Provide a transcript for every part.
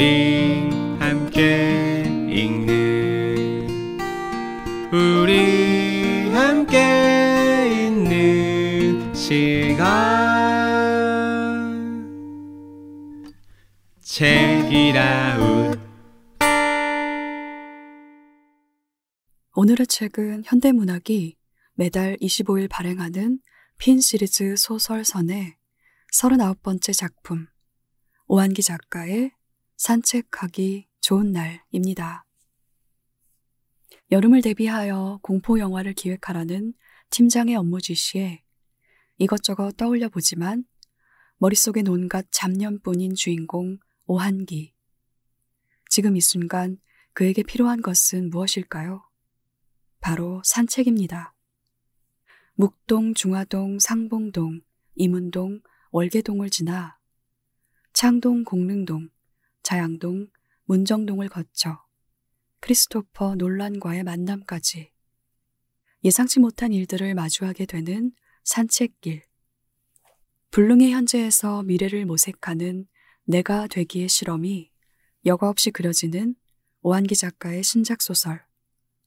우리 함께 읽는 우리 함께 있는 시간. 책이라웃. 오늘의 책은 현대문학이 매달 25일 발행하는 핀 시리즈 소설선의 39번째 작품 오한기 작가의 산책하기 좋은 날입니다. 여름을 대비하여 공포 영화를 기획하라는 팀장의 업무 지시에 이것저것 떠올려 보지만 머릿속엔 온갖 잡념뿐인 주인공 오한기. 지금 이 순간 그에게 필요한 것은 무엇일까요? 바로 산책입니다. 묵동, 중화동, 상봉동, 이문동, 월계동을 지나 창동, 공릉동, 자양동, 문정동을 거쳐 크리스토퍼 논란과의 만남까지 예상치 못한 일들을 마주하게 되는 산책길. 불능의 현재에서 미래를 모색하는 내가 되기의 실험이 여과 없이 그려지는 오한기 작가의 신작 소설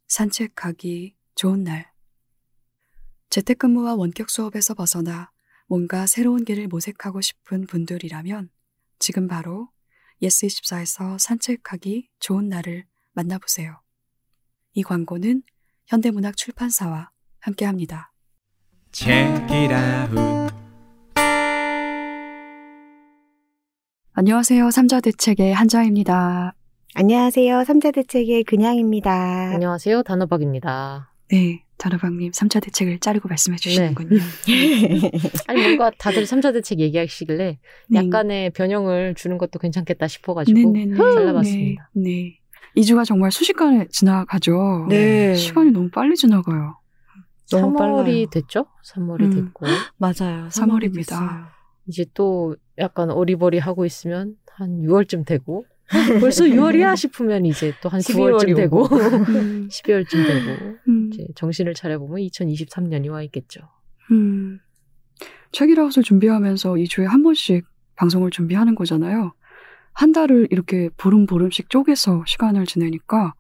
산책하기 좋은 날. 재택근무와 원격 수업에서 벗어나 뭔가 새로운 길을 모색하고 싶은 분들이라면 지금 바로 예스24에서 산책하기 좋은 날을 만나보세요. 이 광고는 현대문학 출판사와 함께합니다. 안녕하세요. 삼자대책의 한자입니다. 안녕하세요. 삼자대책의 그냥입니다. 안녕하세요. 단호박입니다. 네, 다르방님 삼자대책을 자르고 말씀해 주시는군요. 아니 뭔가 다들 삼자대책 얘기하시길래 네. 약간의 변형을 주는 것도 괜찮겠다 싶어가지고 네네네. 잘라봤습니다. 네, 네. 2주가 정말 순식간에 지나가죠. 네. 시간이 너무 빨리 지나가요. 너무 3월이 빨라요. 됐죠? 3월이 음. 됐고 맞아요. 3월입니다. 이제 또 약간 어리버리 하고 있으면 한 6월쯤 되고 벌써 6월이야 싶으면 이제 또 한 9월쯤 12월이 되고 오고. 음, 12월쯤 되고 음, 이제 정신을 차려보면 2023년이 와 있겠죠. 음. 책이라웃을 준비하면서 2주에 한 번씩 방송을 준비하는 거잖아요. 한 달을 이렇게 보름보름씩 쪼개서 시간을 지내니까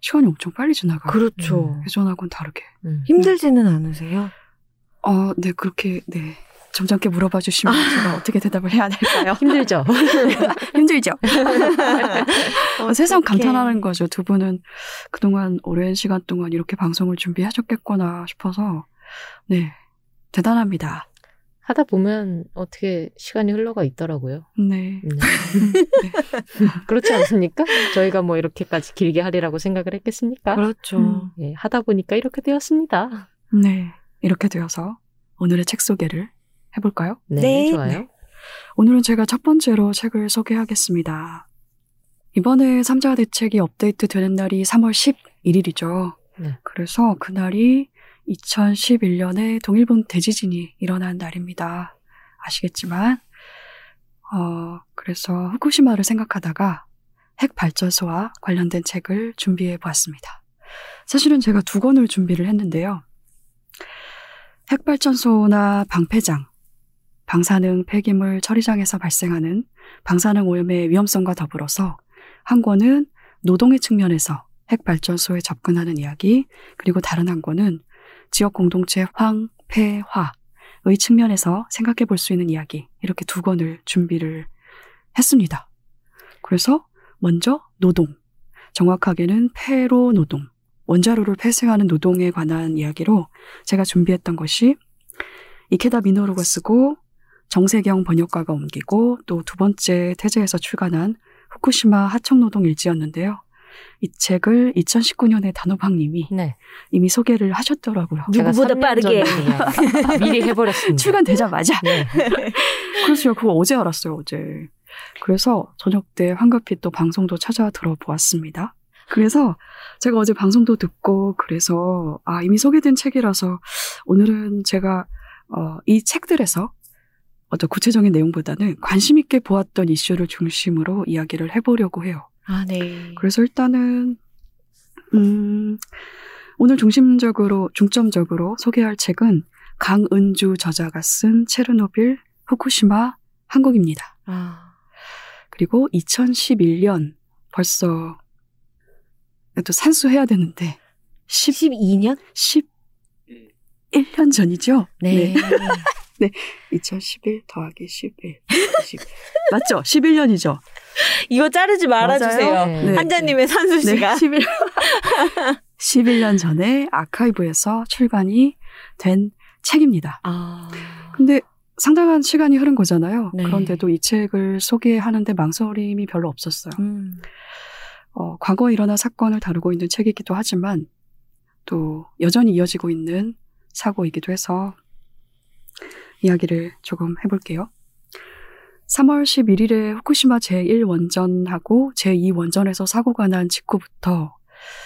시간이 엄청 빨리 지나가요. 그렇죠. 음. 예전하고는 다르게. 음. 힘들지는 않으세요? 어, 네, 그렇게, 네. 점잖게 물어봐 주시면 제가 어떻게 대답을 해야 될까요? 힘들죠? 힘들죠? 어, 세상. 감탄하는 거죠. 두 분은 그동안 오랜 시간 동안 이렇게 방송을 준비하셨겠구나 싶어서, 네. 대단합니다. 하다 보면 어떻게 시간이 흘러가 있더라고요. 네. 네. 그렇지 않습니까? 저희가 뭐 이렇게까지 길게 하리라고 생각을 했겠습니까? 그렇죠. 음. 예, 하다 보니까 이렇게 되었습니다. 네. 이렇게 되어서 오늘의 책 소개를 해볼까요? 네, 네. 좋아요. 오늘은 제가 첫 번째로 책을 소개하겠습니다. 이번에 삼자 대책이 업데이트 되는 날이 3월 11일이죠. 네. 그래서 그날이 2011년에 동일본 대지진이 일어난 날입니다. 아시겠지만, 어, 그래서 후쿠시마를 생각하다가 핵 발전소와 관련된 책을 준비해 보았습니다. 사실은 제가 두 권을 준비를 했는데요. 핵 발전소나 방패장, 방사능 폐기물 처리장에서 발생하는 방사능 오염의 위험성과 더불어서 한 권은 노동의 측면에서 핵 발전소에 접근하는 이야기, 그리고 다른 한 권은 지역 공동체 황 폐 화의 측면에서 생각해 볼 수 있는 이야기, 이렇게 두 권을 준비를 했습니다. 그래서 먼저 노동, 정확하게는 폐로 노동, 원자로를 폐쇄하는 노동에 관한 이야기로 제가 준비했던 것이 이케다 미노루가 쓰고 정세경 번역가가 옮기고 또 두 번째 태제에서 출간한 후쿠시마 하청노동 일지였는데요. 이 책을 2019년에 단호박님이 네. 이미 소개를 하셨더라고요. 누구보다 3년 빠르게. 미리 해버렸습니다. 출간되자마자. 네. 그래서 그거 어제 알았어요, 어제. 그래서 저녁 때 황급히 또 방송도 찾아 들어보았습니다. 그래서 제가 어제 방송도 듣고 그래서 아 이미 소개된 책이라서 오늘은 제가 어, 이 책들에서 어떤 구체적인 내용보다는 관심 있게 보았던 이슈를 중심으로 이야기를 해보려고 해요. 아, 네. 그래서 일단은 음, 오늘 중심적으로 중점적으로 소개할 책은 강은주 저자가 쓴 체르노빌 후쿠시마 한국입니다. 아, 그리고 2011년 벌써 또 산수해야 되는데 10, 12년? 11년 전이죠? 네. 2011 더하기 11. 20. 맞죠? 11년이죠? 이거 자르지 말아주세요. 네. 네. 한자님의 산수 씨가. 11, 11년 전에 아카이브에서 출간이 된 책입니다. 아. 근데 상당한 시간이 흐른 거잖아요. 네. 그런데도 이 책을 소개하는데 망설임이 별로 없었어요. 음. 어, 과거에 일어난 사건을 다루고 있는 책이기도 하지만 또 여전히 이어지고 있는 사고이기도 해서 이야기를 조금 해볼게요. 3월 11일에 후쿠시마 제1원전하고 제2원전에서 사고가 난 직후부터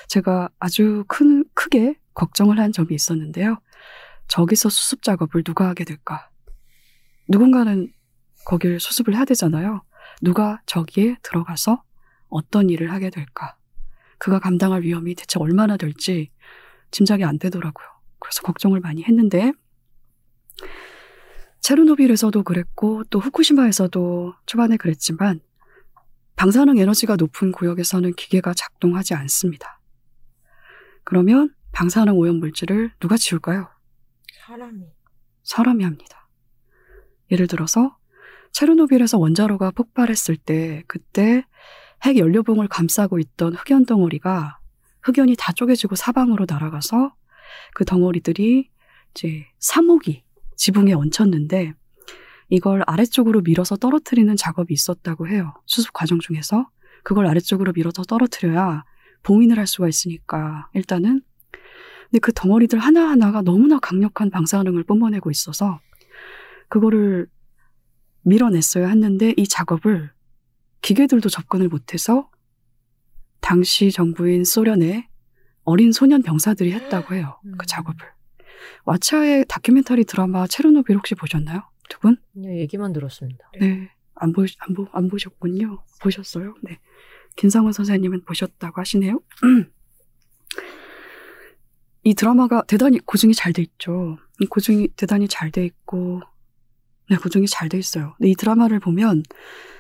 제가 아주 큰, 크게 걱정을 한 점이 있었는데요. 저기서 수습 작업을 누가 하게 될까? 누군가는 거길 수습을 해야 되잖아요. 누가 저기에 들어가서 어떤 일을 하게 될까? 그가 감당할 위험이 대체 얼마나 될지 짐작이 안 되더라고요. 그래서 걱정을 많이 했는데, 체르노빌에서도 그랬고, 또 후쿠시마에서도 초반에 그랬지만, 방사능 에너지가 높은 구역에서는 기계가 작동하지 않습니다. 그러면 방사능 오염 물질을 누가 지울까요? 사람이. 사람이 합니다. 예를 들어서 체르노빌에서 원자로가 폭발했을 때 그때 핵 연료봉을 감싸고 있던 흑연 덩어리가 흑연이 다 쪼개지고 사방으로 날아가서 그 덩어리들이 이제 사목이 지붕에 얹혔는데 이걸 아래쪽으로 밀어서 떨어뜨리는 작업이 있었다고 해요. 수습 과정 중에서 그걸 아래쪽으로 밀어서 떨어뜨려야 봉인을 할 수가 있으니까 일단은 근데 그 덩어리들 하나하나가 너무나 강력한 방사능을 뿜어내고 있어서 그거를 밀어냈어야 했는데 이 작업을 기계들도 접근을 못해서 당시 정부인 소련의 어린 소년 병사들이 했다고 해요. 그 음. 작업을. 와차의 다큐멘터리 드라마 체르노빌 혹시 보셨나요? 두 분? 얘기만 들었습니다. 네. 안, 보, 안, 보, 안 보셨군요. 보셨어요? 네. 김상훈 선생님은 보셨다고 하시네요. 이 드라마가 대단히 고증이 잘 돼 있죠. 이 고증이 대단히 잘 돼 있고, 네, 고증이 잘 돼 있어요. 근데 이 드라마를 보면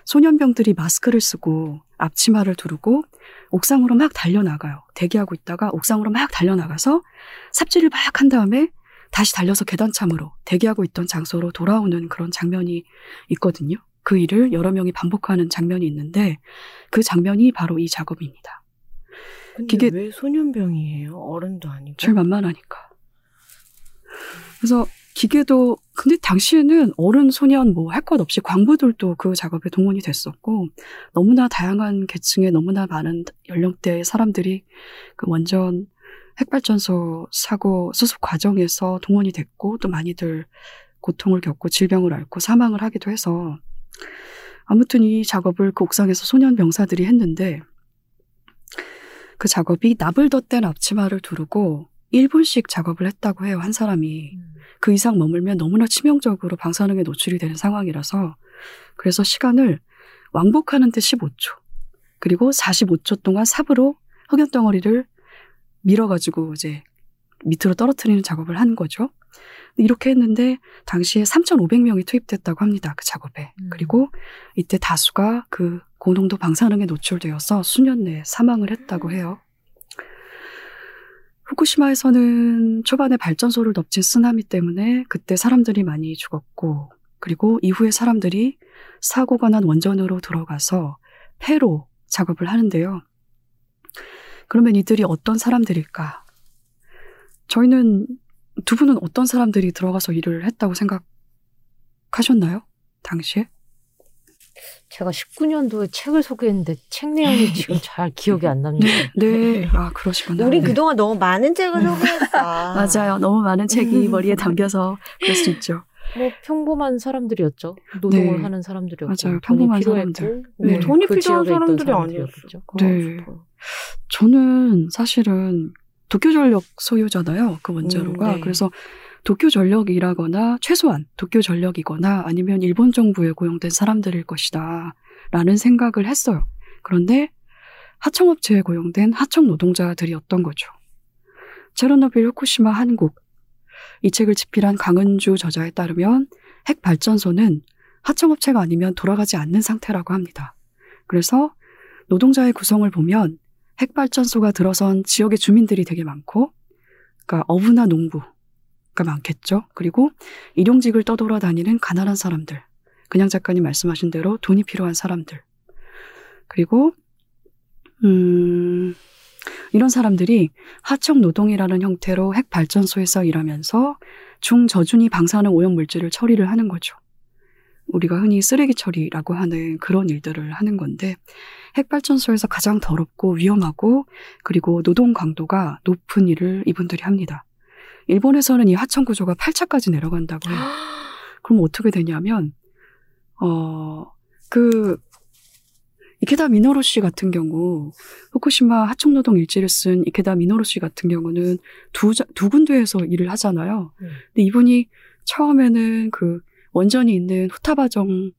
소년병들이 마스크를 쓰고 앞치마를 두르고 옥상으로 막 달려나가요. 대기하고 있다가 옥상으로 막 달려나가서 삽질을 막 한 다음에 다시 달려서 계단참으로 대기하고 있던 장소로 돌아오는 그런 장면이 있거든요. 그 일을 여러 명이 반복하는 장면이 있는데 그 장면이 바로 이 작업입니다. 근데 기계- 왜 소년병이에요? 어른도 아니고. 제일 만만하니까. 그래서 기계도 근데 당시에는 어른 소년 뭐 할 것 없이 광부들도 그 작업에 동원이 됐었고 너무나 다양한 계층의 너무나 많은 연령대의 사람들이 그 원전 핵발전소 사고 수습 과정에서 동원이 됐고 또 많이들 고통을 겪고 질병을 앓고 사망을 하기도 해서 아무튼 이 작업을 그 옥상에서 소년 병사들이 했는데 그 작업이 덧댄 앞치마를 두르고 1분씩 작업을 했다고 해요, 한 사람이. 음. 그 이상 머물면 너무나 치명적으로 방사능에 노출이 되는 상황이라서 그래서 시간을 왕복하는데 15초 그리고 45초 동안 삽으로 흑연 덩어리를 밀어가지고 이제 밑으로 떨어뜨리는 작업을 한 거죠. 이렇게 했는데 당시에 3,500명이 투입됐다고 합니다. 그 작업에. 음. 그리고 이때 다수가 그 고농도 방사능에 노출되어서 수년 내에 사망을 했다고 해요. 후쿠시마에서는 초반에 발전소를 덮친 쓰나미 때문에 그때 사람들이 많이 죽었고, 그리고 이후에 사람들이 사고가 난 원전으로 들어가서 폐로 작업을 하는데요. 그러면 이들이 어떤 사람들일까? 저희는 두 분은 어떤 사람들이 들어가서 일을 했다고 생각하셨나요? 당시에? 제가 19년도에 책을 소개했는데 책 내용이 지금 잘 기억이 안 납니다. 네. 아, 그러시구나. 우리 네. 그동안 너무 많은 책을 소개했어. 맞아요. 너무 많은 책이 머리에 담겨서 그럴 수 있죠. 뭐 평범한 사람들이었죠. 노동을 네. 하는 사람들이었고 맞아요. 돈이 평범한 필요했고, 사람들. 뭐 네. 돈이 그 필요한 사람들이 사람들이었겠죠. 네. 저는 사실은 도쿄전력 소유잖아요. 그 원자로가. 음, 네. 그래서 도쿄 전력이라거나 최소한 도쿄 전력이거나 아니면 일본 정부에 고용된 사람들일 것이다. 라는 생각을 했어요. 그런데 하청업체에 고용된 하청 노동자들이었던 거죠. 체르노빌 후쿠시마 한국 이 책을 집필한 강은주 저자에 따르면 핵 발전소는 하청업체가 아니면 돌아가지 않는 상태라고 합니다. 그래서 노동자의 구성을 보면 핵발전소가 들어선 지역의 주민들이 되게 많고, 그러니까 어부나 농부 가 많겠죠. 그리고 일용직을 떠돌아다니는 가난한 사람들, 그냥 작가님 말씀하신 대로 돈이 필요한 사람들, 그리고 음, 이런 사람들이 하청 노동이라는 형태로 핵 발전소에서 일하면서 중저준위 방사능 오염 물질을 처리를 하는 거죠. 우리가 흔히 쓰레기 처리라고 하는 그런 일들을 하는 건데 핵 발전소에서 가장 더럽고 위험하고 그리고 노동 강도가 높은 일을 이분들이 합니다. 일본에서는 이 하청 구조가 8차까지 내려간다고 해요. 그럼 어떻게 되냐면 어그 이케다 미노루 씨 같은 경우 후쿠시마 하청 노동 일지를 쓴 이케다 미노루 씨 같은 경우는 두, 자- 두 군데에서 일을 하잖아요. 음. 근데 이분이 처음에는 그 원전이 있는 후타바정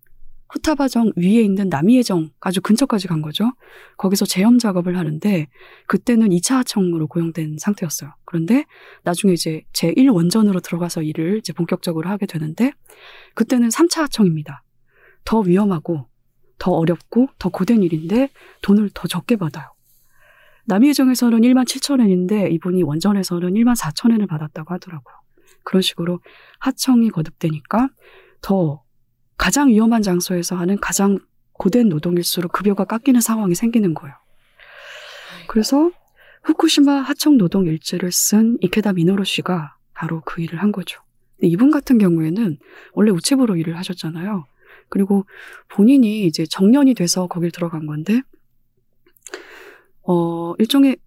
후타바정 위에 있는 남이해정 아주 근처까지 간 거죠. 거기서 제염 작업을 하는데 그때는 2차 하청으로 고용된 상태였어요. 그런데 나중에 이제 제1 원전으로 들어가서 일을 이제 본격적으로 하게 되는데 그때는 3차 하청입니다. 더 위험하고 더 어렵고 더 고된 일인데 돈을 더 적게 받아요. 남이해정에서는 1만 7천 엔인데 이분이 원전에서는 1만 4천 엔을 받았다고 하더라고요. 그런 식으로 하청이 거듭되니까 더 가장 위험한 장소에서 하는 가장 고된 노동일수록 급여가 깎이는 상황이 생기는 거예요. 그래서 후쿠시마 하청 노동 일지를 쓴 이케다 미노루 씨가 바로 그 일을 한 거죠. 이분 같은 경우에는 원래 우체부로 일을 하셨잖아요. 그리고 본인이 이제 정년이 돼서 거길 들어간 건데, 어, 일종의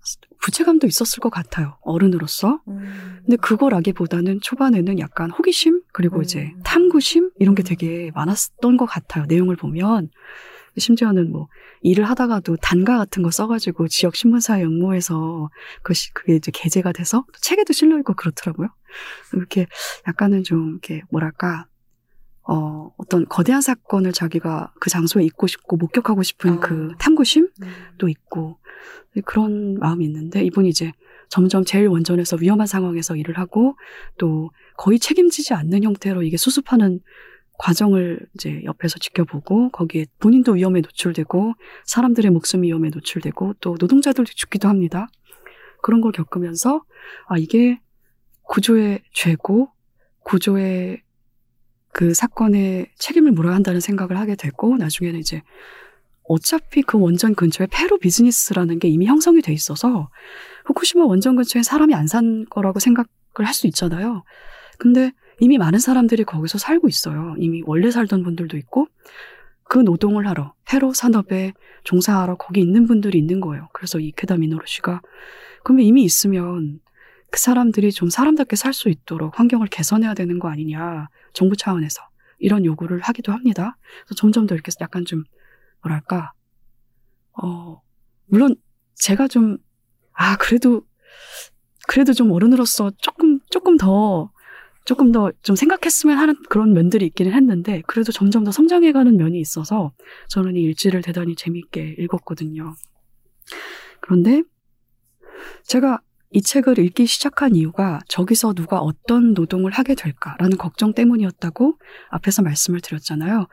부채감도 있었을 것 같아요. 어른으로서. 음. 근데 그거라기보다는 초반에는 약간 호기심, 그리고 음. 이제 탐구심? 이런 게 되게 많았던 것 같아요. 내용을 보면. 심지어는 뭐, 일을 하다가도 단가 같은 거 써가지고 지역 신문사에 응모해서 그, 시- 그게 이제 게재가 돼서 또 책에도 실려있고 그렇더라고요. 이렇게 약간은 좀, 이렇게 뭐랄까, 어, 어떤 거대한 사건을 자기가 그 장소에 있고 싶고 목격하고 싶은 아. 그 탐구심도 음. 있고 그런 마음이 있는데 이분이 이제 점점 제일 원전에서 위험한 상황에서 일을 하고 또 거의 책임지지 않는 형태로 이게 수습하는 과정을 이제 옆에서 지켜보고 거기에 본인도 위험에 노출되고 사람들의 목숨이 위험에 노출되고 또 노동자들도 죽기도 합니다. 그런 걸 겪으면서 아 이게 구조의 죄고 구조의 그 사건에 책임을 물어야 한다는 생각을 하게 되고 나중에는 이제 어차피 그 원전 근처에 페로 비즈니스라는 게 이미 형성이 돼 있어서 후쿠시마 원전 근처에 사람이 안 산 거라고 생각을 할 수 있잖아요. 근데 이미 많은 사람들이 거기서 살고 있어요. 이미 원래 살던 분들도 있고 그 노동을 하러 페로 산업에 종사하러 거기 있는 분들이 있는 거예요. 그래서 이케다 미노루 씨가 그러면 이미 있으면 그 사람들이 좀 사람답게 살 수 있도록 환경을 개선해야 되는 거 아니냐. 정부 차원에서 이런 요구를 하기도 합니다. 그래서 점점 더 이렇게 약간 좀 뭐랄까 어 물론 제가 좀 아 그래도 그래도 좀 어른으로서 조금 조금 더 조금 더 좀 생각했으면 하는 그런 면들이 있기는 했는데 그래도 점점 더 성장해가는 면이 있어서 저는 이 일지를 대단히 재미있게 읽었거든요. 그런데 제가 이 책을 읽기 시작한 이유가 저기서 누가 어떤 노동을 하게 될까라는 걱정 때문이었다고 앞에서 말씀을 드렸잖아요.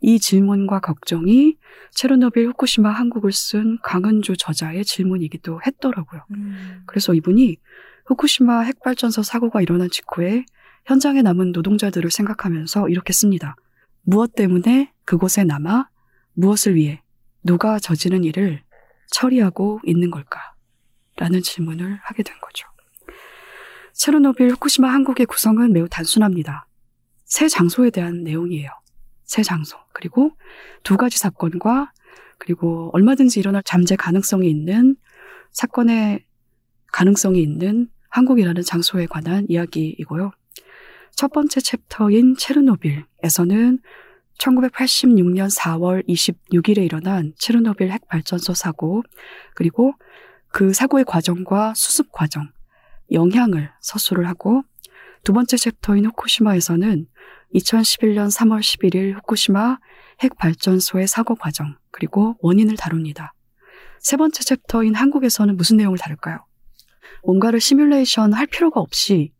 이 질문과 걱정이 체르노빌 후쿠시마 한국을 쓴 강은주 저자의 질문이기도 했더라고요. 음. 그래서 이분이 후쿠시마 핵발전소 사고가 일어난 직후에 현장에 남은 노동자들을 생각하면서 이렇게 씁니다. 무엇 때문에 그곳에 남아 무엇을 위해 누가 저지른 일을 처리하고 있는 걸까? 라는 질문을 하게 된 거죠. 체르노빌 후쿠시마 한국의 구성은 매우 단순합니다. 세 장소에 대한 내용이에요. 세 장소. 그리고 두 가지 사건과 그리고 얼마든지 일어날 잠재 가능성이 있는 사건의 가능성이 있는 한국이라는 장소에 관한 이야기이고요. 첫 번째 챕터인 체르노빌에서는 1986년 4월 26일에 일어난 체르노빌 핵발전소 사고, 그리고 그 사고의 과정과 수습 과정, 영향을 서술을 하고, 두 번째 챕터인 후쿠시마에서는 2011년 3월 11일 후쿠시마 핵발전소의 사고 과정, 그리고 원인을 다룹니다. 세 번째 챕터인 한국에서는 무슨 내용을 다룰까요? 뭔가를 시뮬레이션 할 필요가 없이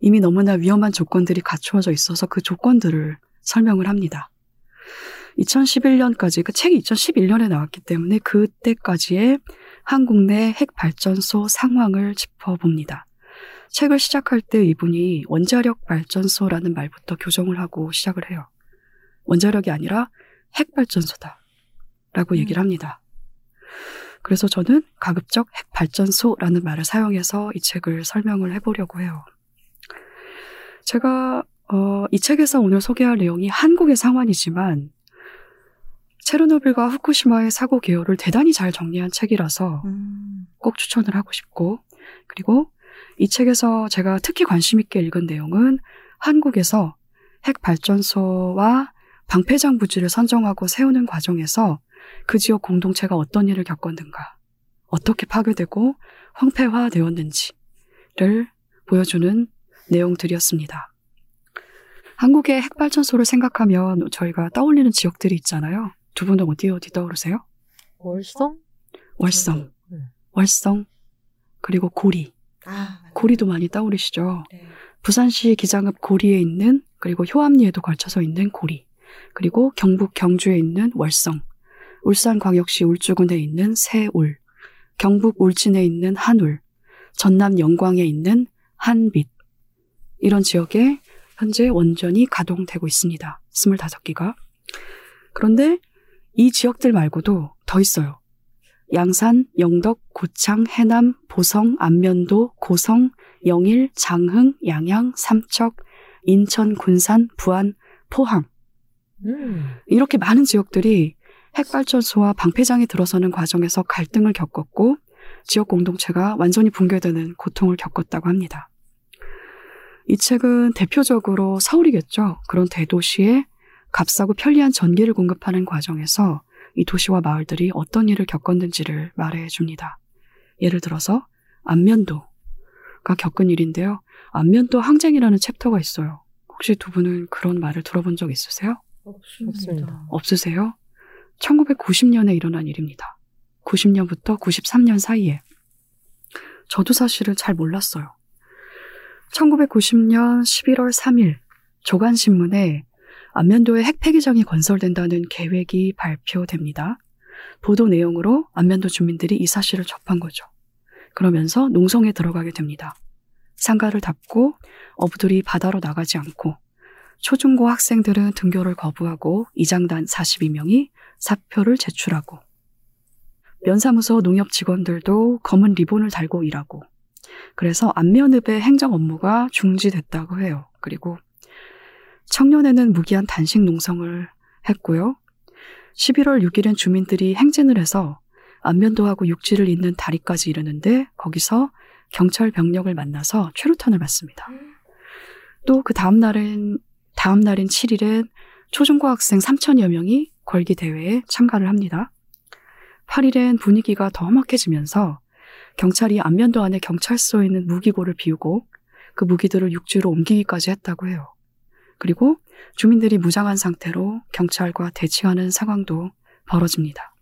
이미 너무나 위험한 조건들이 갖추어져 있어서 그 조건들을 설명을 합니다. 2011년까지 그 책이 2011년에 나왔기 때문에 그때까지의 한국 내 핵 발전소 상황을 짚어봅니다. 책을 시작할 때 이분이 원자력 발전소라는 말부터 교정을 하고 시작을 해요. 원자력이 아니라 핵 발전소다. 라고 얘기를 합니다. 그래서 저는 가급적 핵 발전소라는 말을 사용해서 이 책을 설명을 해보려고 해요. 제가 어, 이 책에서 오늘 소개할 내용이 한국의 상황이지만 체르노빌과 후쿠시마의 사고 개요를 대단히 잘 정리한 책이라서 음. 꼭 추천을 하고 싶고 그리고 이 책에서 제가 특히 관심 있게 읽은 내용은 한국에서 핵 발전소와 방패장 부지를 선정하고 세우는 과정에서 그 지역 공동체가 어떤 일을 겪었는가, 어떻게 파괴되고 황폐화되었는지를 보여주는 내용들이었습니다. 한국의 핵발전소를 생각하면 저희가 떠올리는 지역들이 있잖아요. 두 분은 어디 어디 떠오르세요? 월성? 월성, 네. 월성, 그리고 고리. 아, 고리도 많이 떠오르시죠? 네. 부산시 기장읍 고리에 있는 그리고 효암리에도 걸쳐서 있는 고리 그리고 경북 경주에 있는 월성 울산광역시 울주군에 있는 새울 경북 울진에 있는 한울 전남 영광에 있는 한빛 이런 지역에 현재 원전이 가동되고 있습니다. 25기가 그런데 이 지역들 말고도 더 있어요. 양산, 영덕, 고창, 해남, 보성, 안면도, 고성, 영일, 장흥, 양양, 삼척, 인천, 군산, 부안, 포항 음. 이렇게 많은 지역들이 핵발전소와 방패장이 들어서는 과정에서 갈등을 겪었고 지역 공동체가 완전히 붕괴되는 고통을 겪었다고 합니다. 이 책은 대표적으로 서울이겠죠. 그런 대도시에 값싸고 편리한 전기를 공급하는 과정에서 이 도시와 마을들이 어떤 일을 겪었는지를 말해 줍니다. 예를 들어서 안면도가 겪은 일인데요. 안면도 항쟁이라는 챕터가 있어요. 혹시 두 분은 그런 말을 들어본 적 있으세요? 없습니다. 없으세요? 1990년에 일어난 일입니다. 90년부터 93년 사이에. 저도 사실을 잘 몰랐어요. 1990년 11월 3일 조간신문에 안면도에 핵폐기장이 건설된다는 계획이 발표됩니다. 보도 내용으로 안면도 주민들이 이 사실을 접한 거죠. 그러면서 농성에 들어가게 됩니다. 상가를 닫고 어부들이 바다로 나가지 않고 초중고 학생들은 등교를 거부하고 이장단 42명이 사표를 제출하고 면사무소 농협 직원들도 검은 리본을 달고 일하고 그래서 안면읍의 행정 업무가 중지됐다고 해요. 그리고 청년에는 무기한 단식 농성을 했고요. 11월 6일엔 주민들이 행진을 해서 안면도하고 육지를 잇는 다리까지 이르는데 거기서 경찰 병력을 만나서 최루탄을 맞습니다. 또 그 다음 날은 다음 날인 7일엔 초중고 학생 3천여 명이 걸기 대회에 참가를 합니다. 8일엔 분위기가 더 험악해지면서 경찰이 안면도 안에 경찰서에 있는 무기고를 비우고 그 무기들을 육지로 옮기기까지 했다고 해요. 그리고 주민들이 무장한 상태로 경찰과 대치하는 상황도 벌어집니다.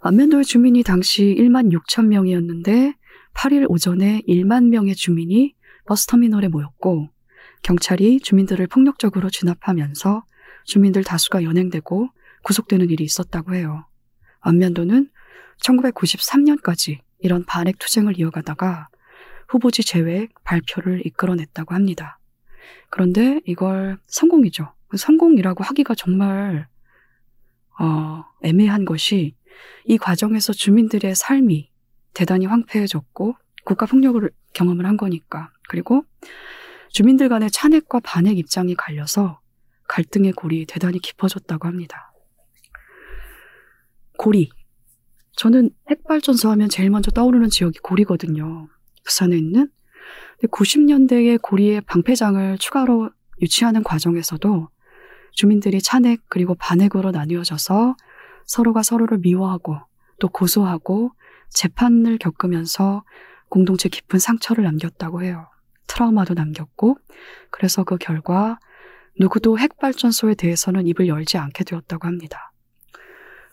안면도의 주민이 당시 1만 6천 명이었는데 8일 오전에 1만 명의 주민이 버스터미널에 모였고 경찰이 주민들을 폭력적으로 진압하면서 주민들 다수가 연행되고 구속되는 일이 있었다고 해요. 안면도는 1993년까지 이런 반핵 투쟁을 이어가다가 후보지 제외 발표를 이끌어냈다고 합니다. 그런데 이걸 성공이죠. 성공이라고 하기가 정말 어, 애매한 것이 이 과정에서 주민들의 삶이 대단히 황폐해졌고 국가 폭력을 경험을 한 거니까 그리고 주민들 간의 찬핵과 반핵 입장이 갈려서 갈등의 골이 대단히 깊어졌다고 합니다. 고리. 저는 핵발전소 하면 제일 먼저 떠오르는 지역이 고리거든요. 부산에 있는. 90년대에 고리에 방패장을 추가로 유치하는 과정에서도 주민들이 찬핵 그리고 반핵으로 나뉘어져서 서로가 서로를 미워하고 또 고소하고 재판을 겪으면서 공동체 깊은 상처를 남겼다고 해요. 트라우마도 남겼고 그래서 그 결과 누구도 핵발전소에 대해서는 입을 열지 않게 되었다고 합니다.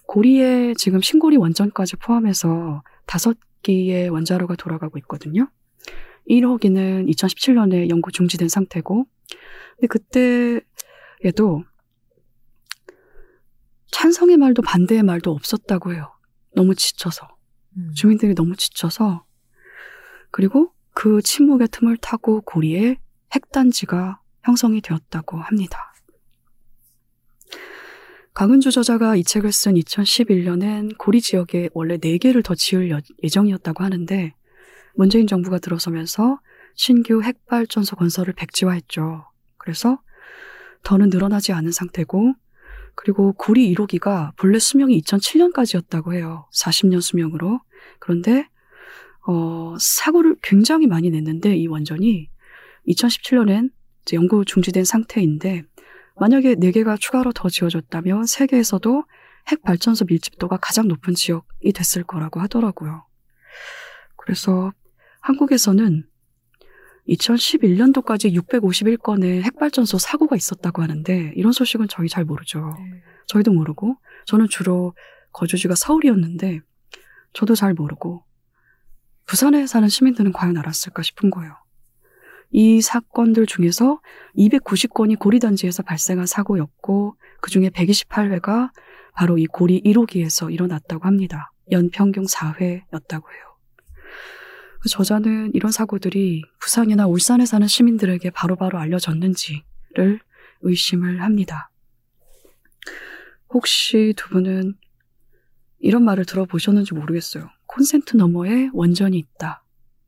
고리에 지금 신고리 원전까지 포함해서 다섯 기의 원자로가 돌아가고 있거든요. 1호기는 2017년에 연구 중지된 상태고 근데 그때에도 찬성의 말도 반대의 말도 없었다고 해요. 너무 지쳐서. 음. 주민들이 너무 지쳐서. 그리고 그 침묵의 틈을 타고 고리에 핵단지가 형성이 되었다고 합니다. 강은주 저자가 이 책을 쓴 2011년엔 고리 지역에 원래 4개를 더 지을 여- 예정이었다고 하는데 문재인 정부가 들어서면서 신규 핵발전소 건설을 백지화했죠. 그래서 더는 늘어나지 않은 상태고 그리고 고리 1호기가 본래 수명이 2007년까지였다고 해요. 40년 수명으로. 그런데 어, 사고를 굉장히 많이 냈는데 이 원전이 2017년엔 이제 연구 중지된 상태인데 만약에 4개가 추가로 더 지어졌다면 세계에서도 핵 발전소 밀집도가 가장 높은 지역이 됐을 거라고 하더라고요. 그래서 한국에서는 2011년도까지 651건의 핵발전소 사고가 있었다고 하는데 이런 소식은 저희 잘 모르죠. 저희도 모르고 저는 주로 거주지가 서울이었는데 저도 잘 모르고 부산에 사는 시민들은 과연 알았을까 싶은 거예요. 이 사건들 중에서 290건이 고리단지에서 발생한 사고였고 그 중에 128회가 바로 이 고리 1호기에서 일어났다고 합니다. 연평균 4회였다고 해요. 그 저자는 이런 사고들이 부산이나 울산에 사는 시민들에게 바로 바로 알려졌는지를 의심을 합니다. 혹시 두 분은 이런 말을 들어보셨는지 모르겠어요. 콘센트 너머에 원전이 있다.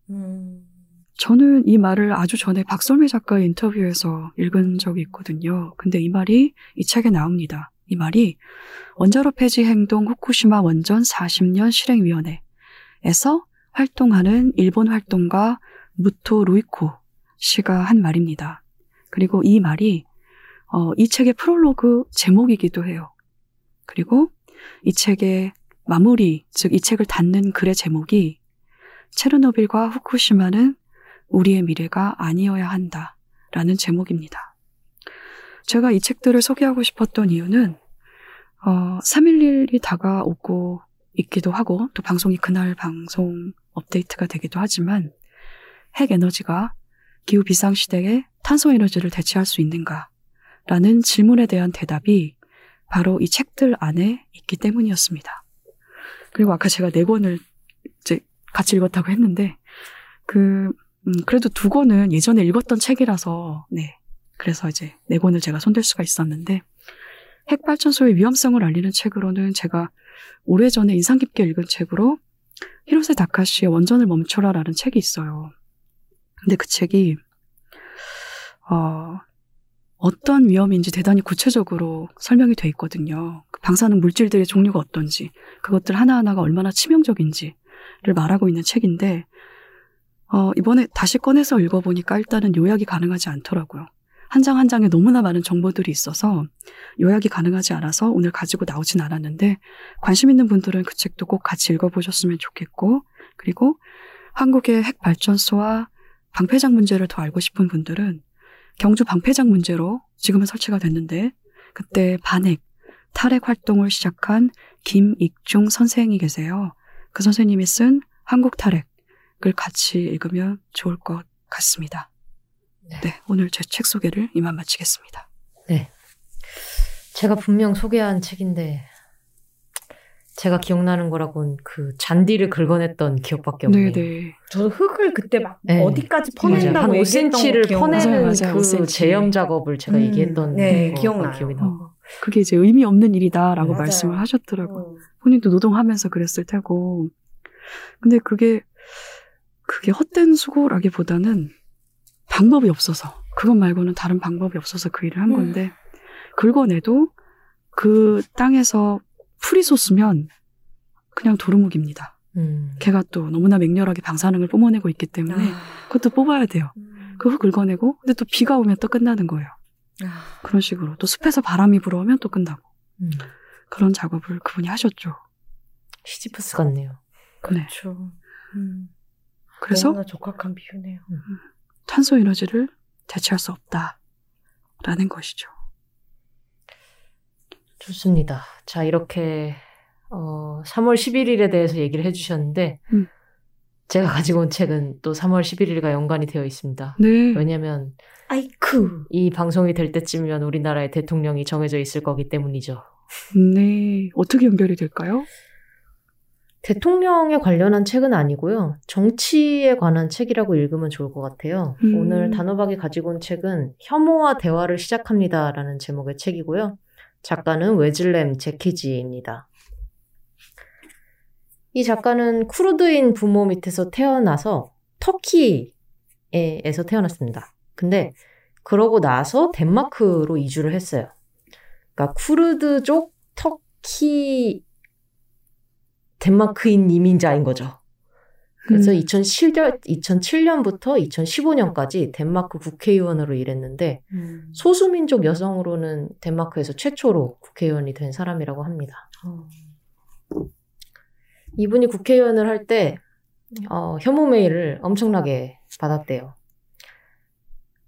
음. 저는 이 말을 아주 전에 박설미 작가의 인터뷰에서 읽은 적이 있거든요. 근데 이 말이 이 책에 나옵니다. 이 말이 원자로 폐지 행동 후쿠시마 원전 40년 실행위원회에서 활동하는 일본 활동가 무토 루이코 씨가 한 말입니다. 그리고 이 말이 어, 이 책의 프롤로그 제목이기도 해요. 그리고 이 책의 마무리, 즉 이 책을 닫는 글의 제목이 체르노빌과 후쿠시마는 우리의 미래가 아니어야 한다. 라는 제목입니다. 제가 이 책들을 소개하고 싶었던 이유는, 어, 3.11이 다가오고 있기도 하고, 또 방송이 그날 방송 업데이트가 되기도 하지만, 핵 에너지가 기후 비상 시대에 탄소 에너지를 대체할 수 있는가? 라는 질문에 대한 대답이 바로 이 책들 안에 있기 때문이었습니다. 그리고 아까 제가 네 권을 이제 같이 읽었다고 했는데, 그, 음, 그래도 두 권은 예전에 읽었던 책이라서, 네. 그래서 이제 네 권을 제가 손댈 수가 있었는데, 핵발전소의 위험성을 알리는 책으로는 제가 오래전에 인상 깊게 읽은 책으로 히로세 다카시의 원전을 멈춰라라는 책이 있어요. 근데 그 책이, 어, 어떤 위험인지 대단히 구체적으로 설명이 돼 있거든요. 그 방사능 물질들의 종류가 어떤지, 그것들 하나하나가 얼마나 치명적인지를 말하고 있는 책인데, 어, 이번에 다시 꺼내서 읽어보니까 일단은 요약이 가능하지 않더라고요. 한 장 한 장에 너무나 많은 정보들이 있어서 요약이 가능하지 않아서 오늘 가지고 나오진 않았는데 관심 있는 분들은 그 책도 꼭 같이 읽어보셨으면 좋겠고 그리고 한국의 핵 발전소와 방패장 문제를 더 알고 싶은 분들은 경주 방패장 문제로 지금은 설치가 됐는데 그때 반핵, 탈핵 활동을 시작한 김익중 선생이 계세요. 그 선생님이 쓴 한국 탈핵을 같이 읽으면 좋을 것 같습니다. 네. 네, 오늘 제 책 소개를 이만 마치겠습니다. 제가 분명 소개한 책인데 제가 기억나는 거라고는 그 잔디를 긁어냈던 기억밖에 없네요. 네, 네. 저도 흙을 그때 막 네. 어디까지. 퍼낸다고 한 얘기했던 5cm를 거 기억나요. 퍼내는 맞아요, 맞아요. 그 5cm. 제염 작업을 제가 음, 얘기했던 네, 거가 기억나요. 기억이 나고. 어, 그게 이제 의미 없는 일이다라고 맞아요. 말씀을 하셨더라고요. 어. 본인도 노동하면서 그랬을 테고. 근데 그게, 그게 헛된 수고라기보다는 방법이 없어서, 그것 말고는 다른 방법이 없어서 그 일을 한 음. 건데, 긁어내도 그 땅에서 풀이 솟으면 그냥 도루묵입니다. 음. 걔가 또 너무나 맹렬하게 방사능을 뿜어내고 있기 때문에 아. 그것도 뽑아야 돼요. 음. 그흙 긁어내고, 근데 또 비가 오면 또 끝나는 거예요. 아. 그런 식으로. 또 숲에서 바람이 불어오면 또 끝나고. 음. 그런 작업을 그분이 하셨죠. 시지프스 같네요. 네. 그렇죠. 음. 그래서 너무나 적합한 비유네요. 탄소 에너지를 대체할 수 없다라는 것이죠. 좋습니다. 자, 이렇게, 어, 3월 11일에 대해서 얘기를 해주셨는데, 음. 제가 가지고 온 책은 또 3월 11일과 연관이 되어 있습니다. 네. 왜냐면, 아이쿠. 이 방송이 될 때쯤이면 우리나라의 대통령이 정해져 있을 거기 때문이죠. 네. 어떻게 연결이 될까요? 대통령에 관련한 책은 아니고요. 정치에 관한 책이라고 읽으면 좋을 것 같아요. 음. 오늘 단호박이 가지고 온 책은 혐오와 대화를 시작합니다라는 제목의 책이고요. 작가는 웨즐렘 제키지입니다. 이 작가는 쿠르드인 부모 밑에서 태어나서 터키에서 태어났습니다. 근데 그러고 나서 덴마크로 이주를 했어요. 그러니까 쿠르드족 터키 덴마크인 이민자인 거죠. 그래서 음. 2007년, 2007년부터 2015년까지 덴마크 국회의원으로 일했는데 음. 소수민족 여성으로는 덴마크에서 최초로 국회의원이 된 사람이라고 합니다. 어. 이분이 국회의원을 할때 어, 혐오 메일을 엄청나게 받았대요.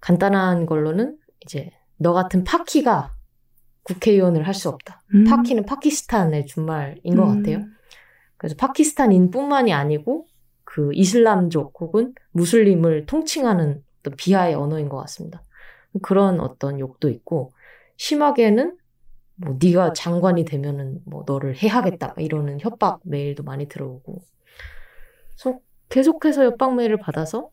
간단한 걸로는 이제 너 같은 파키가 국회의원을 할 수 없다. 음. 파키는 파키스탄의 준말인 것 음. 같아요. 그래서 파키스탄인뿐만이 아니고 그 이슬람족 혹은 무슬림을 통칭하는 어떤 비하의 언어인 것 같습니다. 그런 어떤 욕도 있고 심하게는 뭐 네가 장관이 되면은 뭐 너를 해하겠다 막 이러는 협박 메일도 많이 들어오고 그래서 계속해서 협박 메일을 받아서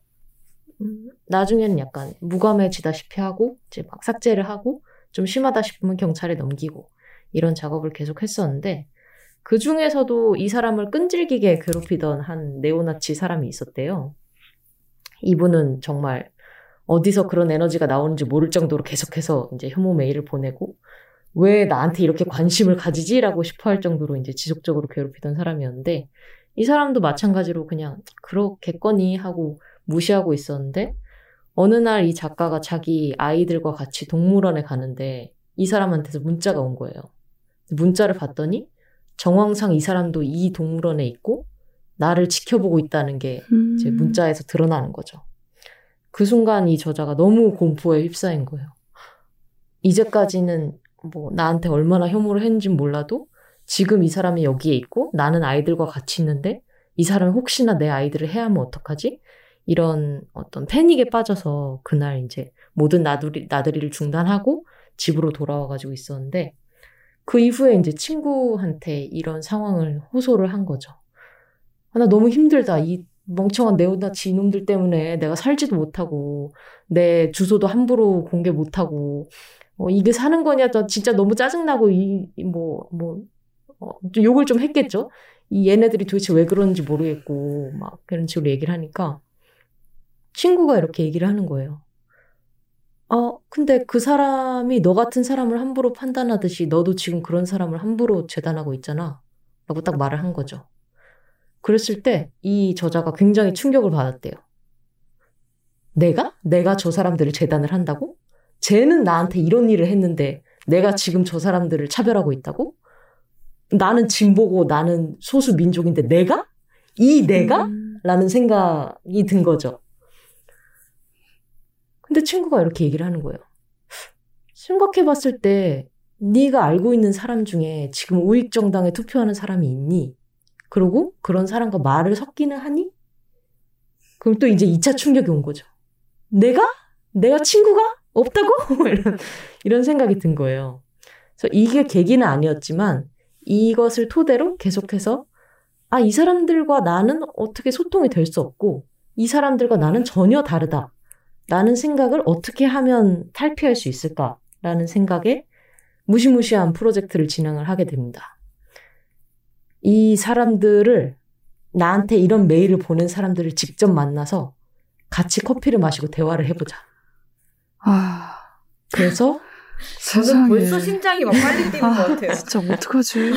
음, 나중에는 약간 무감해지다시피 하고 이제 막 삭제를 하고 좀 심하다 싶으면 경찰에 넘기고 이런 작업을 계속 했었는데 그 중에서도 이 사람을 끈질기게 괴롭히던 한 네오나치 사람이 있었대요. 이분은 정말 어디서 그런 에너지가 나오는지 모를 정도로 계속해서 이제 혐오 메일을 보내고 왜 나한테 이렇게 관심을 가지지라고 싶어 할 정도로 이제 지속적으로 괴롭히던 사람이었는데 이 사람도 마찬가지로 그냥 그렇겠거니 하고 무시하고 있었는데 어느 날 이 작가가 자기 아이들과 같이 동물원에 가는데 이 사람한테서 문자가 온 거예요. 문자를 봤더니 정황상 이 사람도 이 동물원에 있고 나를 지켜보고 있다는 게 음. 제 문자에서 드러나는 거죠. 그 순간 이 저자가 너무 공포에 휩싸인 거예요. 이제까지는 뭐 나한테 얼마나 혐오를 했는지 몰라도 지금 이 사람이 여기에 있고 나는 아이들과 같이 있는데 이 사람이 혹시나 내 아이들을 해하면 어떡하지? 이런 어떤 패닉에 빠져서 그날 이제 모든 나들이, 나들이를 중단하고 집으로 돌아와가지고 있었는데 그 이후에 이제 친구한테 이런 상황을 호소를 한 거죠. 아, 나 너무 힘들다. 이 멍청한 네오나치 이놈들 때문에 내가 살지도 못하고 내 주소도 함부로 공개 못하고 어, 이게 사는 거냐 저 진짜 너무 짜증나고 이 뭐 뭐 어, 좀 욕을 좀 했겠죠. 이 얘네들이 도대체 왜 그러는지 모르겠고 막 그런 식으로 얘기를 하니까 친구가 이렇게 얘기를 하는 거예요. 어, 근데 그 사람이 너 같은 사람을 함부로 판단하듯이 너도 지금 그런 사람을 함부로 재단하고 있잖아. 라고 딱 말을 한 거죠. 그랬을 때 이 저자가 굉장히 충격을 받았대요. 내가? 내가 저 사람들을 재단을 한다고? 쟤는 나한테 이런 일을 했는데 내가 지금 저 사람들을 차별하고 있다고? 나는 진보고 나는 소수 민족인데 내가? 이 내가? 음. 라는 생각이 든 거죠. 근데 친구가 이렇게 얘기를 하는 거예요. 생각해 봤을 때 네가 알고 있는 사람 중에 지금 우익 정당에 투표하는 사람이 있니? 그리고 그런 사람과 말을 섞기는 하니? 그럼 또 이제 2차 충격이 온 거죠. 내가? 내가 친구가? 없다고? 이런, 이런 생각이 든 거예요. 그래서 이게 계기는 아니었지만 이것을 토대로 계속해서 아, 이 사람들과 나는 어떻게 소통이 될 수 없고 이 사람들과 나는 전혀 다르다. 라는 생각을 어떻게 하면 탈피할 수 있을까라는 생각에 무시무시한 프로젝트를 진행을 하게 됩니다. 이 사람들을 나한테 이런 메일을 보낸 사람들을 직접 만나서 같이 커피를 마시고 대화를 해보자. 아, 그래서 저는 세상에. 벌써 심장이 막 빨리 뛰는 아, 것 같아요. 진짜 어떡하지?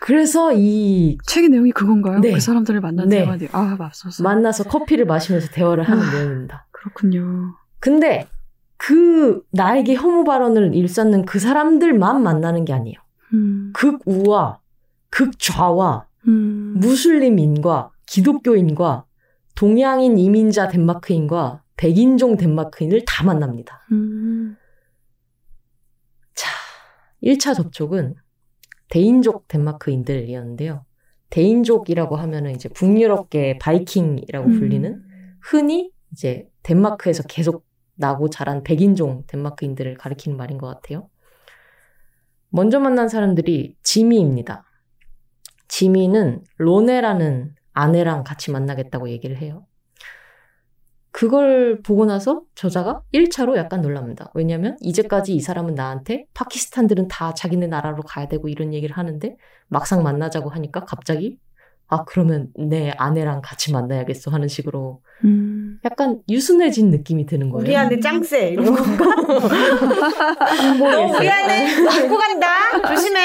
그래서 이 책의 내용이 그건가요? 네. 그 사람들을 만난 네. 대화 내용. 아, 맙소사. 만나서 커피를 마시면서 대화를 하는 아. 내용입니다. 그렇군요. 근데 그 나에게 혐오 발언을 일삼는 그 사람들만 만나는 게 아니에요. 음. 극우와 극좌와 음. 무슬림인과 기독교인과 동양인 이민자 덴마크인과 백인종 덴마크인을 다 만납니다. 음. 자, 1차 접촉은 대인족 덴마크인들이었는데요. 대인족이라고 하면은 이제 북유럽계 바이킹이라고 음. 불리는 흔히 이제 덴마크에서 계속 나고 자란 백인종 덴마크인들을 가리키는 말인 것 같아요. 먼저 만난 사람들이 지미입니다. 지미는 로네라는 아내랑 같이 만나겠다고 얘기를 해요. 그걸 보고 나서 저자가 1차로 약간 놀랍니다. 왜냐면 이제까지 이 사람은 나한테 파키스탄들은 다 자기네 나라로 가야 되고 이런 얘기를 하는데 막상 만나자고 하니까 갑자기 아 그러면 내 아내랑 같이 만나야겠어 하는 식으로 음. 약간 유순해진 느낌이 드는 거예요. 우리한테 짱세 이런 건가? 너 우리한테 맞고 간다. 조심해.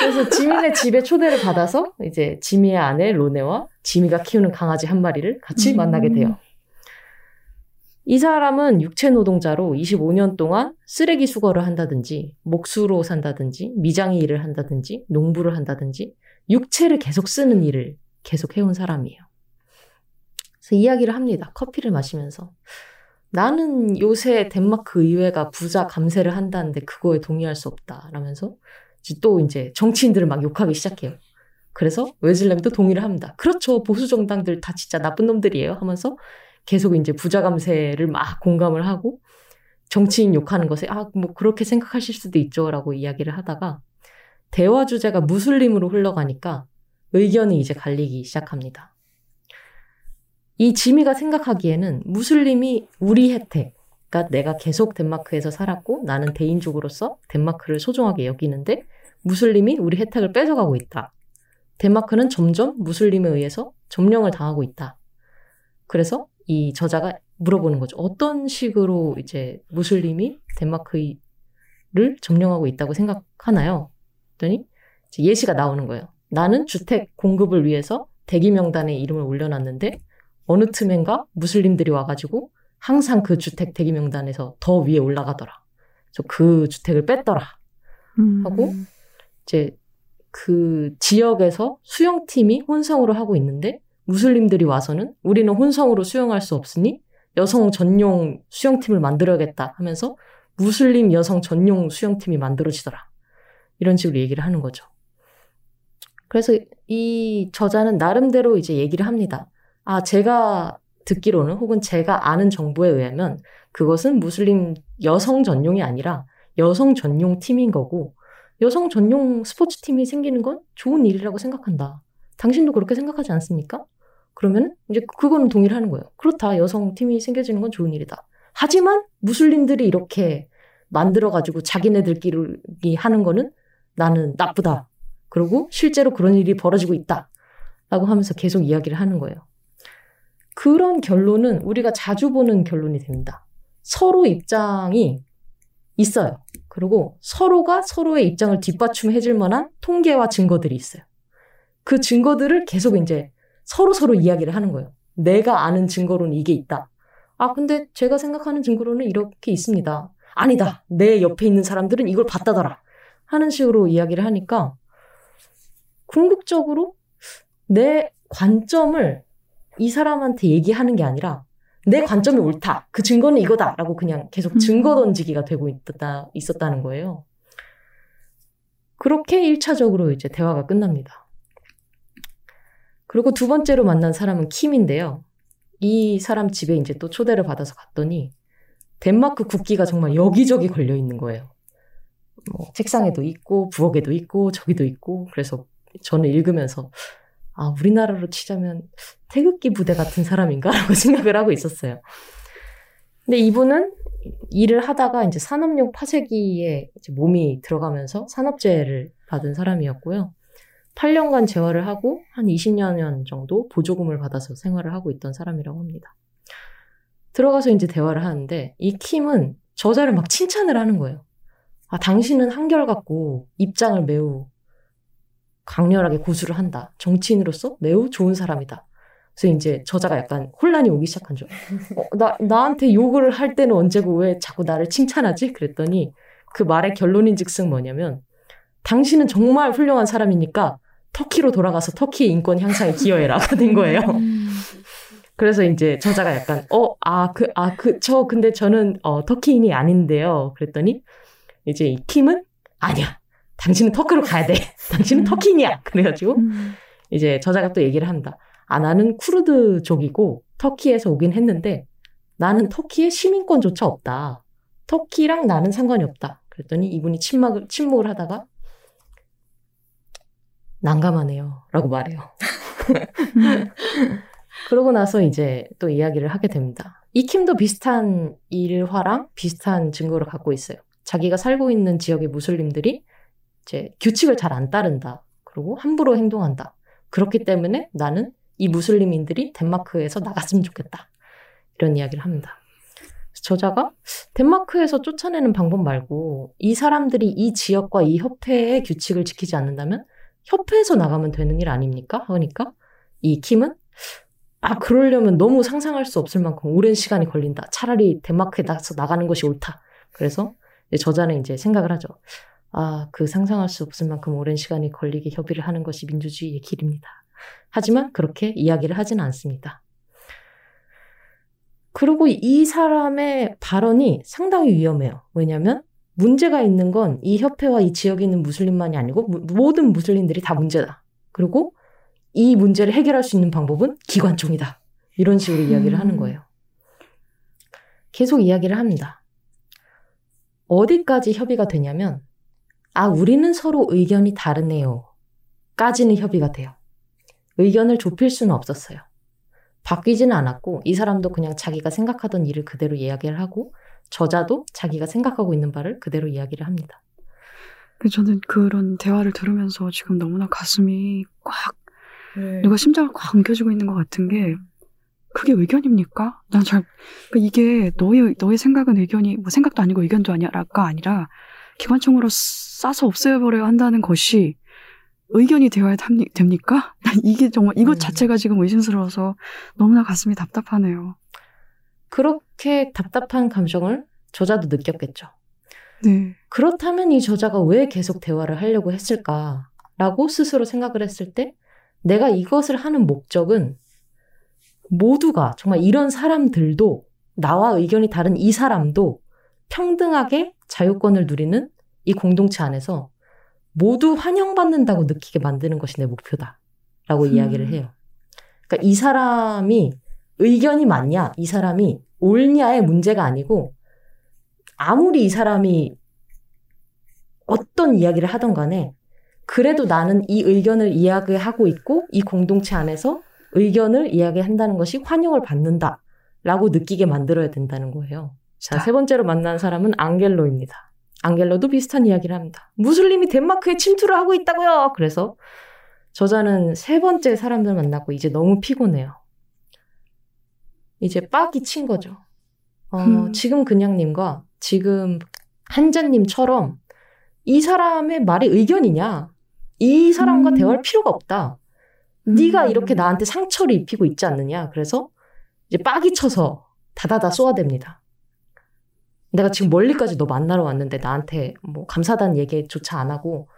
그래서 지민의 집에 초대를 받아서 이제 지미의 아내 로네와 지미가 키우는 강아지 한 마리를 같이 음. 만나게 돼요. 이 사람은 육체 노동자로 25년 동안 쓰레기 수거를 한다든지, 목수로 산다든지, 미장이 일을 한다든지, 농부를 한다든지, 육체를 계속 쓰는 일을 계속 해온 사람이에요. 그래서 이야기를 합니다. 커피를 마시면서. 나는 요새 덴마크 의회가 부자 감세를 한다는데 그거에 동의할 수 없다. 라면서 또 이제 정치인들을 막 욕하기 시작해요. 그래서 웨슬렘도 동의를 합니다. 그렇죠. 보수 정당들 다 진짜 나쁜 놈들이에요. 하면서 계속 이제 부자 감세를 막 공감을 하고 정치인 욕하는 것에 아 뭐 그렇게 생각하실 수도 있죠 라고 이야기를 하다가 대화 주제가 무슬림으로 흘러가니까 의견이 이제 갈리기 시작합니다. 이 지미가 생각하기에는 무슬림이 우리 혜택, 그러니까 내가 계속 덴마크에서 살았고 나는 대인족으로서 덴마크를 소중하게 여기는데 무슬림이 우리 혜택을 뺏어가고 있다. 덴마크는 점점 무슬림에 의해서 점령을 당하고 있다. 그래서 이 저자가 물어보는 거죠. 어떤 식으로 이제 무슬림이 덴마크를 점령하고 있다고 생각하나요? 그랬더니 이제 예시가 나오는 거예요. 나는 주택 공급을 위해서 대기 명단에 이름을 올려놨는데 어느 틈엔가 무슬림들이 와가지고 항상 그 주택 대기 명단에서 더 위에 올라가더라. 그래서 그 주택을 뺐더라. 음. 하고 이제 그 지역에서 수영팀이 혼성으로 하고 있는데 무슬림들이 와서는 우리는 혼성으로 수영할 수 없으니 여성 전용 수영팀을 만들어야겠다 하면서 무슬림 여성 전용 수영팀이 만들어지더라. 이런 식으로 얘기를 하는 거죠. 그래서 이 저자는 나름대로 이제 얘기를 합니다. 아, 제가 듣기로는 혹은 제가 아는 정보에 의하면 그것은 무슬림 여성 전용이 아니라 여성 전용 팀인 거고 여성 전용 스포츠 팀이 생기는 건 좋은 일이라고 생각한다. 당신도 그렇게 생각하지 않습니까? 그러면 이제 그거는 동의를 하는 거예요. 그렇다. 여성 팀이 생겨지는 건 좋은 일이다. 하지만 무슬림들이 이렇게 만들어가지고 자기네들끼리 하는 거는 나는 나쁘다. 그리고 실제로 그런 일이 벌어지고 있다. 라고 하면서 계속 이야기를 하는 거예요. 그런 결론은 우리가 자주 보는 결론이 됩니다. 서로 입장이 있어요. 그리고 서로가 서로의 입장을 뒷받침해 줄 만한 통계와 증거들이 있어요. 그 증거들을 계속 이제 서로 서로 이야기를 하는 거예요. 내가 아는 증거로는 이게 있다. 아, 근데 제가 생각하는 증거로는 이렇게 있습니다. 아니다. 내 옆에 있는 사람들은 이걸 봤다더라. 하는 식으로 이야기를 하니까 궁극적으로 내 관점을 이 사람한테 얘기하는 게 아니라 내 관점이 옳다. 그 증거는 이거다라고 그냥 계속 증거 던지기가 되고 있다, 있었다는 거예요. 그렇게 1차적으로 이제 대화가 끝납니다. 그리고 두 번째로 만난 사람은 킴인데요. 이 사람 집에 이제 또 초대를 받아서 갔더니 덴마크 국기가 정말 여기저기 걸려 있는 거예요. 뭐 책상에도 있고 부엌에도 있고 저기도 있고 그래서 저는 읽으면서 아 우리나라로 치자면 태극기 부대 같은 사람인가라고 생각을 하고 있었어요. 근데 이분은 일을 하다가 이제 산업용 파쇄기에 이제 몸이 들어가면서 산업재해를 받은 사람이었고요. 8년간 재활을 하고 한 20년 정도 보조금을 받아서 생활을 하고 있던 사람이라고 합니다. 들어가서 이제 대화를 하는데 이 킴은 저자를 막 칭찬을 하는 거예요. 아, 당신은 한결같고 입장을 매우 강렬하게 고수를 한다. 정치인으로서 매우 좋은 사람이다. 그래서 이제 저자가 약간 혼란이 오기 시작한 죠. 어, 나, 나한테 욕을 할 때는 언제고 왜 자꾸 나를 칭찬하지? 그랬더니 그 말의 결론인 즉슨 뭐냐면 당신은 정말 훌륭한 사람이니까 터키로 돌아가서 터키의 인권 향상에 기여해라가 된 거예요. 음. 그래서 이제 저자가 약간 어, 아, 그, 아, 그, 저 근데 저는 어, 터키인이 아닌데요. 그랬더니 이제 이 킴은 아니야. 당신은 터키로 가야 돼. 당신은 터키인이야. 그래가지고 음. 이제 저자가 또 얘기를 합니다. 아, 나는 쿠르드족이고 터키에서 오긴 했는데 나는 터키의 시민권조차 없다. 터키랑 나는 상관이 없다. 그랬더니 이분이 침묵을, 침묵을 하다가 난감하네요. 라고 말해요. 그러고 나서 이제 또 이야기를 하게 됩니다. 이킴도 비슷한 일화랑 비슷한 증거를 갖고 있어요. 자기가 살고 있는 지역의 무슬림들이 이제 규칙을 잘 안 따른다. 그리고 함부로 행동한다. 그렇기 때문에 나는 이 무슬림인들이 덴마크에서 나갔으면 좋겠다. 이런 이야기를 합니다. 저자가 덴마크에서 쫓아내는 방법 말고 이 사람들이 이 지역과 이 협회의 규칙을 지키지 않는다면 협회에서 나가면 되는 일 아닙니까? 하니까 이 킴은 아 그러려면 너무 상상할 수 없을 만큼 오랜 시간이 걸린다. 차라리 덴마크에 나가서 나가는 것이 옳다. 그래서 저자는 이제 생각을 하죠. 아, 그 상상할 수 없을 만큼 오랜 시간이 걸리게 협의를 하는 것이 민주주의의 길입니다. 하지만 그렇게 이야기를 하지는 않습니다. 그리고 이 사람의 발언이 상당히 위험해요. 왜냐하면 문제가 있는 건 이 협회와 이 지역에 있는 무슬림만이 아니고 무- 모든 무슬림들이 다 문제다. 그리고 이 문제를 해결할 수 있는 방법은 기관총이다. 이런 식으로 이야기를 하는 거예요. 계속 이야기를 합니다. 어디까지 협의가 되냐면, 아, 우리는 서로 의견이 다르네요. 까지는 협의가 돼요. 의견을 좁힐 수는 없었어요. 바뀌지는 않았고, 이 사람도 그냥 자기가 생각하던 일을 그대로 이야기를 하고, 저자도 자기가 생각하고 있는 바를 그대로 이야기를 합니다. 그 저는 그런 대화를 들으면서 지금 너무나 가슴이 꽉 음. 누가 심장을 꽉 엉켜주고 있는 것 같은 게 그게 의견입니까? 난 잘, 그러니까 이게 너의, 너의 생각은 의견이, 뭐 생각도 아니고 의견도 아니라가 아니라 기관총으로 싸서 없애버려야 한다는 것이 의견이 되어야 합니- 됩니까? 난 이게 정말, 이것 음. 자체가 지금 의심스러워서 너무나 가슴이 답답하네요. 그렇게 답답한 감정을 저자도 느꼈겠죠. 네. 그렇다면 이 저자가 왜 계속 대화를 하려고 했을까라고 스스로 생각을 했을 때 내가 이것을 하는 목적은 모두가 정말 이런 사람들도 나와 의견이 다른 이 사람도 평등하게 자유권을 누리는 이 공동체 안에서 모두 환영받는다고 느끼게 만드는 것이 내 목표다 라고 음. 이야기를 해요. 그러니까 이 사람이 의견이 맞냐, 이 사람이 옳냐의 문제가 아니고 아무리 이 사람이 어떤 이야기를 하던 간에 그래도 나는 이 의견을 이야기하고 있고 이 공동체 안에서 의견을 이야기한다는 것이 환영을 받는다라고 느끼게 만들어야 된다는 거예요. 자, 세 번째로 만난 사람은 앙겔로입니다. 앙겔로도 비슷한 이야기를 합니다. 무슬림이 덴마크에 침투를 하고 있다고요. 그래서 저자는 세 번째 사람들 만나고 이제 너무 피곤해요. 이제 빡이 친 거죠. 어, 음. 지금 그냥님과 지금 한자님처럼 이 사람의 말이 의견이냐? 이 사람과 음. 대화할 필요가 없다. 음. 네가 이렇게 나한테 상처를 입히고 있지 않느냐? 그래서 이제 빡이 쳐서 다다다 쏘아댑니다. 내가 지금 멀리까지 너 만나러 왔는데 나한테 뭐 감사단 얘기조차 안 하고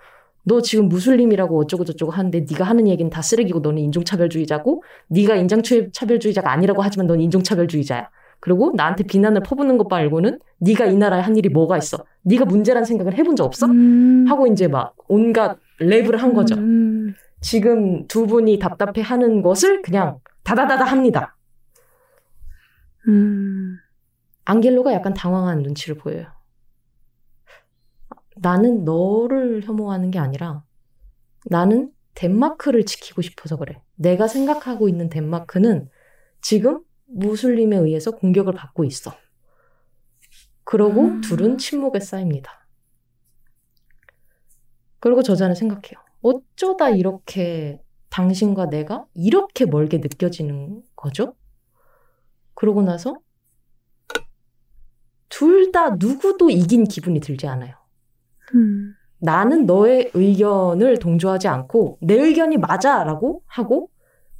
너 지금 무슬림이라고 어쩌고 저쩌고 하는데 네가 하는 얘기는 다 쓰레기고 너는 인종차별주의자고 네가 인종차별주의자가 아니라고 하지만 넌 인종차별주의자야. 그리고 나한테 비난을 퍼붓는 것 말고는 네가 이 나라에 한 일이 뭐가 있어? 네가 문제란 생각을 해본 적 없어? 음. 하고 이제 막 온갖 랩을 한 거죠. 음. 지금 두 분이 답답해 하는 것을 그냥 다다다다 합니다. 음. 앙겔로가 약간 당황한 눈치를 보여요. 나는 너를 혐오하는 게 아니라 나는 덴마크를 지키고 싶어서 그래. 내가 생각하고 있는 덴마크는 지금 무슬림에 의해서 공격을 받고 있어. 그러고 음. 둘은 침묵에 쌓입니다. 그리고 저자는 생각해요. 어쩌다 이렇게 당신과 내가 이렇게 멀게 느껴지는 거죠? 그러고 나서 둘 다 누구도 이긴 기분이 들지 않아요. 음. 나는 너의 의견을 동조하지 않고 내 의견이 맞아라고 하고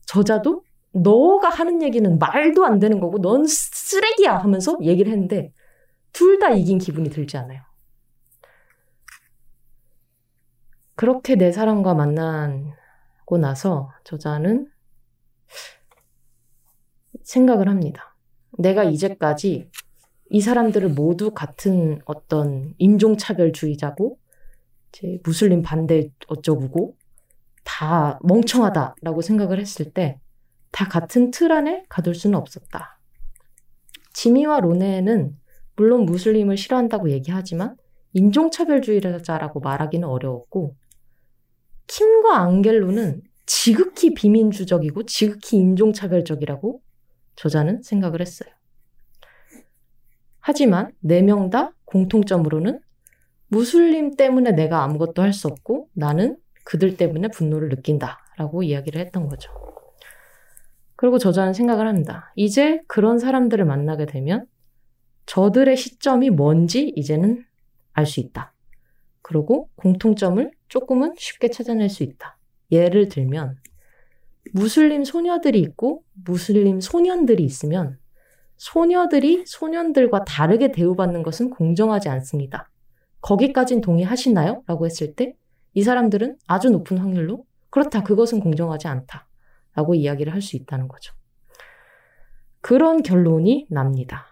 저자도 너가 하는 얘기는 말도 안 되는 거고 넌 쓰레기야 하면서 얘기를 했는데 둘 다 이긴 기분이 들지 않아요. 그렇게 내 사람과 만나고 나서 저자는 생각을 합니다. 내가 이제까지 이 사람들을 모두 같은 어떤 인종차별주의자고 이제 무슬림 반대 어쩌고고 다 멍청하다라고 생각을 했을 때 다 같은 틀 안에 가둘 수는 없었다. 지미와 로네는 물론 무슬림을 싫어한다고 얘기하지만 인종차별주의자라고 말하기는 어려웠고 킴과 앙겔로는 지극히 비민주적이고 지극히 인종차별적이라고 저자는 생각을 했어요. 하지만 네 명 다 공통점으로는 무슬림 때문에 내가 아무것도 할 수 없고 나는 그들 때문에 분노를 느낀다 라고 이야기를 했던 거죠. 그리고 저자는 생각을 합니다. 이제 그런 사람들을 만나게 되면 저들의 시점이 뭔지 이제는 알 수 있다. 그리고 공통점을 조금은 쉽게 찾아낼 수 있다. 예를 들면 무슬림 소녀들이 있고 무슬림 소년들이 있으면 소녀들이 소년들과 다르게 대우받는 것은 공정하지 않습니다. 거기까진 동의하시나요? 라고 했을 때 이 사람들은 아주 높은 확률로 그렇다. 그것은 공정하지 않다. 라고 이야기를 할 수 있다는 거죠. 그런 결론이 납니다.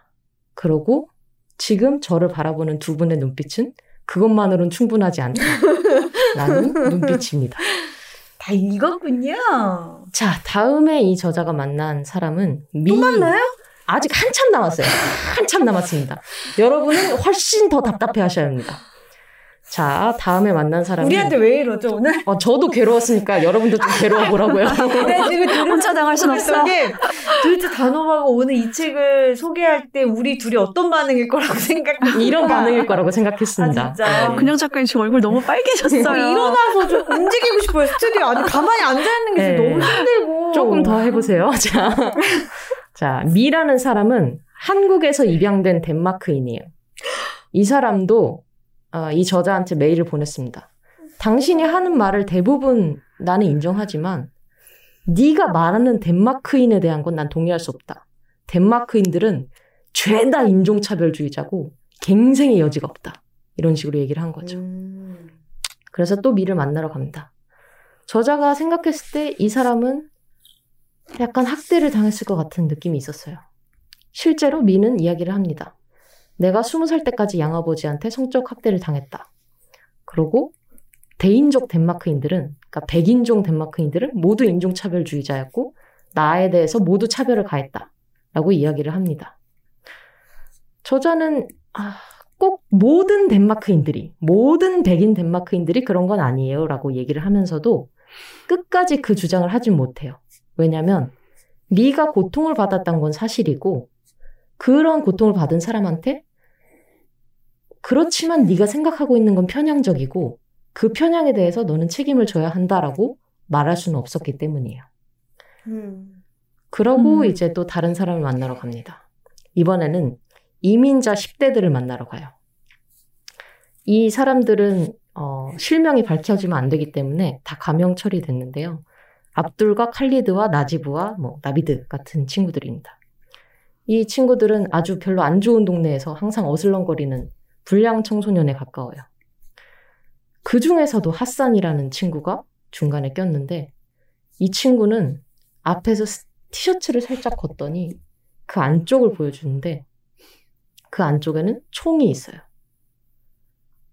그러고 지금 저를 바라보는 두 분의 눈빛은 그것만으로는 충분하지 않다. 라는 눈빛입니다. 다 읽었군요. 자, 다음에 이 저자가 만난 사람은 미. 또 만나요? 아직 한참 남았어요. 한참 남았습니다. 여러분은 훨씬 더 답답해 하셔야 합니다. 자, 다음에 만난 사람은. 우리한테 왜 이러죠 오늘? 어, 저도 괴로웠으니까 여러분도 좀 괴로워 보라고요. 네, 지금 혼자 당할 순 없어. 게 도대체 단호하고 오늘 이 책을 소개할 때 우리 둘이 어떤 반응일 거라고 생각하고 이런 반응일 거라고 생각했습니다. 아, 진짜요? 네. 근영 작가님 지금 얼굴 너무 빨개졌어요. 일어나서 좀 움직이고 싶어요 스튜디오 아니 가만히 앉아 있는 게 네. 너무 힘들고 조금 더 해보세요. 자, 자, 미라는 사람은 한국에서 입양된 덴마크인이에요. 이 사람도 아, 이 저자한테 메일을 보냈습니다. 당신이 하는 말을 대부분 나는 인정하지만 네가 말하는 덴마크인에 대한 건 난 동의할 수 없다. 덴마크인들은 죄다 인종차별주의자고 갱생의 여지가 없다. 이런 식으로 얘기를 한 거죠. 음. 그래서 또 미를 만나러 갑니다. 저자가 생각했을 때 이 사람은 약간 학대를 당했을 것 같은 느낌이 있었어요. 실제로 미는 이야기를 합니다. 내가 스무 살 때까지 양아버지한테 성적 학대를 당했다. 그리고 대인족 덴마크인들은, 그러니까 백인종 덴마크인들은 모두 인종차별주의자였고 나에 대해서 모두 차별을 가했다. 라고 이야기를 합니다. 저자는 아, 꼭 모든 덴마크인들이, 모든 백인 덴마크인들이 그런 건 아니에요. 라고 얘기를 하면서도 끝까지 그 주장을 하진 못해요. 왜냐면, 미가 고통을 받았던 건 사실이고, 그런 고통을 받은 사람한테, 그렇지만 네가 생각하고 있는 건 편향적이고, 그 편향에 대해서 너는 책임을 져야 한다라고 말할 수는 없었기 때문이에요. 음. 그러고 음. 이제 또 다른 사람을 만나러 갑니다. 이번에는 이민자 10대들을 만나러 가요. 이 사람들은 어, 실명이 밝혀지면 안 되기 때문에 다 가명 처리됐는데요. 압둘과 칼리드와 나지브와 뭐 나비드 같은 친구들입니다. 이 친구들은 아주 별로 안 좋은 동네에서 항상 어슬렁거리는 불량 청소년에 가까워요. 그 중에서도 핫산이라는 친구가 중간에 꼈는데 이 친구는 앞에서 스- 티셔츠를 살짝 걷더니 그 안쪽을 보여주는데 그 안쪽에는 총이 있어요.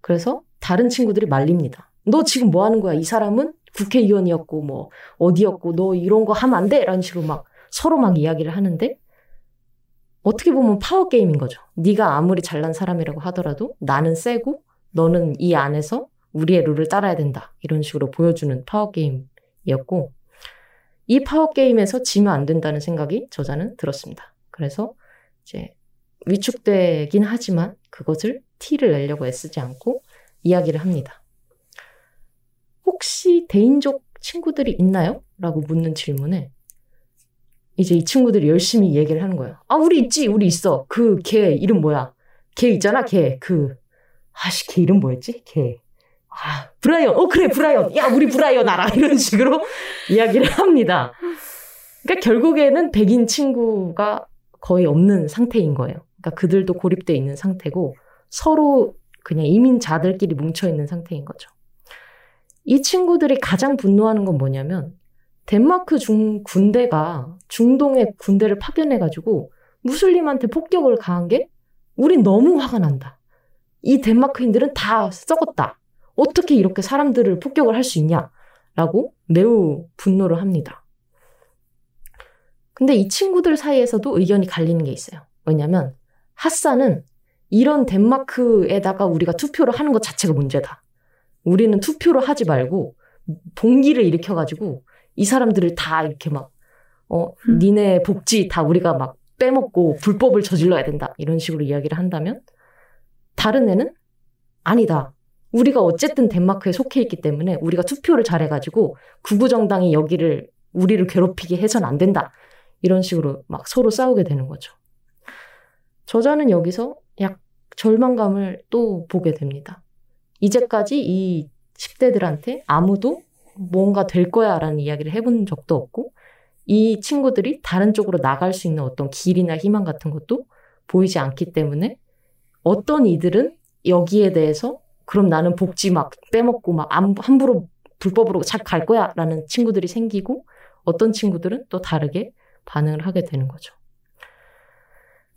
그래서 다른 친구들이 말립니다. 너 지금 뭐 하는 거야? 이 사람은 국회의원이었고 뭐 어디였고 너 이런 거 하면 안 돼? 라는 식으로 막 서로 막 이야기를 하는데 어떻게 보면 파워 게임인 거죠. 네가 아무리 잘난 사람이라고 하더라도 나는 세고 너는 이 안에서 우리의 룰을 따라야 된다. 이런 식으로 보여주는 파워 게임이었고 이 파워 게임에서 지면 안 된다는 생각이 저자는 들었습니다. 그래서 이제 위축되긴 하지만 그것을 티를 내려고 애쓰지 않고 이야기를 합니다. 혹시 대인족 친구들이 있나요? 라고 묻는 질문에 이제 이 친구들이 열심히 얘기를 하는 거예요. 아, 우리 있지, 우리 있어. 그 걔 이름 뭐야? 걔 있잖아, 걔. 그 아씨, 걔 이름 뭐였지? 걔. 아, 브라이언. 어, 그래, 브라이언. 야, 우리 브라이언 알아. 이런 식으로 이야기를 합니다. 그러니까 결국에는 백인 친구가 거의 없는 상태인 거예요. 그러니까 그들도 고립돼 있는 상태고 서로 그냥 이민자들끼리 뭉쳐 있는 상태인 거죠. 이 친구들이 가장 분노하는 건 뭐냐면 덴마크 중 군대가 중동에 군대를 파견해가지고 무슬림한테 폭격을 가한 게 우린 너무 화가 난다. 이 덴마크인들은 다 썩었다. 어떻게 이렇게 사람들을 폭격을 할 수 있냐? 라고 매우 분노를 합니다. 근데 이 친구들 사이에서도 의견이 갈리는 게 있어요. 왜냐면 핫산은 이런 덴마크에다가 우리가 투표를 하는 것 자체가 문제다. 우리는 투표를 하지 말고 봉기를 일으켜가지고 이 사람들을 다 이렇게 막, 어, 음. 니네 복지 다 우리가 막 빼먹고 불법을 저질러야 된다. 이런 식으로 이야기를 한다면 다른 애는 아니다. 우리가 어쨌든 덴마크에 속해 있기 때문에 우리가 투표를 잘해가지고 구구정당이 여기를 우리를 괴롭히게 해선 안 된다. 이런 식으로 막 서로 싸우게 되는 거죠. 저자는 여기서 약 절망감을 또 보게 됩니다. 이제까지 이 10대들한테 아무도 뭔가 될 거야 라는 이야기를 해본 적도 없고, 이 친구들이 다른 쪽으로 나갈 수 있는 어떤 길이나 희망 같은 것도 보이지 않기 때문에 어떤 이들은 여기에 대해서 그럼 나는 복지 막 빼먹고 막 안- 함부로 불법으로 잘갈 거야 라는 친구들이 생기고 어떤 친구들은 또 다르게 반응을 하게 되는 거죠.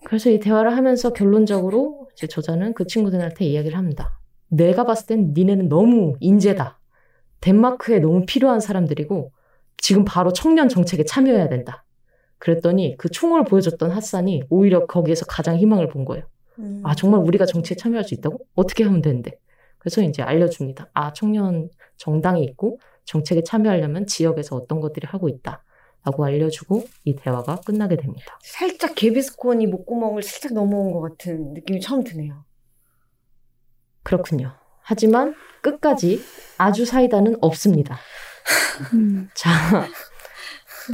그래서 이 대화를 하면서 결론적으로 이제 저자는 그 친구들한테 이야기를 합니다. 내가 봤을 땐 니네는 너무 인재다. 덴마크에 너무 필요한 사람들이고 지금 바로 청년 정책에 참여해야 된다. 그랬더니 그 총을 보여줬던 핫산이 오히려 거기에서 가장 희망을 본 거예요. 음. 아, 정말 우리가 정치에 참여할 수 있다고? 어떻게 하면 되는데? 그래서 이제 알려줍니다. 아, 청년 정당이 있고 정책에 참여하려면 지역에서 어떤 것들이 하고 있다. 라고 알려주고 이 대화가 끝나게 됩니다. 살짝 개비스콘이 목구멍을 살짝 넘어온 것 같은 느낌이 처음 드네요. 그렇군요. 하지만 끝까지 아주 사이다는 없습니다. 음. 자,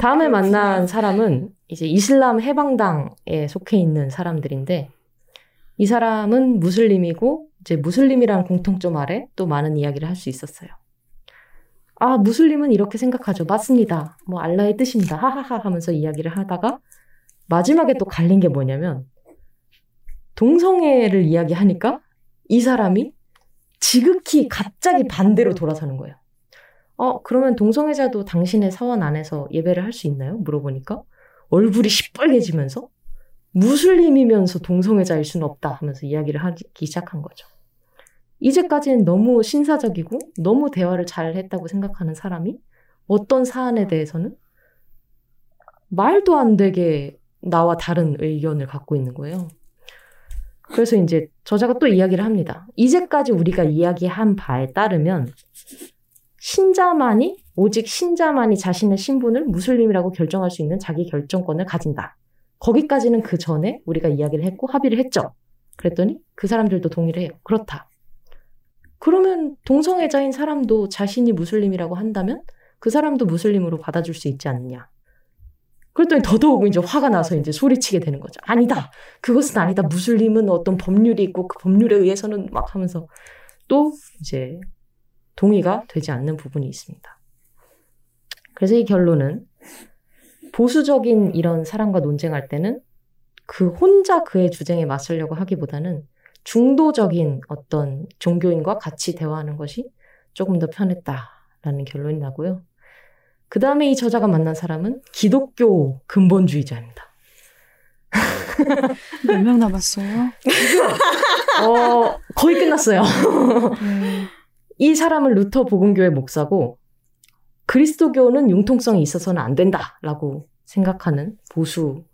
다음에 만난 사람은 이제 이슬람 해방당에 속해 있는 사람들인데 이 사람은 무슬림이고 이제 무슬림이라는 공통점 아래 또 많은 이야기를 할 수 있었어요. 아, 무슬림은 이렇게 생각하죠. 맞습니다. 뭐 알라의 뜻입니다. 하하하 하면서 이야기를 하다가 마지막에 또 갈린 게 뭐냐면 동성애를 이야기하니까 이 사람이 지극히 갑자기 반대로 돌아서는 거예요. 어, 그러면 동성애자도 당신의 사원 안에서 예배를 할 수 있나요? 물어보니까 얼굴이 시뻘개지면서 무슬림이면서 동성애자일 수는 없다 하면서 이야기를 하기 시작한 거죠. 이제까지는 너무 신사적이고 너무 대화를 잘 했다고 생각하는 사람이 어떤 사안에 대해서는 말도 안 되게 나와 다른 의견을 갖고 있는 거예요. 그래서 이제 저자가 또 이야기를 합니다. 이제까지 우리가 이야기한 바에 따르면 신자만이 오직 신자만이 자신의 신분을 무슬림이라고 결정할 수 있는 자기 결정권을 가진다. 거기까지는 그 전에 우리가 이야기를 했고 합의를 했죠. 그랬더니 그 사람들도 동의를 해요. 그렇다. 그러면 동성애자인 사람도 자신이 무슬림이라고 한다면 그 사람도 무슬림으로 받아줄 수 있지 않느냐. 그랬더니 더더욱 이제 화가 나서 이제 소리치게 되는 거죠. 아니다. 그것은 아니다. 무슬림은 어떤 법률이 있고 그 법률에 의해서는 막 하면서 또 이제 동의가 되지 않는 부분이 있습니다. 그래서 이 결론은 보수적인 이런 사람과 논쟁할 때는 그 혼자 그의 주쟁에 맞서려고 하기보다는 중도적인 어떤 종교인과 같이 대화하는 것이 조금 더 편했다라는 결론이 나고요. 그 다음에 이 저자가 만난 사람은 기독교 근본주의자입니다. 몇 명 남았어요? 어, 거의 끝났어요. 이 사람은 루터 복음교회 목사고 그리스도교는 융통성이 있어서는 안 된다라고 생각하는 보수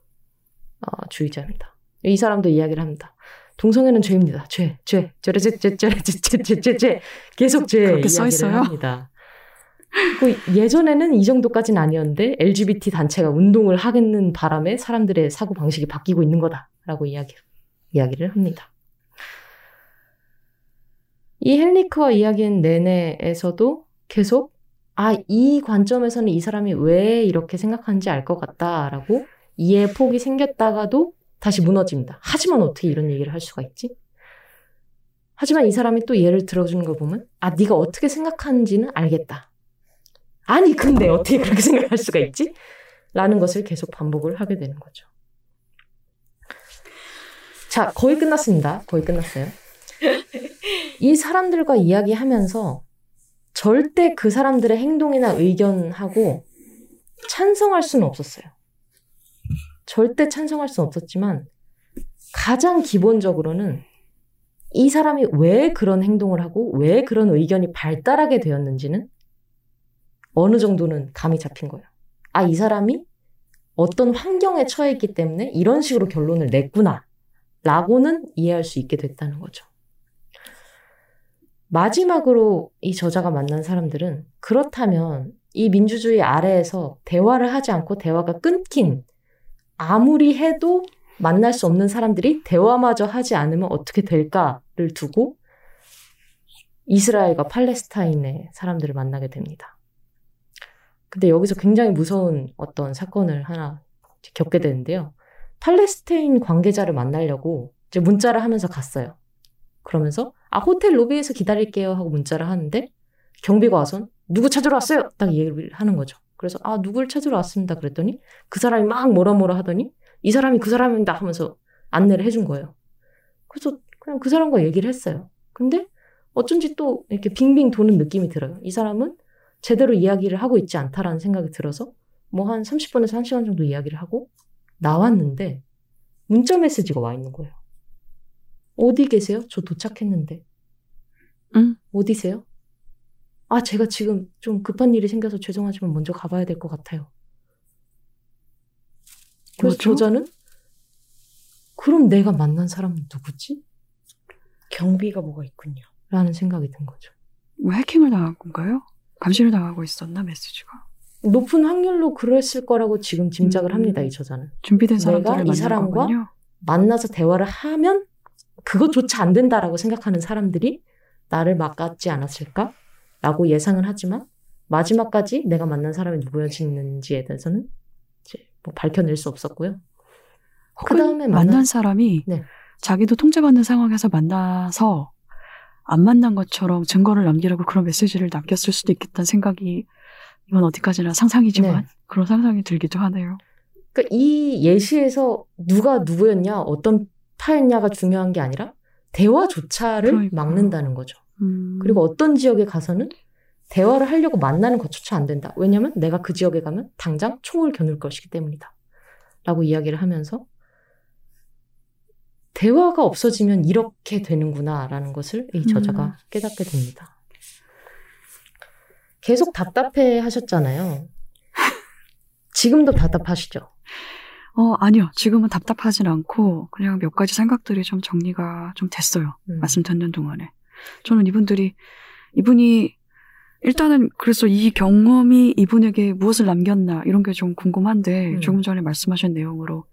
어, 주의자입니다. 이 사람도 이야기를 합니다. 동성애는 죄입니다. 죄, 죄, 죄, 죄, 죄, 죄, 죄, 죄, 죄, 계속 죄 이야기를 써 있어요? 합니다. 그 예전에는 이 정도까지는 아니었는데 LGBT 단체가 운동을 하겠는 바람에 사람들의 사고 방식이 바뀌고 있는 거다라고 이야기 이야기를 합니다. 이 헨리크와 이야기한 내내에서도 계속 아, 이 관점에서는 이 사람이 왜 이렇게 생각하는지 알 것 같다라고 이해 폭이 생겼다가도 다시 무너집니다. 하지만 어떻게 이런 얘기를 할 수가 있지? 하지만 이 사람이 또 예를 들어주는 걸 보면 아, 네가 어떻게 생각하는지는 알겠다. 아니, 근데 어떻게 그렇게 생각할 수가 있지? 라는 것을 계속 반복을 하게 되는 거죠. 자, 거의 끝났습니다. 거의 끝났어요. 이 사람들과 이야기하면서 절대 그 사람들의 행동이나 의견하고 찬성할 수는 없었어요. 절대 찬성할 수는 없었지만 가장 기본적으로는 이 사람이 왜 그런 행동을 하고 왜 그런 의견이 발달하게 되었는지는 어느 정도는 감이 잡힌 거예요. 아, 이 사람이 어떤 환경에 처해 있기 때문에 이런 식으로 결론을 냈구나. 라고는 이해할 수 있게 됐다는 거죠. 마지막으로 이 저자가 만난 사람들은 그렇다면 이 민주주의 아래에서 대화를 하지 않고 대화가 끊긴 아무리 해도 만날 수 없는 사람들이 대화마저 하지 않으면 어떻게 될까를 두고 이스라엘과 팔레스타인의 사람들을 만나게 됩니다. 근데 여기서 굉장히 무서운 어떤 사건을 하나 겪게 되는데요. 팔레스타인 관계자를 만나려고 이제 문자를 하면서 갔어요. 그러면서 아 호텔 로비에서 기다릴게요 하고 문자를 하는데 경비가 와서 누구 찾으러 왔어요 딱 얘기를 하는 거죠. 그래서 아 누굴 찾으러 왔습니다 그랬더니 그 사람이 막 뭐라 뭐라 하더니 이 사람이 그 사람입니다 하면서 안내를 해준 거예요. 그래서 그냥 그 사람과 얘기를 했어요. 근데 어쩐지 또 이렇게 빙빙 도는 느낌이 들어요. 이 사람은 제대로 이야기를 하고 있지 않다라는 생각이 들어서 뭐 한 30분에서 1시간 정도 이야기를 하고 나왔는데 문자 메시지가 와 있는 거예요. 어디 계세요? 저 도착했는데. 응. 어디세요? 아, 제가 지금 좀 급한 일이 생겨서 죄송하지만 먼저 가봐야 될 것 같아요. 그래서 뭐죠? 저자는 그럼 내가 만난 사람은 누구지? 경비가 뭐가 있군요. 라는 생각이 든 거죠. 뭐 해킹을 당한 건가요? 감시를 당하고 있었나 메시지가? 높은 확률로 그랬을 거라고 지금 짐작을 음. 합니다, 이 저자는. 준비된 내가 이 사람과 거군요. 만나서 대화를 하면 그것조차 안 된다라고 생각하는 사람들이 나를 막았지 않았을까? 라고 예상은 하지만 마지막까지 내가 만난 사람이 누구였는지에 대해서는 이제 뭐 밝혀낼 수 없었고요. 혹은 그다음에 만난 만난- 사람이 네. 자기도 통제받는 상황에서 만나서 안 만난 것처럼 증거를 남기라고 그런 메시지를 남겼을 수도 있겠다는 생각이 이건 어디까지나 상상이지만 네. 그런 상상이 들기도 하네요. 그러니까 이 예시에서 누가 누구였냐, 어떤 파였냐가 중요한 게 아니라 대화조차를 그러니까요. 막는다는 거죠. 음, 그리고 어떤 지역에 가서는 대화를 하려고 만나는 것조차 안 된다. 왜냐면 내가 그 지역에 가면 당장 총을 겨눌 것이기 때문이다. 라고 이야기를 하면서 대화가 없어지면 이렇게 되는구나 라는 것을 이 저자가 음. 깨닫게 됩니다. 계속 답답해 하셨잖아요. 지금도 답답하시죠? 어 아니요 지금은 답답하진 않고 그냥 몇 가지 생각들이 좀 정리가 좀 됐어요. 음. 말씀 듣는 동안에 저는 이분들이 이분이 일단은 그래서 이 경험이 이분에게 무엇을 남겼나 이런 게 좀 궁금한데 음. 조금 전에 말씀하신 내용으로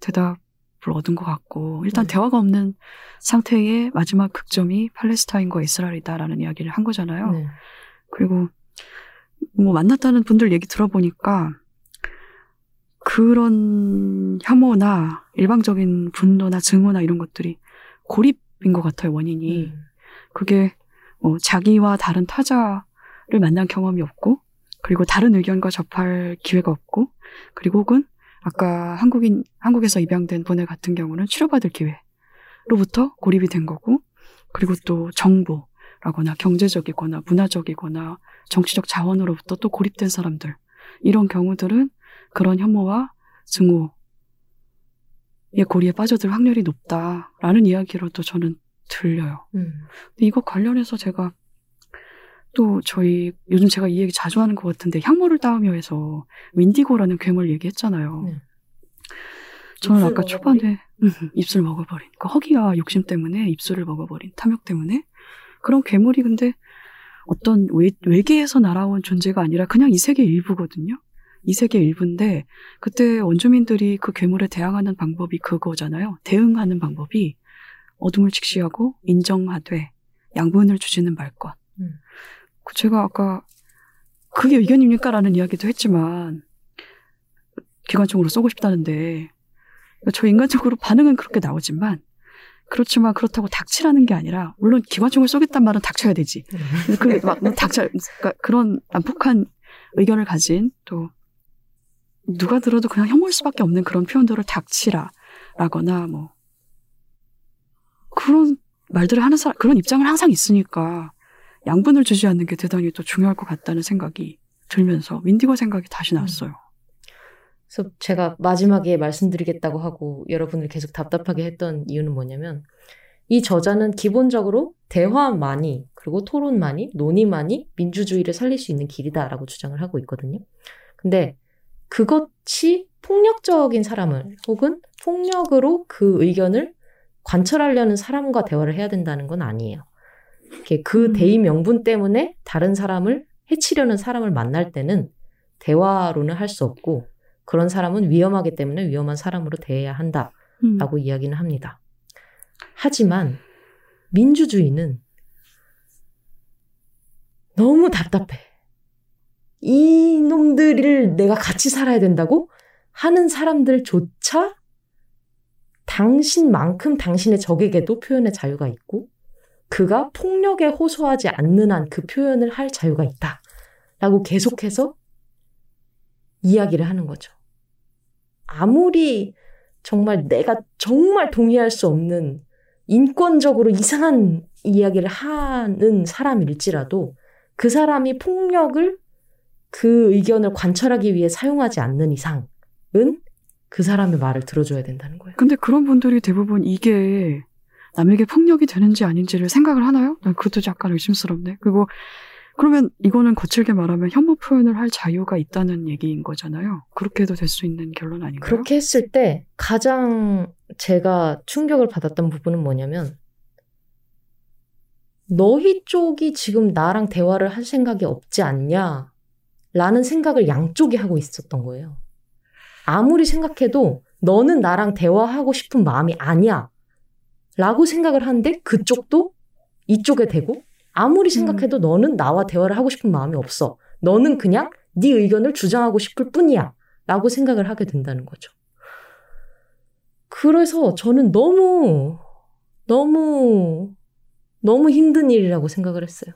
대답 을 얻은 것 같고 일단 네. 대화가 없는 상태의 마지막 극점이 팔레스타인과 이스라엘이다라는 이야기를 한 거잖아요. 네. 그리고 뭐 만났다는 분들 얘기 들어보니까 그런 혐오나 일방적인 분노나 증오나 이런 것들이 고립인 것 같아요 원인이 음. 그게 뭐 자기와 다른 타자를 만난 경험이 없고 그리고 다른 의견과 접할 기회가 없고 그리고 혹은 아까 한국인 한국에서 입양된 분의 같은 경우는 치료받을 기회로부터 고립이 된 거고 그리고 또 정보라거나 경제적이거나 문화적이거나 정치적 자원으로부터 또 고립된 사람들 이런 경우들은 그런 혐오와 증오의 고리에 빠져들 확률이 높다라는 이야기로도 저는 들려요. 음. 근데 이거 관련해서 제가 또 저희 요즘 제가 이 얘기 자주 하는 것 같은데 향모를 따으며 해서 윈디고라는 괴물 얘기했잖아요. 네. 저는 아까 먹어버린? 초반에 음, 입술 먹어버린 그 허기와 욕심 때문에 입술을 먹어버린 탐욕 때문에 그런 괴물이 근데 어떤 외, 외계에서 날아온 존재가 아니라 그냥 이 세계 일부거든요. 이 세계 일부인데 그때 원주민들이 그 괴물에 대항하는 방법이 그거잖아요. 대응하는 방법이 어둠을 직시하고 인정하되 양분을 주지는 말 것. 제가 아까 그게 의견입니까 라는 이야기도 했지만 기관총으로 쏘고 싶다는데 저 인간적으로 반응은 그렇게 나오지만 그렇지만 그렇다고 닥치라는 게 아니라 물론 기관총을 쏘겠단 말은 닥쳐야 되지. 그, 막, 닥쳐, 그러니까 그런 난폭한 의견을 가진 또, 누가 들어도 그냥 혐오일 수밖에 없는 그런 표현들을 닥치라, 라거나 뭐, 그런 말들을 하는 사람, 그런 입장을 항상 있으니까 양분을 주지 않는 게 대단히 또 중요할 것 같다는 생각이 들면서 윈디고 생각이 다시 났어요. 그래서 제가 마지막에 말씀드리겠다고 하고 여러분을 계속 답답하게 했던 이유는 뭐냐면 이 저자는 기본적으로 대화만이 그리고 토론만이 논의만이 민주주의를 살릴 수 있는 길이다라고 주장을 하고 있거든요. 근데 그것이 폭력적인 사람을 혹은 폭력으로 그 의견을 관철하려는 사람과 대화를 해야 된다는 건 아니에요. 이렇게 그 음. 대의 명분 때문에 다른 사람을 해치려는 사람을 만날 때는 대화로는 할 수 없고 그런 사람은 위험하기 때문에 위험한 사람으로 대해야 한다라고 음. 이야기는 합니다. 하지만 민주주의는 너무 답답해. 이 놈들을 내가 같이 살아야 된다고 하는 사람들조차 당신만큼 당신의 적에게도 표현의 자유가 있고 그가 폭력에 호소하지 않는 한 그 표현을 할 자유가 있다. 라고 계속해서 이야기를 하는 거죠. 아무리 정말 내가 정말 동의할 수 없는 인권적으로 이상한 이야기를 하는 사람일지라도 그 사람이 폭력을 그 의견을 관철하기 위해 사용하지 않는 이상은 그 사람의 말을 들어줘야 된다는 거예요. 근데 그런 분들이 대부분 이게 남에게 폭력이 되는지 아닌지를 생각을 하나요? 난 그것도 약간 의심스럽네. 그리고 그러면 이거는 거칠게 말하면 혐오 표현을 할 자유가 있다는 얘기인 거잖아요. 그렇게 해도 될 수 있는 결론 아닌가요? 그렇게 했을 때 가장 제가 충격을 받았던 부분은 뭐냐면 너희 쪽이 지금 나랑 대화를 할 생각이 없지 않냐 라는 생각을 양쪽이 하고 있었던 거예요. 아무리 생각해도 너는 나랑 대화하고 싶은 마음이 아니야 라고 생각을 하는데 그쪽도 이쪽에 대고 아무리 생각해도 너는 나와 대화를 하고 싶은 마음이 없어. 너는 그냥 네 의견을 주장하고 싶을 뿐이야. 라고 생각을 하게 된다는 거죠. 그래서 저는 너무, 너무, 너무 힘든 일이라고 생각을 했어요.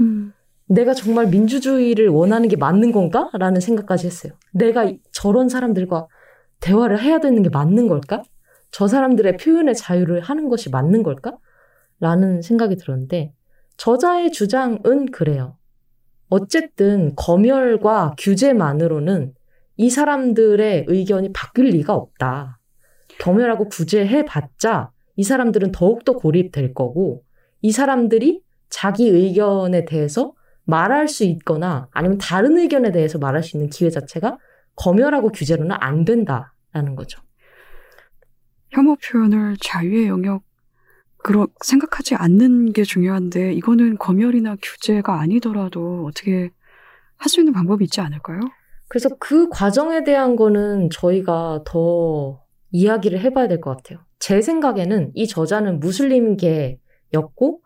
음, 내가 정말 민주주의를 원하는 게 맞는 건가? 라는 생각까지 했어요. 내가 이- 저런 사람들과 대화를 해야 되는 게 맞는 걸까? 저 사람들의 표현의 자유를 하는 것이 맞는 걸까? 라는 생각이 들었는데, 저자의 주장은 그래요. 어쨌든 검열과 규제만으로는 이 사람들의 의견이 바뀔 리가 없다. 검열하고 구제해봤자 이 사람들은 더욱더 고립될 거고, 이 사람들이 자기 의견에 대해서 말할 수 있거나 아니면 다른 의견에 대해서 말할 수 있는 기회 자체가 검열하고 규제로는 안 된다라는 거죠. 혐오 표현을 자유의 영역 그러 생각하지 않는 게 중요한데 이거는 검열이나 규제가 아니더라도 어떻게 할 수 있는 방법이 있지 않을까요? 그래서 그 과정에 대한 거는 저희가 더 이야기를 해봐야 될 것 같아요. 제 생각에는 이 저자는 무슬림계였고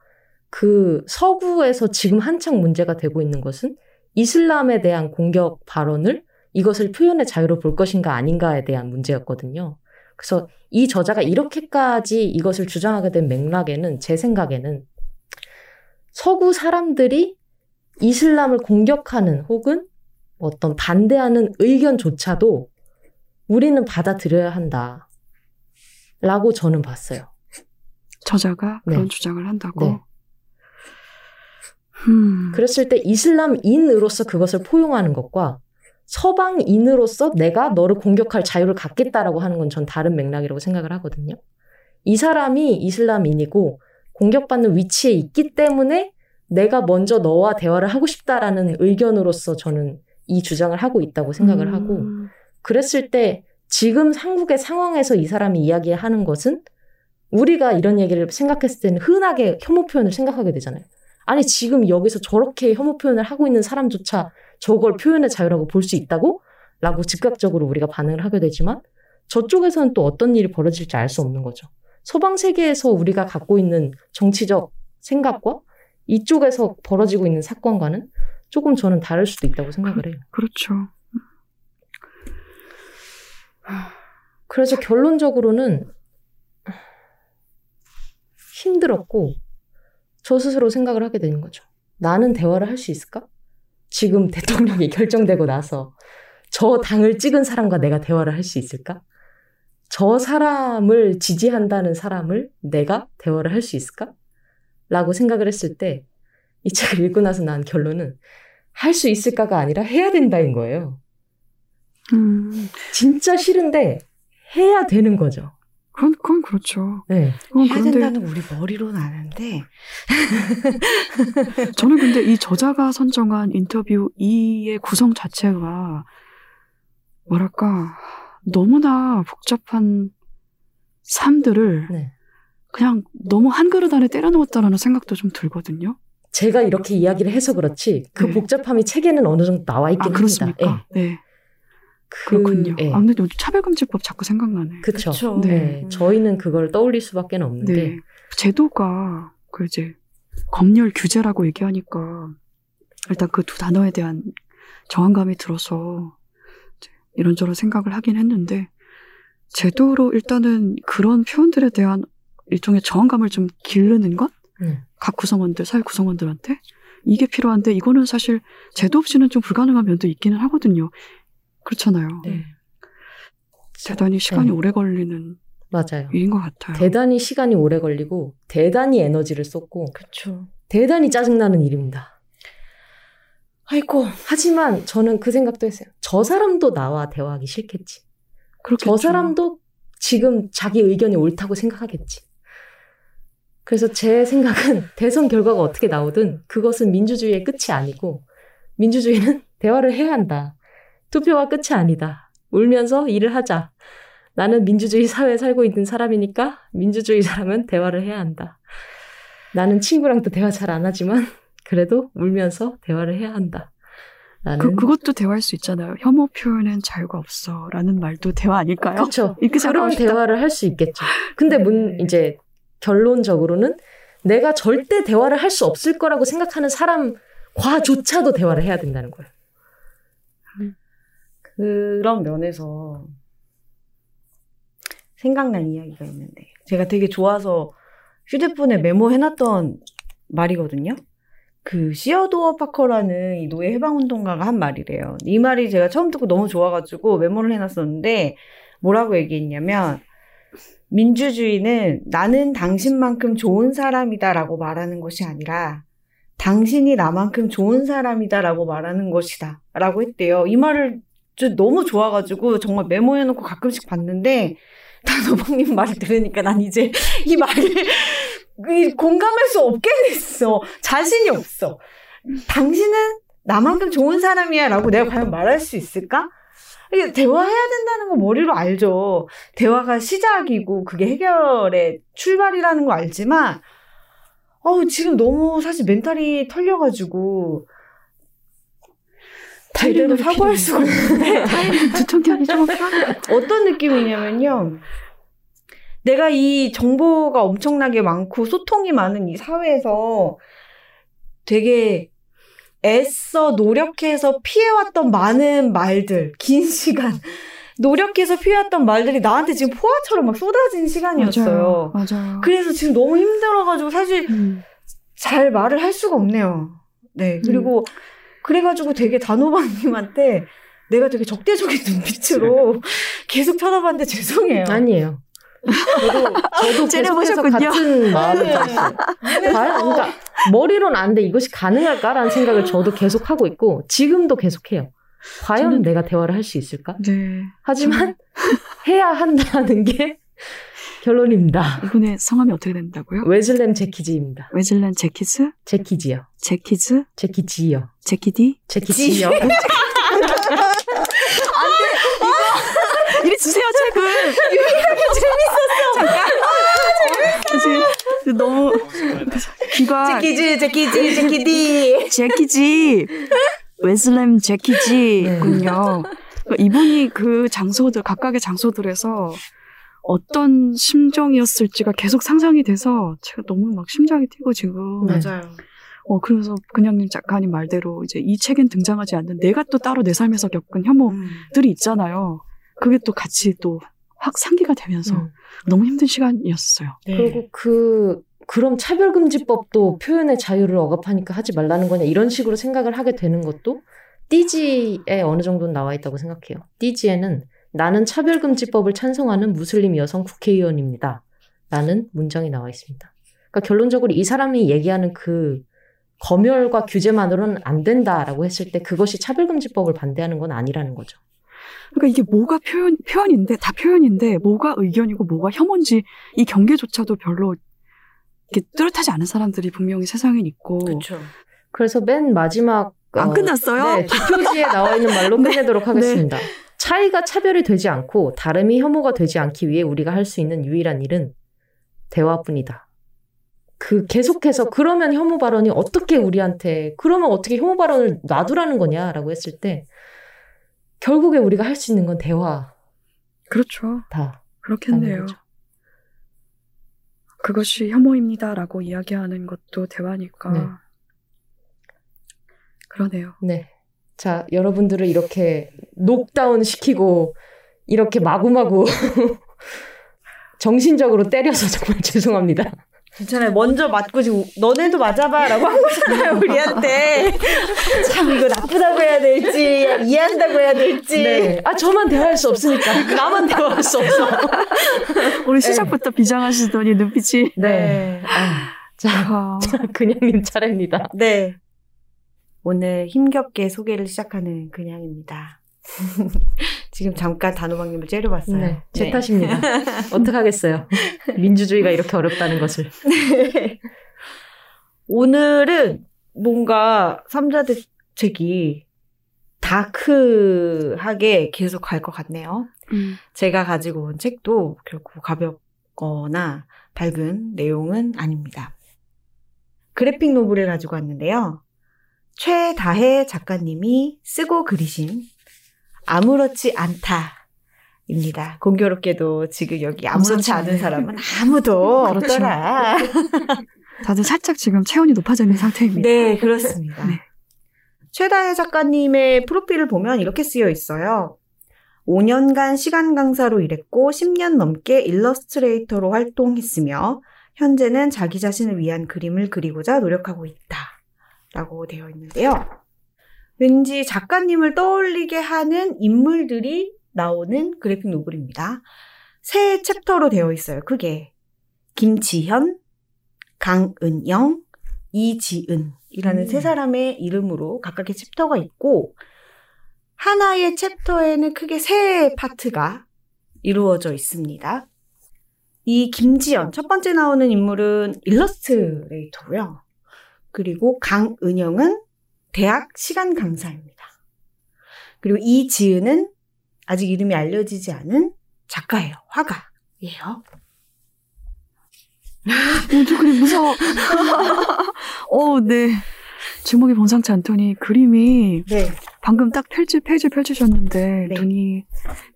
그 서구에서 지금 한창 문제가 되고 있는 것은 이슬람에 대한 공격 발언을 이것을 표현의 자유로 볼 것인가 아닌가에 대한 문제였거든요. 그래서 이 저자가 이렇게까지 이것을 주장하게 된 맥락에는 제 생각에는 서구 사람들이 이슬람을 공격하는 혹은 어떤 반대하는 의견조차도 우리는 받아들여야 한다. 라고 저는 봤어요. 저자가 그런 네. 주장을 한다고. 네. 음, 그랬을 때 이슬람인으로서 그것을 포용하는 것과 서방인으로서 내가 너를 공격할 자유를 갖겠다라고 하는 건 전 다른 맥락이라고 생각을 하거든요. 이 사람이 이슬람인이고 공격받는 위치에 있기 때문에 내가 먼저 너와 대화를 하고 싶다라는 의견으로서 저는 이 주장을 하고 있다고 생각을 음, 하고 그랬을 때 지금 한국의 상황에서 이 사람이 이야기하는 것은 우리가 이런 얘기를 생각했을 때는 흔하게 혐오 표현을 생각하게 되잖아요. 아니 지금 여기서 저렇게 혐오 표현을 하고 있는 사람조차 저걸 표현의 자유라고 볼 수 있다고? 라고 즉각적으로 우리가 반응을 하게 되지만 저쪽에서는 또 어떤 일이 벌어질지 알 수 없는 거죠. 서방 세계에서 우리가 갖고 있는 정치적 생각과 이쪽에서 벌어지고 있는 사건과는 조금 저는 다를 수도 있다고 생각을 해요. 그렇죠. 그래서 결론적으로는 힘들었고 저 스스로 생각을 하게 되는 거죠. 나는 대화를 할 수 있을까? 지금 대통령이 결정되고 나서 저 당을 찍은 사람과 내가 대화를 할 수 있을까? 저 사람을 지지한다는 사람을 내가 대화를 할 수 있을까? 라고 생각을 했을 때 이 책을 읽고 나서 난 결론은 할 수 있을까가 아니라 해야 된다인 거예요. 음, 진짜 싫은데 해야 되는 거죠. 그건, 그건 그렇죠. 네. 그건 해야 그런데 된다는 우리 머리로는 아는데 저는 근데 이 저자가 선정한 인터뷰 2의 구성 자체가 뭐랄까 너무나 복잡한 삶들을 네. 그냥 너무 한 그릇 안에 때려 넣었다라는 생각도 좀 들거든요. 제가 이렇게 이야기를 해서 그렇지 그 네. 복잡함이 책에는 어느 정도 나와 아, 있긴 합니다. 그렇습니까? 예. 네. 그- 그렇군요. 예. 아, 근데 요즘 차별금지법 자꾸 생각나네. 그쵸. 그쵸. 네. 네. 저희는 그걸 떠올릴 수밖에 없는데 네. 제도가 그 이제 검열 규제라고 얘기하니까 일단 그 두 단어에 대한 저항감이 들어서 이제 이런저런 생각을 하긴 했는데 제도로 일단은 그런 표현들에 대한 일종의 저항감을 좀 기르는 것? 음. 각 구성원들, 사회 구성원들한테 이게 필요한데 이거는 사실 제도 없이는 좀 불가능한 면도 있기는 하거든요. 그렇잖아요. 네. 대단히 시간이 네. 오래 걸리는 맞아요. 일인 것 같아요. 대단히 시간이 오래 걸리고 대단히 에너지를 쏟고 그쵸. 대단히 짜증나는 일입니다. 아이고. 하지만 저는 그 생각도 했어요. 저 사람도 나와 대화하기 싫겠지. 그렇겠죠. 저 사람도 지금 자기 의견이 옳다고 생각하겠지. 그래서 제 생각은 대선 결과가 어떻게 나오든 그것은 민주주의의 끝이 아니고 민주주의는 대화를 해야 한다. 투표가 끝이 아니다. 울면서 일을 하자. 나는 민주주의 사회에 살고 있는 사람이니까 민주주의 사람은 대화를 해야 한다. 나는 친구랑도 대화 잘 안 하지만 그래도 울면서 대화를 해야 한다. 그, 그것도 대화할 수 있잖아요. 혐오 표현엔 자유가 없어. 라는 말도 대화 아닐까요? 그렇죠. 이렇게 그런. 대화를 할 수 있겠죠. 근데 문 네. 이제 결론적으로는 내가 절대 대화를 할 수 없을 거라고 생각하는 사람과조차도 대화를 해야 된다는 거예요. 그런 면에서 생각난 이야기가 있는데 제가 되게 좋아서 휴대폰에 메모해놨던 말이거든요. 그 시어도어 파커라는 이 노예 해방 운동가가 한 말이래요. 이 말이 제가 처음 듣고 너무 좋아가지고 메모를 해놨었는데 뭐라고 얘기했냐면 민주주의는 나는 당신만큼 좋은 사람이다라고 말하는 것이 아니라 당신이 나만큼 좋은 사람이다라고 말하는 것이다. 라고 했대요. 이 말을 저 너무 좋아가지고 정말 메모해놓고 가끔씩 봤는데 단호박님 말을 들으니까 난 이제 이 말을 이 공감할 수 없게 됐어. 자신이 없어. 당신은 나만큼 좋은 사람이야 라고 내가 과연 말할 수 있을까? 대화해야 된다는 거 머리로 알죠. 대화가 시작이고 그게 해결의 출발이라는 거 알지만 어우 지금 너무 사실 멘탈이 털려가지고 제대로 사고할 수가 없는데 두통견이 좀. 어떤 느낌이냐면요. 내가 이 정보가 엄청나게 많고 소통이 많은 이 사회에서 되게 애써 노력해서 피해왔던 많은 말들, 긴 시간, 노력해서 피해왔던 말들이 나한테 지금 포화처럼 막 쏟아진 시간이었어요. 맞아요. 맞아요. 그래서 지금 너무 힘들어가지고 사실 음, 잘 말을 할 수가 없네요. 네. 그리고 그래가지고 되게 단호박님한테 내가 되게 적대적인 눈빛으로 계속 쳐다봤는데 죄송해요. 아니에요. 저도, 저도 계속해서. 같은 마음을 가졌어요. 과연, 그러니까 머리로는 안 돼. 이것이 가능할까라는 생각을 저도 계속 하고 있고 지금도 계속해요. 과연 저는- 내가 대화를 할 수 있을까? 네. 하지만 해야 한다는 게 결론입니다. 이분의 성함이 어떻게 된다고요? 웨즐렘 제키지입니다. 웨즐란 제키스? 제키지요. 제키즈? 제키지요. 제키디? 제키지요. 이리 주세요, 책을! 재밌었어! 잠깐! 지금 너무 귀가 제키즈, 제키즈, 제키디. 제키지 웨슬렘 제키지군요. 그러니까 이분이 그 장소들 각각의 장소들에서 어떤 심정이었을지가 계속 상상이 돼서 제가 너무 막 심장이 뛰고 지금 네. 맞아요. 어 그래서 그냥님 작가님 말대로 이제 이 책엔 등장하지 않는 내가 또 따로 내 삶에서 겪은 혐오들이 있잖아요. 그게 또 같이 또 확 상기가 되면서 음. 너무 힘든 시간이었어요. 네. 그리고 그 그럼 차별금지법도 표현의 자유를 억압하니까 하지 말라는 거냐 이런 식으로 생각을 하게 되는 것도 띠지에 어느 정도는 나와 있다고 생각해요. 띠지에는 나는 차별금지법을 찬성하는 무슬림 여성 국회의원입니다. 라는 문장이 나와 있습니다. 그러니까 결론적으로 이 사람이 얘기하는 그 검열과 규제만으로는 안 된다라고 했을 때 그것이 차별금지법을 반대하는 건 아니라는 거죠. 그러니까 이게 뭐가 표현, 표현인데, 다 표현인데, 뭐가 의견이고 뭐가 혐오인지 이 경계조차도 별로 이렇게 뚜렷하지 않은 사람들이 분명히 세상엔 있고. 그렇죠. 그래서 맨 마지막 안 어, 끝났어요? 네, 뒷표지에 나와 있는 말로 네. 끝내도록 하겠습니다. 차이가 차별이 되지 않고 다름이 혐오가 되지 않기 위해 우리가 할 수 있는 유일한 일은 대화뿐이다. 그 계속해서 그러면 혐오 발언이 어떻게 우리한테 그러면 어떻게 혐오 발언을 놔두라는 거냐라고 했을 때 결국에 우리가 할 수 있는 건 대화다. 그렇죠. 그렇겠네요. 거죠. 그것이 혐오입니다라고 이야기하는 것도 대화니까. 네. 그러네요. 네. 자, 여러분들을 이렇게 녹다운 시키고 이렇게 마구마구 정신적으로 때려서 정말 죄송합니다. 괜찮아요. 먼저 맞고 지금 너네도 맞아봐라고 한 거잖아요 우리한테. 참 이거 나쁘다고 해야 될지 이해한다고 해야 될지. 네. 아, 저만 대화할 수 없으니까. 나만 대화할 수 없어. 우리 시작부터 비장하시더니 눈빛이. 네. 아, 자, 아, 그냥님 차례입니다. 네. 오늘 힘겹게 소개를 시작하는 그냥입니다. 지금 잠깐 단호박님을 째려봤어요. 네. 제 탓입니다. 어떡하겠어요. 민주주의가 이렇게 어렵다는 것을. 네. 오늘은 뭔가 삼자 대책이 다크하게 계속 갈 것 같네요. 음, 제가 가지고 온 책도 결코 가볍거나 밝은 내용은 아닙니다. 그래픽 노블을 가지고 왔는데요. 최다혜 작가님이 쓰고 그리신 아무렇지 않다 입니다. 공교롭게도 지금 여기 아무렇지 않은 좋네. 사람은 아무도 그렇죠. 없더라. 다들 살짝 지금 체온이 높아져 있는 상태입니다. 네, 그렇습니다. 네. 최다혜 작가님의 프로필을 보면 이렇게 쓰여 있어요. 5년간 시간 강사로 일했고 10년 넘게 일러스트레이터로 활동했으며 현재는 자기 자신을 위한 그림을 그리고자 노력하고 있다. 라고 되어 있는데요. 왠지 작가님을 떠올리게 하는 인물들이 나오는 그래픽 노블입니다. 세 챕터로 되어 있어요. 크게. 김지현, 강은영, 이지은이라는 음. 세 사람의 이름으로 각각의 챕터가 있고 하나의 챕터에는 크게 세 파트가 이루어져 있습니다. 이 김지연 첫 번째 나오는 인물은 일러스트레이터고요. 그리고 강은영은 대학 시간 강사입니다. 그리고 이지은은 아직 이름이 알려지지 않은 작가예요. 화가예요. 어, 저 그림 무서워. 어, 네. 주목이 범상치 않더니 그림이 네. 방금 딱 펼치, 페이지 펼치셨는데 네. 눈이,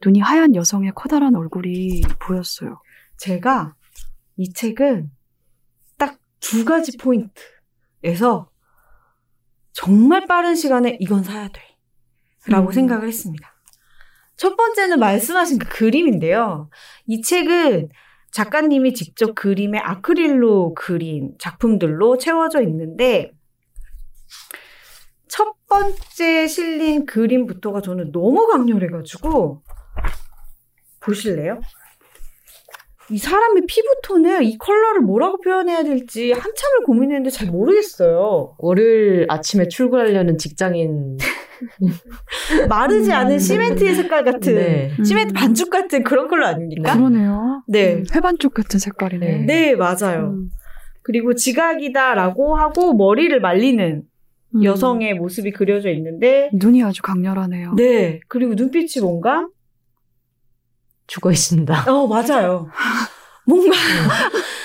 눈이 하얀 여성의 커다란 얼굴이 보였어요. 제가 이 책은 딱 두 가지 포인트 에서 정말 빠른 시간에 이건 사야 돼. 라고 음. 생각을 했습니다. 첫 번째는 말씀하신 그 그림인데요. 이 책은 작가님이 직접 그림에 아크릴로 그린 작품들로 채워져 있는데 첫 번째 실린 그림부터가 저는 너무 강렬해가지고 보실래요? 이 사람의 피부톤을 이 컬러를 뭐라고 표현해야 될지 한참을 고민했는데 잘 모르겠어요. 월요일 아침에 출근하려는 직장인. 마르지 않은 음. 시멘트의 색깔 같은 네. 시멘트 반죽 같은 그런 컬러 아닙니까? 그러네요. 네. 음, 회반죽 같은 색깔이네. 네, 맞아요. 음, 그리고 지각이다라고 하고 머리를 말리는 음. 여성의 모습이 그려져 있는데 눈이 아주 강렬하네요. 네. 그리고 눈빛이 뭔가 죽어 있습니다. 어, 맞아요. 뭔가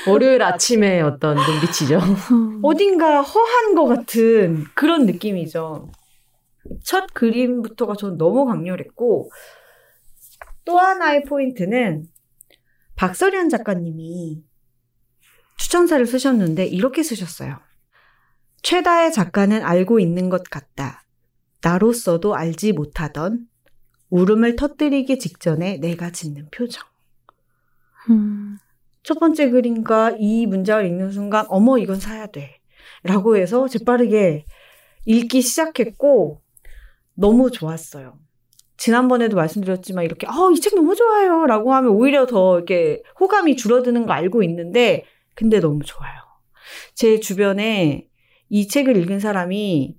월요일 아침에 어떤 눈빛이죠. 음. 어딘가 허한 것 같은 그런 느낌이죠. 첫 그림부터가 저는 너무 강렬했고, 또 하나의 포인트는 박서련 작가님이 추천사를 쓰셨는데 이렇게 쓰셨어요. 최다의 작가는 알고 있는 것 같다. 나로서도 알지 못하던 울음을 터뜨리기 직전에 내가 짓는 표정. 음. 첫 번째 그림과 이 문장을 읽는 순간, 어머, 이건 사야 돼. 라고 해서 재빠르게 읽기 시작했고, 너무 좋았어요. 지난번에도 말씀드렸지만, 이렇게, 어, 이책 너무 좋아요. 라고 하면 오히려 더 이렇게 호감이 줄어드는 거 알고 있는데, 근데 너무 좋아요. 제 주변에 이 책을 읽은 사람이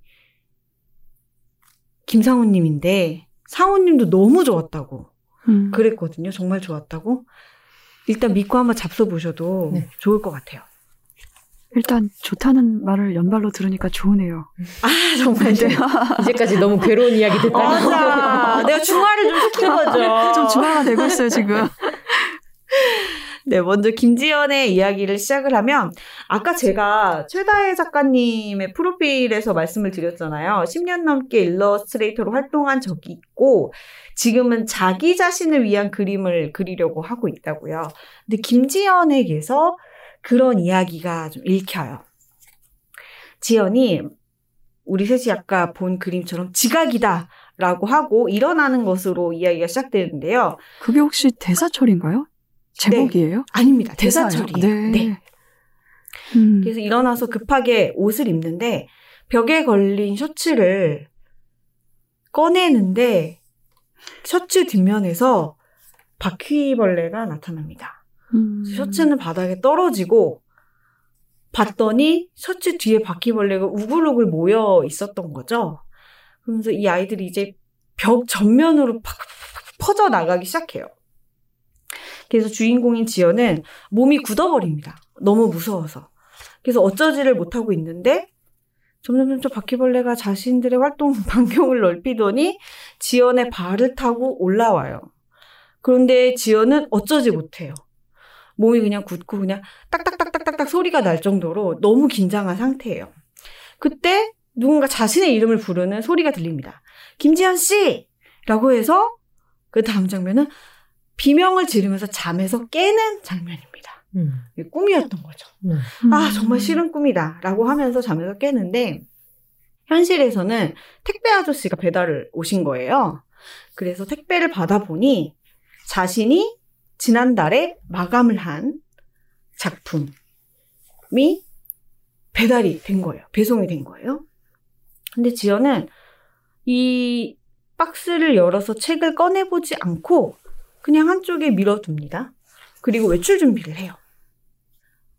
김상훈님인데, 상훈님도 너무 좋았다고 음. 그랬거든요. 정말 좋았다고. 일단 믿고 한번 잡숴 보셔도 네. 좋을 것 같아요. 일단 좋다는 말을 연발로 들으니까 좋으네요. 아 정말 네. 이제까지 너무 괴로운 이야기 듣다. 맞아. 내가 중화를 좀 시킨 거죠. 좀 중화가 되고 있어요 지금. 네, 먼저 김지연의 이야기를 시작을 하면 아까 제가 최다혜 작가님의 프로필에서 말씀을 드렸잖아요. 10년 넘게 일러스트레이터로 활동한 적이 있고 지금은 자기 자신을 위한 그림을 그리려고 하고 있다고요. 근데 김지연에게서 그런 이야기가 좀 읽혀요. 지연이 우리 셋이 아까 본 그림처럼 지각이다. 라고 하고 일어나는 것으로 이야기가 시작되는데요. 그게 혹시 대사철인가요? 제목이에요? 아닙니다. 대사요? 대사처리예요. 네. 네. 음. 그래서 일어나서 급하게 옷을 입는데 벽에 걸린 셔츠를 꺼내는데 셔츠 뒷면에서 바퀴벌레가 나타납니다. 음. 셔츠는 바닥에 떨어지고 봤더니 셔츠 뒤에 바퀴벌레가 우글우글 모여 있었던 거죠. 그러면서 이 아이들이 이제 벽 전면으로 팍 퍼져 나가기 시작해요. 그래서 주인공인 지연은 몸이 굳어버립니다. 너무 무서워서. 그래서 어쩌지를 못하고 있는데 점점 점점 바퀴벌레가 자신들의 활동 반경을 넓히더니 지연의 발을 타고 올라와요. 그런데 지연은 어쩌지 못해요. 몸이 그냥 굳고 그냥 딱딱딱딱딱딱 소리가 날 정도로 너무 긴장한 상태예요. 그때 누군가 자신의 이름을 부르는 소리가 들립니다. 김지현 씨! 라고 해서 그 다음 장면은 비명을 지르면서 잠에서 깨는 장면입니다. 음. 꿈이었던 거죠. 네. 아, 정말 싫은 꿈이다. 라고 하면서 잠에서 깨는데, 현실에서는 택배 아저씨가 배달을 오신 거예요. 그래서 택배를 받아보니 자신이 지난달에 마감을 한 작품이 배달이 된 거예요. 배송이 된 거예요. 근데 지연은 이 박스를 열어서 책을 꺼내보지 않고 그냥 한쪽에 밀어둡니다. 그리고 외출 준비를 해요.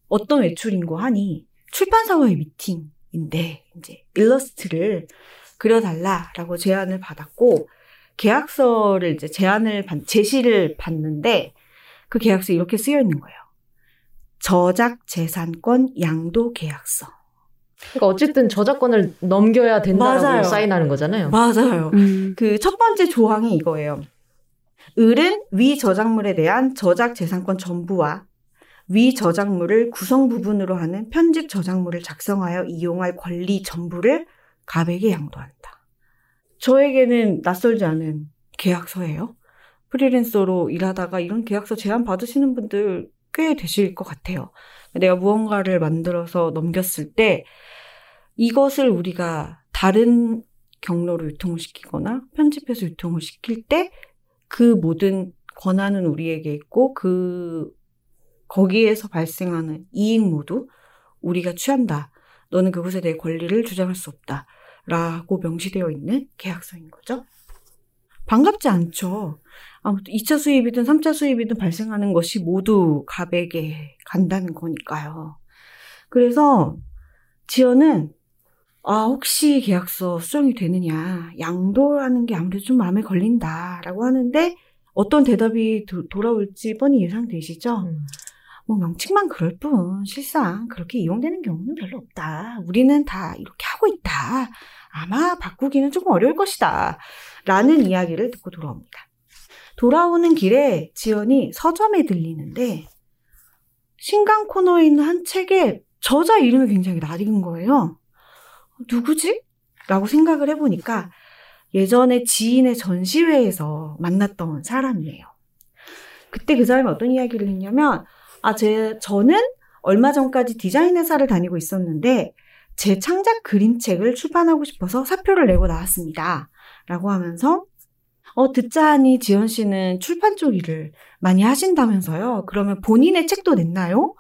어떤 외출인고 하니 출판사와의 미팅인데 이제 일러스트를 그려달라라고 제안을 받았고 계약서를 이제 제안을 받, 제시를 받는데 그 계약서에 이렇게 쓰여 있는 거예요. 저작 재산권 양도 계약서. 그러니까 어쨌든 저작권을 넘겨야 된다고 맞아요. 사인하는 거잖아요. 맞아요. 음. 그첫 번째 조항이 이거예요. 을은 위 저작물에 대한 저작 재산권 전부와 위 저작물을 구성 부분으로 하는 편집 저작물을 작성하여 이용할 권리 전부를 갑에게 양도한다. 저에게는 낯설지 않은 계약서예요. 프리랜서로 일하다가 이런 계약서 제안 받으시는 분들 꽤 되실 것 같아요. 내가 무언가를 만들어서 넘겼을 때 이것을 우리가 다른 경로로 유통을 시키거나 편집해서 유통을 시킬 때 그 모든 권한은 우리에게 있고 그 거기에서 발생하는 이익 모두 우리가 취한다. 너는 그것에 대해 권리를 주장할 수 없다. 라고 명시되어 있는 계약서인 거죠. 반갑지 않죠. 아무튼 2차 수입이든 3차 수입이든 발생하는 것이 모두 갑에게 간다는 거니까요. 그래서 지연은 아, 혹시 계약서 수정이 되느냐, 양도라는 게 아무래도 좀 마음에 걸린다 라고 하는데 어떤 대답이 도, 돌아올지 뻔히 예상되시죠? 음. 뭐 명칭만 그럴 뿐 실상 그렇게 이용되는 경우는 별로 없다. 우리는 다 이렇게 하고 있다. 아마 바꾸기는 조금 어려울 것이다. 라는 이야기를 듣고 돌아옵니다. 돌아오는 길에 지연이 서점에 들리는데 신간 코너에 있는 한 책에 저자 이름이 굉장히 낯익은 거예요. 누구지? 라고 생각을 해보니까 예전에 지인의 전시회에서 만났던 사람이에요. 그때 그 사람이 어떤 이야기를 했냐면, 아, 제, 저는 얼마 전까지 디자인 회사를 다니고 있었는데, 제 창작 그림책을 출판하고 싶어서 사표를 내고 나왔습니다. 라고 하면서, 어, 듣자 하니 지연 씨는 출판 쪽 일을 많이 하신다면서요? 그러면 본인의 책도 냈나요?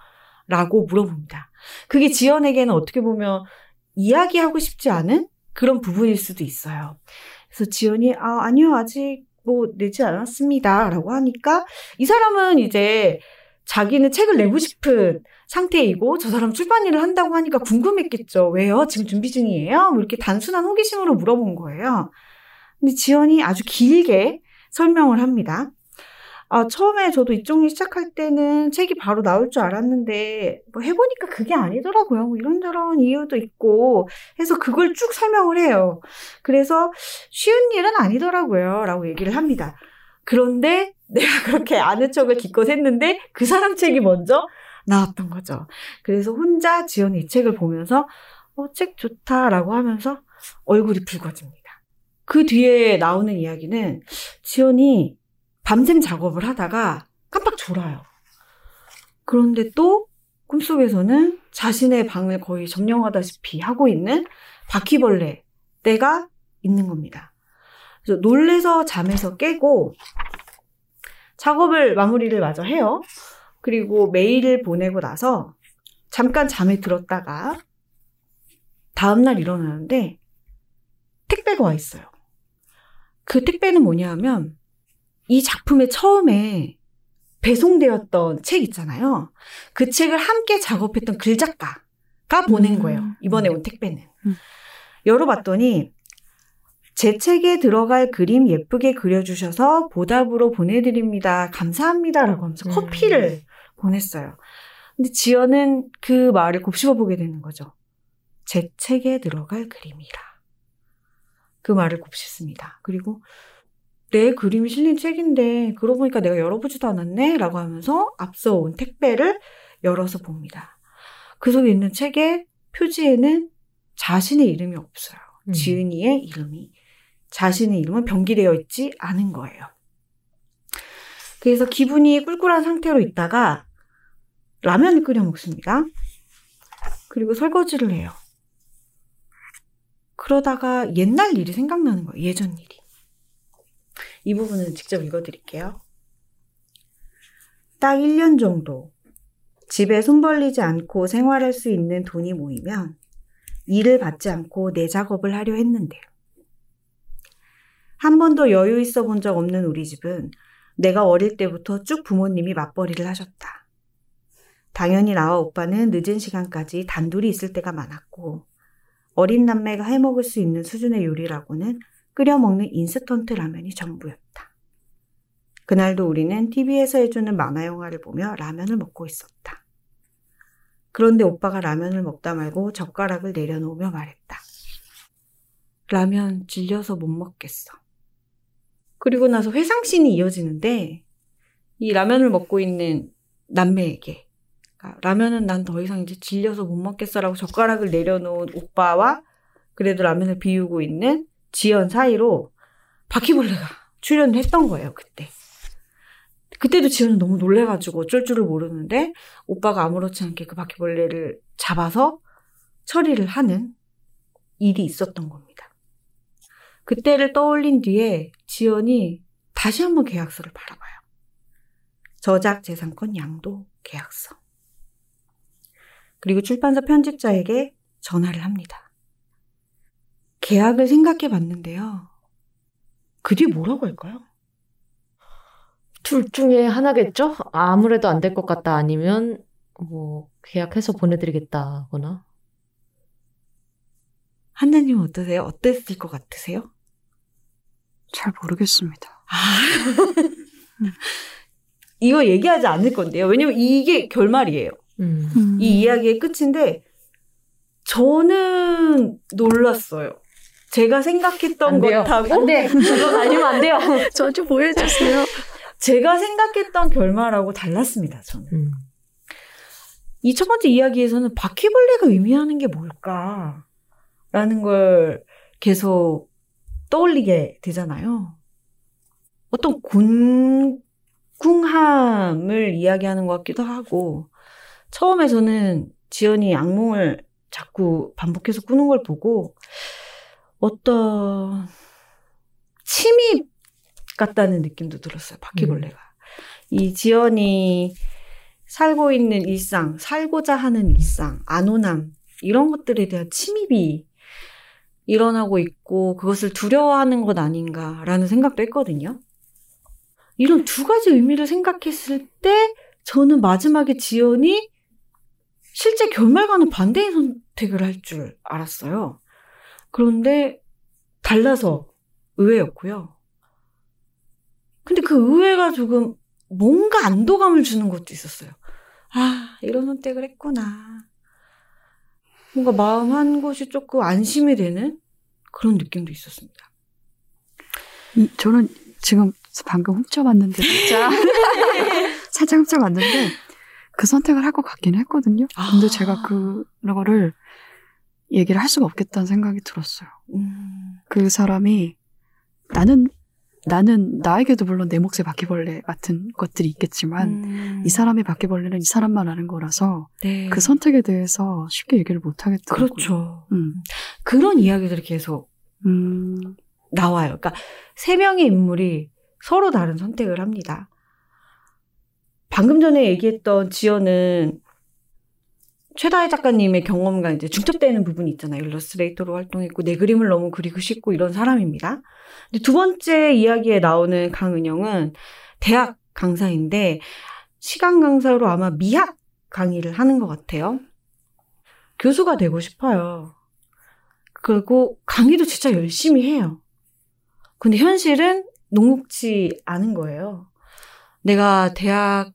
라고 물어봅니다. 그게 지연에게는 어떻게 보면 이야기하고 싶지 않은 그런 부분일 수도 있어요. 그래서 지연이, 아, 아니요, 아직 뭐 내지 않았습니다. 라고 하니까 이 사람은 이제 자기는 책을 내고 싶은 상태이고 저 사람 출판 일을 한다고 하니까 궁금했겠죠. 왜요? 지금 준비 중이에요? 뭐 이렇게 단순한 호기심으로 물어본 거예요. 근데 지연이 아주 길게 설명을 합니다. 아, 처음에 저도 이쪽 일 시작할 때는 책이 바로 나올 줄 알았는데, 뭐 해보니까 그게 아니더라고요. 뭐 이런저런 이유도 있고, 해서 그걸 쭉 설명을 해요. 그래서 쉬운 일은 아니더라고요. 라고 얘기를 합니다. 그런데 내가 그렇게 아는 척을 기껏 했는데 그 사람 책이 먼저 나왔던 거죠. 그래서 혼자 지연이 이 책을 보면서 어, 책 좋다라고 하면서 얼굴이 붉어집니다. 그 뒤에 나오는 이야기는 지연이 밤샘 작업을 하다가 깜빡 졸아요. 그런데 또 꿈속에서는 자신의 방을 거의 점령하다시피 하고 있는 바퀴벌레 때가 있는 겁니다. 그래서 놀래서 잠에서 깨고 작업을 마무리를 마저 해요. 그리고 메일을 보내고 나서 잠깐 잠에 들었다가 다음날 일어나는데 택배가 와 있어요. 그 택배는 뭐냐 하면 이 작품의 처음에 배송되었던 책 있잖아요. 그 책을 함께 작업했던 글작가가 보낸 음. 거예요. 이번에 온 택배는. 음. 열어봤더니 제 책에 들어갈 그림 예쁘게 그려주셔서 보답으로 보내드립니다. 감사합니다라고 하면서 음. 커피를 보냈어요. 근데 지연은 그 말을 곱씹어 보게 되는 거죠. 제 책에 들어갈 그림이라. 그 말을 곱씹습니다. 그리고 내 그림이 실린 책인데 그러고 보니까 내가 열어보지도 않았네? 라고 하면서 앞서 온 택배를 열어서 봅니다. 그 속에 있는 책의 표지에는 자신의 이름이 없어요. 음. 지은이의 이름이. 자신의 이름은 병기되어 있지 않은 거예요. 그래서 기분이 꿀꿀한 상태로 있다가 라면을 끓여 먹습니다. 그리고 설거지를 해요. 그러다가 옛날 일이 생각나는 거예요. 예전 일이. 이 부분은 직접 읽어드릴게요. 딱 1년 정도 집에 손 벌리지 않고 생활할 수 있는 돈이 모이면 일을 받지 않고 내 작업을 하려 했는데 한 번도 여유 있어 본 적 없는 우리 집은 내가 어릴 때부터 쭉 부모님이 맞벌이를 하셨다. 당연히 나와 오빠는 늦은 시간까지 단둘이 있을 때가 많았고 어린 남매가 해먹을 수 있는 수준의 요리라고는 끓여 먹는 인스턴트 라면이 전부였다. 그날도 우리는 TV에서 해주는 만화 영화를 보며 라면을 먹고 있었다. 그런데 오빠가 라면을 먹다 말고 젓가락을 내려놓으며 말했다. 라면 질려서 못 먹겠어. 그리고 나서 회상씬이 이어지는데 이 라면을 먹고 있는 남매에게 그러니까 라면은 난 더 이상 이제 질려서 못 먹겠어라고 젓가락을 내려놓은 오빠와 그래도 라면을 비우고 있는 지연 사이로 바퀴벌레가 출연을 했던 거예요, 그때. 그때도 지연은 너무 놀래가지고 어쩔 줄을 모르는데 오빠가 아무렇지 않게 그 바퀴벌레를 잡아서 처리를 하는 일이 있었던 겁니다. 그때를 떠올린 뒤에 지연이 다시 한번 계약서를 바라봐요. 저작 재산권 양도 계약서. 그리고 출판사 편집자에게 전화를 합니다. 계약을 생각해 봤는데요. 그 뒤에 뭐라고 할까요? 둘 중에 하나겠죠? 아무래도 안 될 것 같다 아니면 뭐 계약해서 보내드리겠다거나. 한나님 어떠세요? 어땠을 것 같으세요? 잘 모르겠습니다. 아. 이거 얘기하지 않을 건데요. 왜냐면 이게 결말이에요. 음. 음. 이 이야기의 끝인데 저는 놀랐어요. 제가 생각했던. 것하고 안 돼. 그건 아니면 안 돼요. 저 좀 보여주세요. 제가 생각했던 결말하고 달랐습니다. 저는. 음. 이첫 번째 이야기에서는 바퀴벌레가 의미하는 게 뭘까? 라는 걸 계속 떠올리게 되잖아요. 어떤 곤궁함을 이야기하는 것 같기도 하고, 처음에서는 지연이 악몽을 자꾸 반복해서 꾸는 걸 보고, 어떤 침입 같다는 느낌도 들었어요, 바퀴벌레가. 이 지연이 살고 있는 일상, 살고자 하는 일상, 안온함, 이런 것들에 대한 침입이 일어나고 있고, 그것을 두려워하는 것 아닌가라는 생각도 했거든요. 이런 두 가지 의미를 생각했을 때, 저는 마지막에 지연이 실제 결말과는 반대의 선택을 할 줄 알았어요. 그런데 달라서 의외였고요. 근데 그 의외가 조금 뭔가 안도감을 주는 것도 있었어요. 아, 이런 선택을 했구나. 뭔가 마음 한 곳이 조금 안심이 되는 그런 느낌도 있었습니다. 이, 저는 지금 방금 훔쳐봤는데 진짜 살짝 훔쳐봤는데 그 선택을 할 것 같긴 했거든요. 근데 아. 제가 그거를 얘기를 할 수가 없겠다는 생각이 들었어요. 음. 그 사람이 나는 나는 나에게도 물론 내 몫의 바퀴벌레 같은 것들이 있겠지만 음. 이 사람의 바퀴벌레는 이 사람만 아는 거라서 네. 그 선택에 대해서 쉽게 얘기를 못 하겠더라고요. 그렇죠. 음. 그런 이야기들이 계속 음. 나와요. 그러니까 세 명의 인물이 서로 다른 선택을 합니다. 방금 전에 얘기했던 지연은 최다혜 작가님의 경험과 이제 중첩되는 부분이 있잖아요. 일러스트레이터로 활동했고 내 그림을 너무 그리고 싶고 이런 사람입니다. 근데 두 번째 이야기에 나오는 강은영은 대학 강사인데 시간 강사로 아마 미학 강의를 하는 것 같아요. 교수가 되고 싶어요. 그리고 강의도 진짜 열심히 해요. 근데 현실은 녹록지 않은 거예요. 내가 대학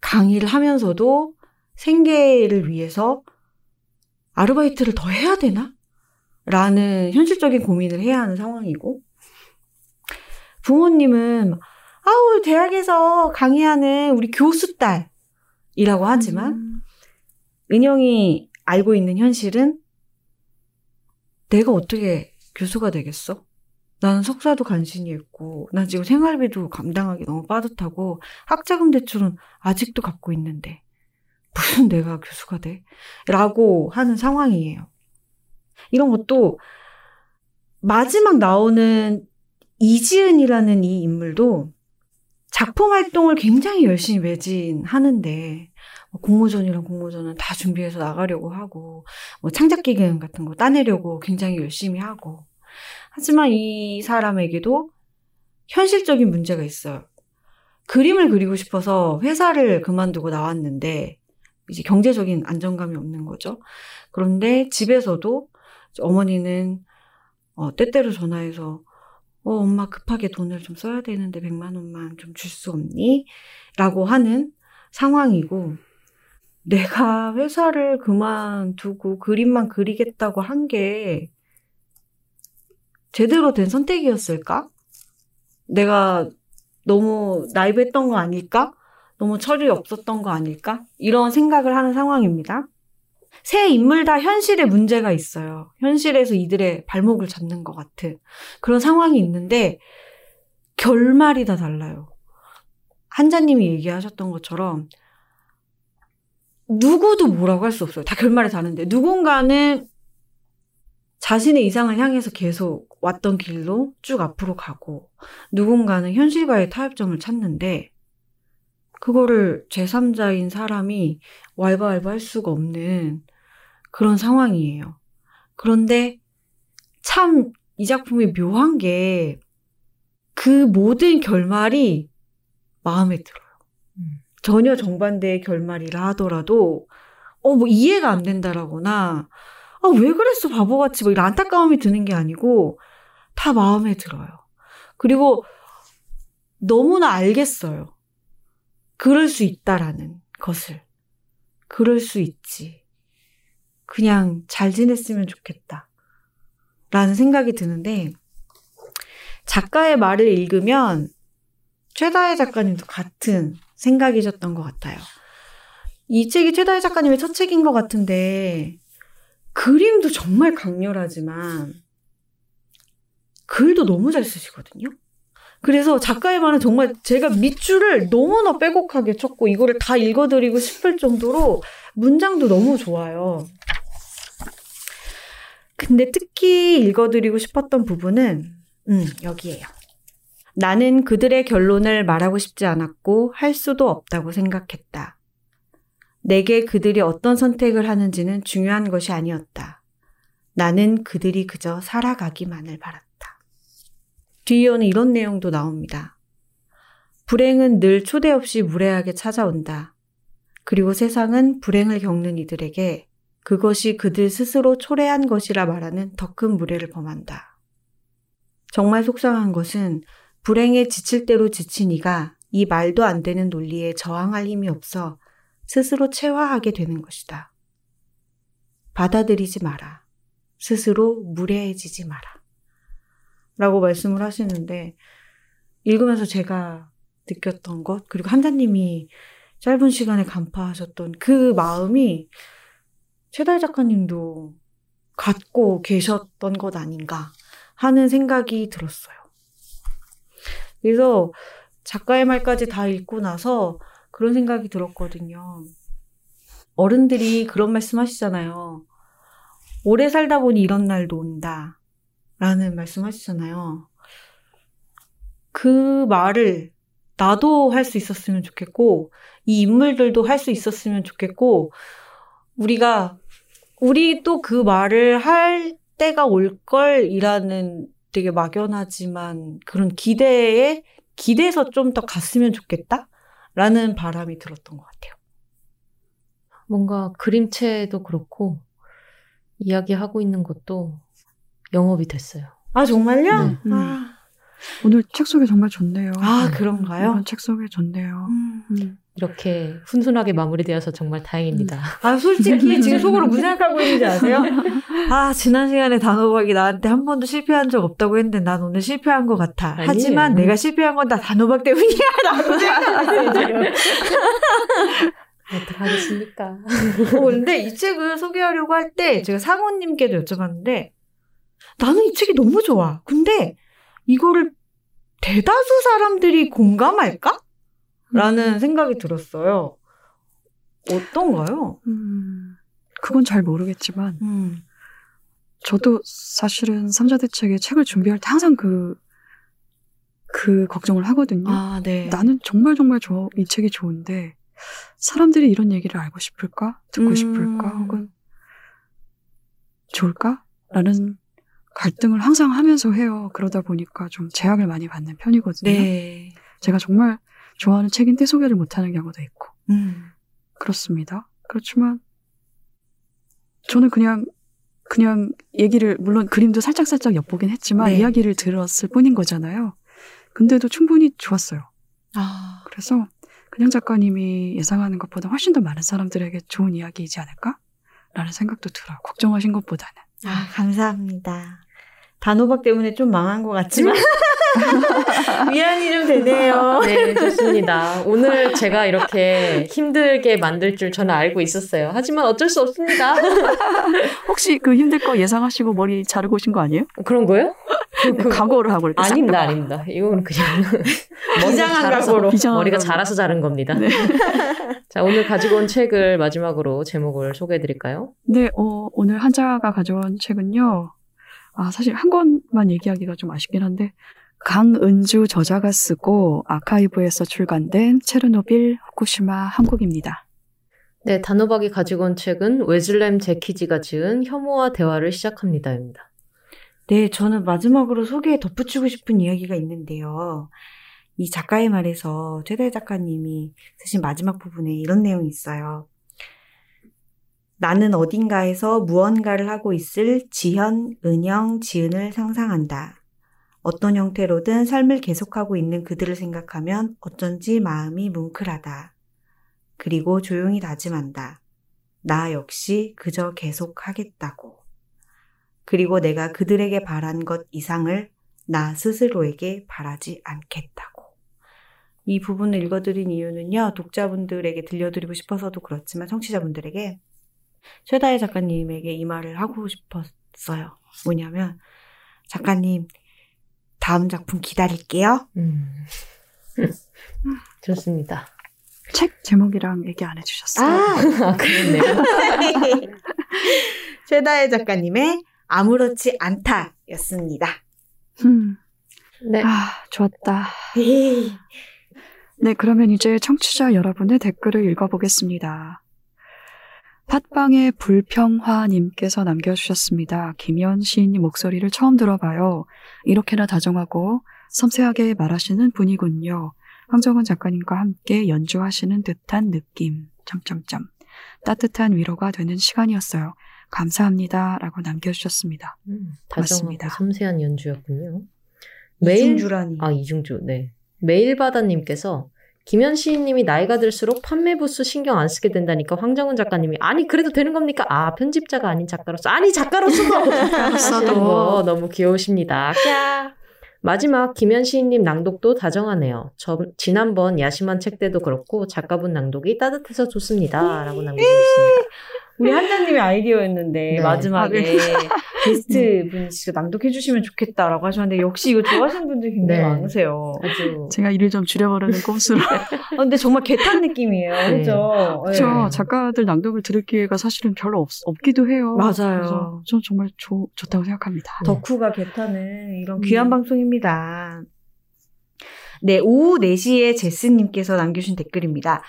강의를 하면서도 생계를 위해서 아르바이트를 더 해야 되나? 라는 현실적인 고민을 해야 하는 상황이고, 부모님은, 아우, 대학에서 강의하는 우리 교수 딸이라고 하지만, 음. 은영이 알고 있는 현실은 내가 어떻게 교수가 되겠어? 나는 석사도 간신히 했고, 난 지금 생활비도 감당하기 너무 빠듯하고, 학자금 대출은 아직도 갖고 있는데, 무슨 내가 교수가 돼? 라고 하는 상황이에요. 이런 것도, 마지막 나오는 이지은이라는 이 인물도 작품 활동을 굉장히 열심히 매진하는데, 뭐 공모전이랑 공모전은 다 준비해서 나가려고 하고, 뭐 창작 기금 같은 거 따내려고 굉장히 열심히 하고. 하지만 이 사람에게도 현실적인 문제가 있어요. 그림을 그리고 싶어서 회사를 그만두고 나왔는데, 이제 경제적인 안정감이 없는 거죠. 그런데 집에서도 어머니는 어, 때때로 전화해서 어, 엄마 급하게 돈을 좀 써야 되는데 100만 원만 좀 줄 수 없니? 라고 하는 상황이고, 내가 회사를 그만두고 그림만 그리겠다고 한 게 제대로 된 선택이었을까? 내가 너무 나이브했던 거 아닐까? 너무 철이 없었던 거 아닐까? 이런 생각을 하는 상황입니다. 세 인물 다 현실에 문제가 있어요. 현실에서 이들의 발목을 잡는 것 같은 그런 상황이 있는데 결말이 다 달라요. 한자님이 얘기하셨던 것처럼 누구도 뭐라고 할 수 없어요. 다 결말이 다른데 누군가는 자신의 이상을 향해서 계속 왔던 길로 쭉 앞으로 가고 누군가는 현실과의 타협점을 찾는데 그거를 제3자인 사람이 왈가왈부 할 수가 없는 그런 상황이에요. 그런데 참 이 작품이 묘한 게 그 모든 결말이 마음에 들어요. 음. 전혀 정반대의 결말이라 하더라도 어 뭐 이해가 안 된다라거나 아 왜 그랬어 바보같이 뭐 이런 안타까움이 드는 게 아니고 다 마음에 들어요. 그리고 너무나 알겠어요. 그럴 수 있다라는 것을. 그럴 수 있지. 그냥 잘 지냈으면 좋겠다. 라는 생각이 드는데, 작가의 말을 읽으면 최다혜 작가님도 같은 생각이셨던 것 같아요. 이 책이 최다혜 작가님의 첫 책인 것 같은데, 그림도 정말 강렬하지만, 글도 너무 잘 쓰시거든요. 그래서 작가의 말은 정말 제가 밑줄을 너무나 빼곡하게 쳤고 이거를 다 읽어드리고 싶을 정도로 문장도 너무 좋아요. 근데 특히 읽어드리고 싶었던 부분은 음, 여기에요. 나는 그들의 결론을 말하고 싶지 않았고 할 수도 없다고 생각했다. 내게 그들이 어떤 선택을 하는지는 중요한 것이 아니었다. 나는 그들이 그저 살아가기만을 바랐다. 뒤이어는 이런 내용도 나옵니다. 불행은 늘 초대 없이 무례하게 찾아온다. 그리고 세상은 불행을 겪는 이들에게 그것이 그들 스스로 초래한 것이라 말하는 더 큰 무례를 범한다. 정말 속상한 것은 불행에 지칠 대로 지친 이가 이 말도 안 되는 논리에 저항할 힘이 없어 스스로 체화하게 되는 것이다. 받아들이지 마라. 스스로 무례해지지 마라. 라고 말씀을 하시는데, 읽으면서 제가 느꼈던 것, 그리고 한자님이 짧은 시간에 간파하셨던 그 마음이 최달 작가님도 갖고 계셨던 것 아닌가 하는 생각이 들었어요. 그래서 작가의 말까지 다 읽고 나서 그런 생각이 들었거든요. 어른들이 그런 말씀 하시잖아요. 오래 살다 보니 이런 날도 온다. 라는 말씀 하시잖아요. 그 말을 나도 할 수 있었으면 좋겠고, 이 인물들도 할 수 있었으면 좋겠고, 우리가, 우리도 그 말을 할 때가 올 걸이라는 되게 막연하지만 그런 기대에, 기대서 좀 더 갔으면 좋겠다? 라는 바람이 들었던 것 같아요. 뭔가 그림체도 그렇고 이야기하고 있는 것도 영업이 됐어요. 아, 정말요? 네. 음. 아, 오늘 책 소개 정말 좋네요. 아, 그런가요? 이번 책 소개 좋네요. 음. 음. 이렇게 훈훈하게 마무리되어서 정말 다행입니다. 아, 솔직히 지금 속으로 무슨 생각하고 있는지 아세요? 아, 지난 시간에 단호박이 나한테 한 번도 실패한 적 없다고 했는데 난 오늘 실패한 것 같아. 아니에요. 하지만 내가 실패한 건 다 단호박 때문이야. 라고 생각하고 있어요. 어떡하겠습니까? 어, 근데 이 책을 소개하려고 할 때 제가 상호님께도 여쭤봤는데 나는 이 책이 너무 좋아. 근데 이거를 대다수 사람들이 공감할까? 라는 생각이 들었어요. 어떤가요? 음, 그건 잘 모르겠지만 음. 저도 사실은 삼자대책의 책을 준비할 때 항상 그, 그 걱정을 하거든요. 아, 네. 나는 정말 정말 저, 이 책이 좋은데 사람들이 이런 얘기를 알고 싶을까? 듣고 음. 싶을까? 혹은 좋을까? 라는 갈등을 항상 하면서 해요. 그러다 보니까 좀 제약을 많이 받는 편이거든요. 네. 제가 정말 좋아하는 책인데 소개를 못하는 경우도 있고 음. 그렇습니다. 그렇지만 저는 그냥 그냥 얘기를 물론 그림도 살짝 살짝 엿보긴 했지만 네. 이야기를 들었을 뿐인 거잖아요. 근데도 충분히 좋았어요. 아, 그래서 그냥 작가님이 예상하는 것보다 훨씬 더 많은 사람들에게 좋은 이야기이지 않을까? 라는 생각도 들어요. 걱정하신 것보다는. 아, 감사합니다. 단호박 때문에 좀 망한 것 같지만 위안이 좀 되네요. 네, 좋습니다. 오늘 제가 이렇게 힘들게 만들 줄 저는 알고 있었어요. 하지만 어쩔 수 없습니다. 혹시 그 힘들 거 예상하시고 머리 자르고 오신 거 아니에요? 그런 거요? 각오를 하고 이렇게 싹 아닙니다, 다- 아닙니다. 이건 그냥 비장한 자라서- 각오로. 비장한 머리가. 자라서 자른 겁니다. 네. 자, 오늘 가지고 온 책을 마지막으로 제목을 소개해 드릴까요? 네, 어, 오늘 한자가 가져온 책은요. 아, 사실 한 권만 얘기하기가 좀 아쉽긴 한데, 강은주 저자가 쓰고 아카이브에서 출간된 체르노빌 후쿠시마 한국입니다. 네, 단호박이 가지고 온 책은 웨즐렘 제키지가 지은 혐오와 대화를 시작합니다입니다. 네, 저는 마지막으로 소개에 덧붙이고 싶은 이야기가 있는데요. 이 작가의 말에서 최대 작가님이 쓰신 마지막 부분에 이런 내용이 있어요. 나는 어딘가에서 무언가를 하고 있을 지현, 은영, 지은을 상상한다. 어떤 형태로든 삶을 계속하고 있는 그들을 생각하면 어쩐지 마음이 뭉클하다. 그리고 조용히 다짐한다. 나 역시 그저 계속하겠다고. 그리고 내가 그들에게 바란 것 이상을 나 스스로에게 바라지 않겠다고. 이 부분을 읽어드린 이유는요, 독자분들에게 들려드리고 싶어서도 그렇지만 청취자분들에게 최다혜 작가님에게 이 말을 하고 싶었어요. 뭐냐면, 작가님, 다음 작품 기다릴게요. 음. 좋습니다. 책 제목이랑 얘기 안 해주셨어요. 아, 아, 그렇네요. 최다혜 작가님의 아무렇지 않다 였습니다. 음, 네. 아, 좋았다. 에이. 네, 그러면 이제 청취자 여러분의 댓글을 읽어보겠습니다. 팟빵의 불평화님께서 남겨주셨습니다. 김현 시인님 목소리를 처음 들어봐요. 이렇게나 다정하고 섬세하게 말하시는 분이군요. 황정은 작가님과 함께 연주하시는 듯한 느낌. 점점점. 따뜻한 위로가 되는 시간이었어요. 감사합니다. 라고 남겨주셨습니다. 음, 다정하고 맞습니다. 섬세한 연주였군요. 매일 이중주라니. 아 이중주 네 메일바다님께서 김현 시인님이 나이가 들수록 판매 부수 신경 안 쓰게 된다니까 황정은 작가님이 아니 그래도 되는 겁니까? 아 편집자가 아닌 작가로서 아니 작가로서도 하시는 거 너무 귀여우십니다. 까 마지막 김현 시인님 낭독도 다정하네요. 저, 지난번 야심한 책 때도 그렇고 작가분 낭독이 따뜻해서 좋습니다. 라고 남겨주셨습니다. 우리 한자님의 아이디어였는데 네. 마지막에 게스트 분이 진짜 낭독해 주시면 좋겠다라고 하셨는데 역시 이거 좋아하시는 분들이 굉장히 네. 많으세요. 아주 제가 일을 좀 줄여버리는 꼼수로. 아, 근데 정말 개탄 느낌이에요. 네. 그죠? 그렇죠. 네. 작가들 낭독을 들을 기회가 사실은 별로 없, 없기도 해요. 맞아요. 전 정말 좋, 좋다고 생각합니다. 덕후가 개타는 이런 음. 귀한 방송입니다. 네, 오후 4시에 제스님께서 남겨주신 댓글입니다.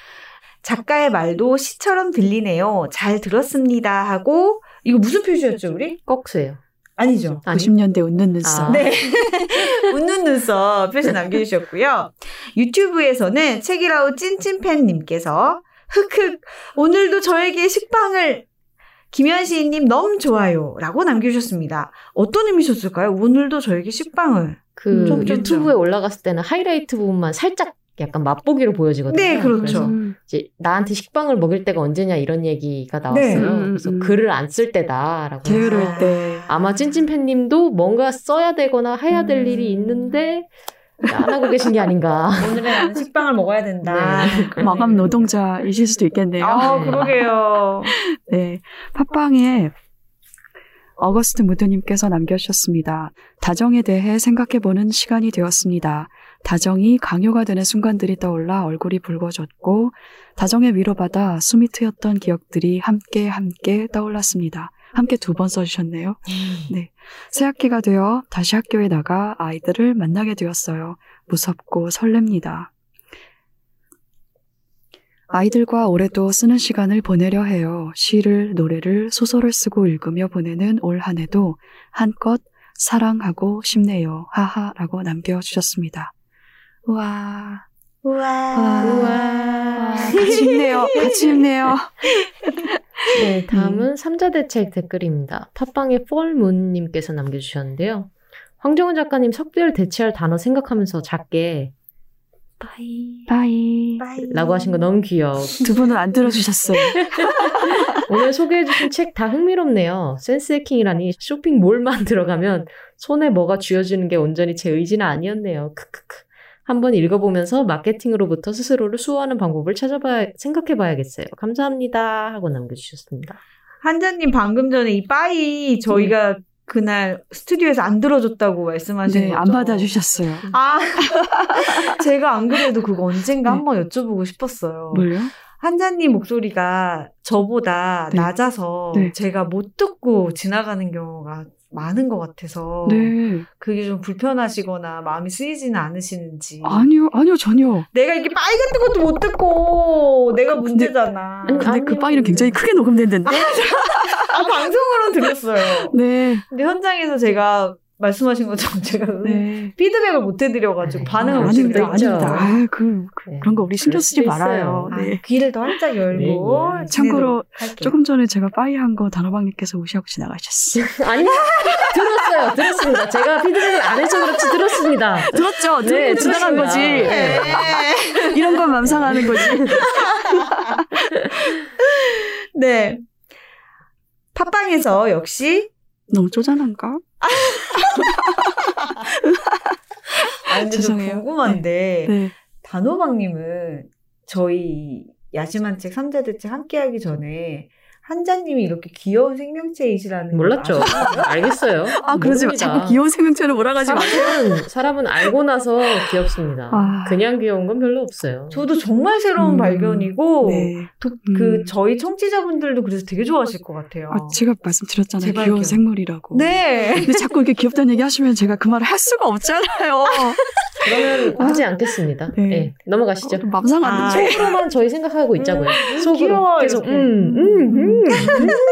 작가의 말도 시처럼 들리네요. 잘 들었습니다. 하고, 이거 무슨 표시였죠, 우리? 꺽쇠요. 아니죠. 아니, 90년대 웃는 눈썹. 아. 네. 웃는 눈썹 표시 남겨주셨고요. 유튜브에서는 책이라우 찐찐팬님께서 흑흑 오늘도 저에게 식빵을 김현 시인님 너무 좋아요 라고 남겨주셨습니다. 어떤 의미셨을까요? 오늘도 저에게 식빵을. 그 좀, 좀, 유튜브에 올라갔을 때는 하이라이트 부분만 살짝 약간 맛보기로 보여지거든요. 네, 그렇죠. 그래서 음, 이제 나한테 식빵을 먹일 때가 언제냐 이런 얘기가 나왔어요. 네. 음, 그래서 음. 글을 안 쓸 때다라고. 게으를 아. 때. 아마 찐찐팬님도 뭔가 써야 되거나 해야 될 음. 일이 있는데 안 하고 계신 게 아닌가. 오늘은 식빵을 먹어야 된다. 네. 마감 노동자이실 수도 있겠네요. 아, 네. 그러게요. 네. 팟빵에 어거스트 무드님께서 남겨주셨습니다. 다정에 대해 생각해보는 시간이 되었습니다. 다정이 강요가 되는 순간들이 떠올라 얼굴이 붉어졌고, 다정에 위로받아 숨이 트였던 기억들이 함께 함께 떠올랐습니다. 함께 두 번 써주셨네요. 네. 새 학기가 되어 다시 학교에 나가 아이들을 만나게 되었어요. 무섭고 설렙니다. 아이들과 올해도 쓰는 시간을 보내려 해요. 시를, 노래를, 소설을 쓰고 읽으며 보내는 올 한 해도 한껏 사랑하고 싶네요. 하하 라고 남겨주셨습니다. 우와, 우와. 우와. 같이 읽네요. 같이 읽네요. 네, 다음은 삼자대책 댓글입니다. 팟빵의 펄문님께서 남겨주셨는데요. 황정은 작가님 석별 대체할 단어 생각하면서 작게 빠이 바이. 라고 하신 거 너무 귀여워. 두 분은 안 들어주셨어요. 오늘 소개해주신 책 다 흥미롭네요. 센스 해킹이라니 쇼핑몰만 들어가면 손에 뭐가 쥐어지는 게 온전히 제 의지는 아니었네요. 크크크. 한번 읽어보면서 마케팅으로부터 스스로를 수호하는 방법을 찾아봐야, 생각해봐야겠어요. 감사합니다. 하고 남겨주셨습니다. 한자님 방금 전에 이 빠이 저희가 그날 스튜디오에서 안 들어줬다고 말씀하신 네, 거죠? 안 받아주셨어요. 아, 제가 안 그래도 그거 언젠가 네. 한번 여쭤보고 싶었어요. 뭘요? 한자님 목소리가 저보다 네. 낮아서 네. 제가 못 듣고 지나가는 경우가 많은 것 같아서 네. 그게 좀 불편하시거나 마음이 쓰이지는 않으시는지 아니요, 아니요, 전혀. 내가 이렇게 빠이 같은 것도 못 듣고 내가 근데- 문제잖아. 아니, 근데 그 아니요. 파일은 굉장히 크게 녹음됐는데. 아, 방송으로는 들었어요. 네. 근데 현장에서 제가 말씀하신 것처럼 제가 네. 피드백을 못 해드려가지고 네. 반응을 아, 못. 해드려요. 아닙니다. 아, 그, 그, 네. 그런 거 우리 신경 쓰지 말아요. 아, 네. 귀를 더 활짝 열고 네, 네. 참고로. 조금 전에 제가 빠이한 거 단호박님께서 무시하고 지나가셨어요. 아니, 들었어요. 들었습니다. 제가 피드백을 안 해서 그렇지 들었습니다. 들었죠? 네, 지나간. 거지. 네. 이런 건 맘상하는 거지. 네. 팟빵에서 역시 너무 쪼잔한가? 아 근데 좀 죄송해요. 궁금한데 네. 단호박님은 저희 야심한 책 삼자대책 함께하기 전에 한자님이 이렇게 귀여운 생명체이시라는 걸 몰랐죠. 알겠어요. 아, 그러지 마. 자꾸 귀여운 생명체를 몰아가지 마. 사람은, 사람은 알고 나서 귀엽습니다. 아. 그냥 귀여운 건 별로 없어요. 저도 정말 새로운 음, 발견이고 네. 또그 음. 저희 청취자분들도 그래서 되게 좋아하실 것 같아요. 아, 제가 말씀드렸잖아요. 제발 귀여운 귀여워. 생물이라고. 네. 근데 자꾸 이렇게 귀엽다는 얘기 하시면 제가 그 말을 할 수가 없잖아요. 그러면 하지 않겠습니다. 네. 네. 넘어가시죠. 맘상하는 아, 척. 속으로만 저희 생각하고 있자고요. 속으로 귀여워, 계속 이렇게. 음, 음,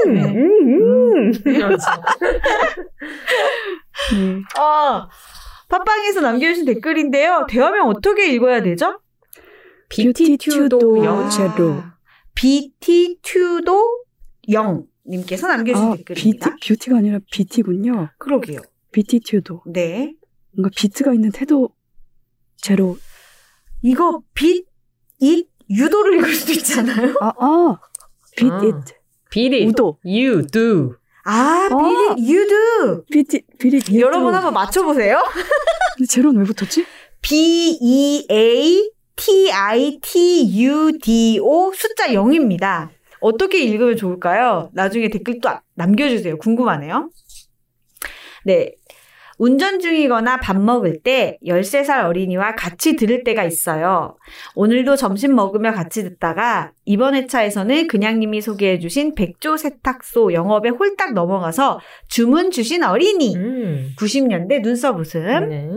음, 이러면서. 네. 아, 팟빵에서 남겨주신 댓글인데요. 대화명 어떻게 읽어야 되죠? 뷰티튜도 영. 제로. BT2도 0님께서 남겨주신 아, 뷰티, 댓글입니다. 뷰티가 아니라 BT군요. 그러게요. BT튜도. 네. 뭔가 비트가 있는 태도 제로. 이거 빛, 잇, 유도를 읽을 수도 있잖아요. 아, 아. 빛, 아. 잇. Beat it. 우도. You do. 아, 어. 빛, 유도. 비티, 비릿, 여러분 한번 맞춰보세요. 근데 제로는 왜 붙었지? B E A T I T U D O 숫자 0입니다. 어떻게 읽으면 좋을까요? 나중에 댓글 또 남겨주세요. 궁금하네요. 네. 운전 중이거나 밥 먹을 때 13살 어린이와 같이 들을 때가 있어요. 오늘도 점심 먹으며 같이 듣다가 이번 회차에서는 그냥님이 소개해 주신 백조 세탁소 영업에 홀딱 넘어가서 주문 주신 어린이. 음. 90년대 눈썹 웃음. 네.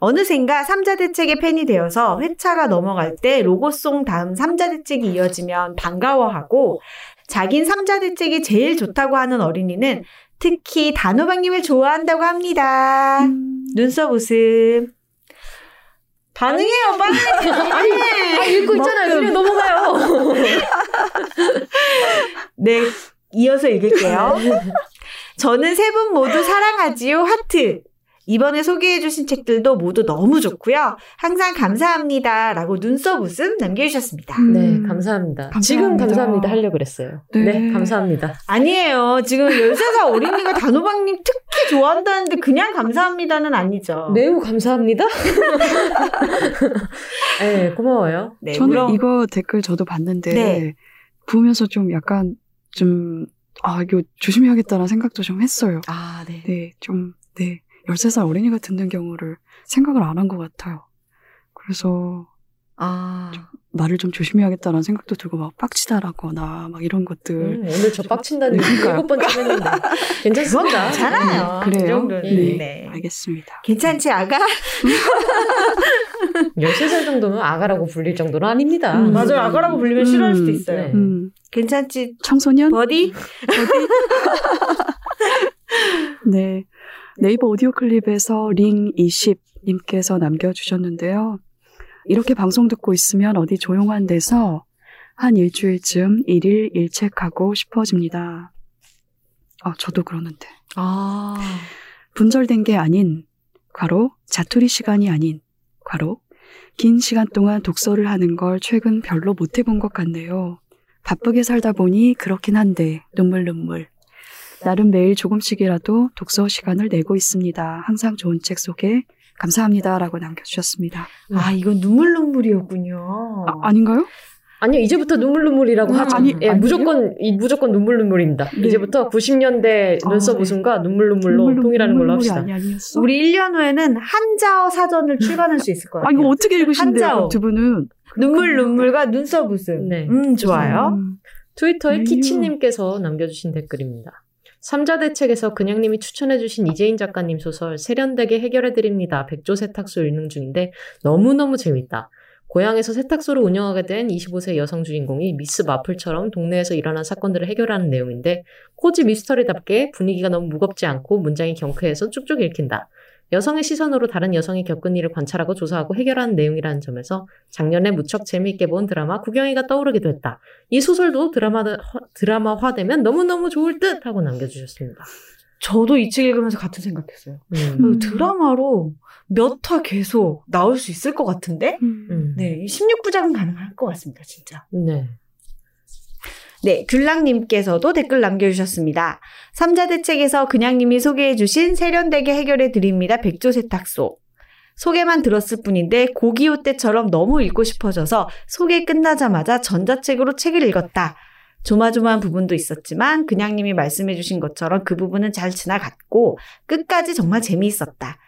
어느샌가 삼자대책의 팬이 되어서 회차가 넘어갈 때 로고송 다음 삼자대책이 이어지면 반가워하고 자긴 삼자대책이 제일 좋다고 하는 어린이는 특히 단호박님을 좋아한다고 합니다. 음, 눈썹 웃음. 반응해요, 빨리. 아, 읽고 있잖아요. 그냥 넘어가요. 네, 이어서 읽을게요. 저는 세 분 모두 사랑하지요. 하트. 이번에 소개해주신 책들도 모두 너무 좋고요. 항상 감사합니다. 라고 눈썹 웃음 남겨주셨습니다. 음. 네, 감사합니다. 지금 감사합니다. 감사합니다 하려고 그랬어요. 네. 네, 감사합니다. 아니에요. 지금 13살 어린이가 단호박님 특히 좋아한다는데 그냥 감사합니다는 아니죠. 매우 감사합니다. 네, 고마워요. 네, 저는 물론 이거 댓글 저도 봤는데 네. 보면서 좀 약간 좀 아, 이거 조심해야겠다는 생각도 좀 했어요. 아, 네. 네, 좀, 네. 13살 어린이가 듣는 경우를 생각을 안 한 것 같아요. 그래서 아, 말을 좀 조심해야겠다는 생각도 들고 막 빡치다라거나 막 이런 것들. 음, 오늘 저 빡친다는. 일곱 번째 했는데 괜찮습니다. 괜찮아요. 네, 그래요? 이 정도는. 네. 네. 알겠습니다. 괜찮지, 아가? 13살 정도면 아가라고 불릴 정도는 아닙니다. 음. 맞아요. 아가라고 불리면 싫어할 수도 있어요. 네. 음, 괜찮지, 청소년? 버디? 네. 네이버 오디오 클립에서 링20님께서 남겨주셨는데요. 이렇게 방송 듣고 있으면 어디 조용한 데서 한 일주일쯤 일일 일책하고 싶어집니다. 아, 저도 그러는데. 아, 분절된 게 아닌, 과로, 자투리 시간이 아닌, 과로, 긴 시간 동안 독서를 하는 걸 최근 별로 못 해본 것 같네요. 바쁘게 살다 보니 그렇긴 한데, 눈물 눈물. 나름 매일 조금씩이라도 독서 시간을 내고 있습니다. 항상 좋은 책 소개 감사합니다. 라고 남겨주셨습니다. 아, 이건 눈물 눈물이었군요. 아, 아닌가요? 아니요, 이제부터 눈물 눈물이라고 음, 하죠. 아니, 예, 아니에요? 무조건, 이, 무조건 눈물 눈물입니다. 네. 이제부터 90년대 아, 눈썹 네. 웃음과 눈물 눈물로 눈물, 통일하는 걸로 눈물이 합시다. 아니, 아니었어? 우리 1년 후에는 한자어 사전을 출간할 수 있을 것 아. 이거 어떻게 읽으신대요? 한자어. 두 분은? 눈물 눈물과 눈썹 웃음. 네. 음, 좋아요. 음, 트위터에 음. 키치님께서 남겨주신 댓글입니다. 삼자대책에서 그냥님이 추천해주신 이재인 작가님 소설 세련되게 해결해드립니다. 백조 세탁소 읽는 중인데 너무너무 재밌다. 고향에서 세탁소를 운영하게 된 25세 여성 주인공이 미스 마플처럼 동네에서 일어난 사건들을 해결하는 내용인데 코지 미스터리답게 분위기가 너무 무겁지 않고 문장이 경쾌해서 쭉쭉 읽힌다. 여성의 시선으로 다른 여성이 겪은 일을 관찰하고 조사하고 해결하는 내용이라는 점에서 작년에 무척 재미있게 본 드라마 구경이가 떠오르기도 했다. 이 소설도 드라마, 드라마화되면 너무너무 좋을 듯 하고 남겨주셨습니다. 저도 이 책 읽으면서 같은 생각했어요. 음. 음. 드라마로 몇 화 계속 나올 수 있을 것 같은데? 음. 음. 네, 16부작은 가능할 것 같습니다, 진짜. 네. 네, 귤랑님께서도 댓글 남겨주셨습니다. 삼자대책에서 그냥님이 소개해주신 세련되게 해결해드립니다. 백조 세탁소. 소개만 들었을 뿐인데 고기호 때처럼 너무 읽고 싶어져서 소개 끝나자마자 전자책으로 책을 읽었다. 조마조마한 부분도 있었지만 그냥님이 말씀해주신 것처럼 그 부분은 잘 지나갔고 끝까지 정말 재미있었다.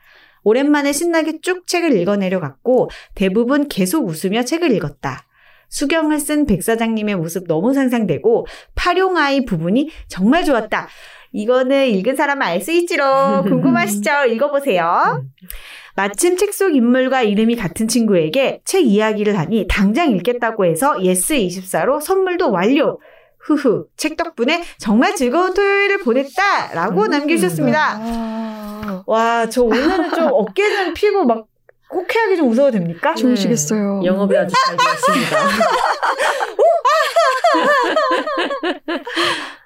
오랜만에 신나게 쭉 책을 읽어내려갔고 대부분 계속 웃으며 책을 읽었다. 수경을 쓴 백 사장님의 모습 너무 상상되고 파룡아이 부분이 정말 좋았다. 이거는 읽은 사람은 알 수 있지로 궁금하시죠? 읽어보세요. 마침 책 속 인물과 이름이 같은 친구에게 책 이야기를 하니 당장 읽겠다고 해서 예스24로 선물도 완료. 후후, 책 덕분에 정말 즐거운 토요일을 보냈다! 라고 음. 남겨주셨습니다. 아, 와, 저 오늘은 좀 어깨 좀 피고 막 호쾌하게 좀 웃어도 됩니까? 좋으시겠어요. 네. 영업이 아주 잘 되었습니다.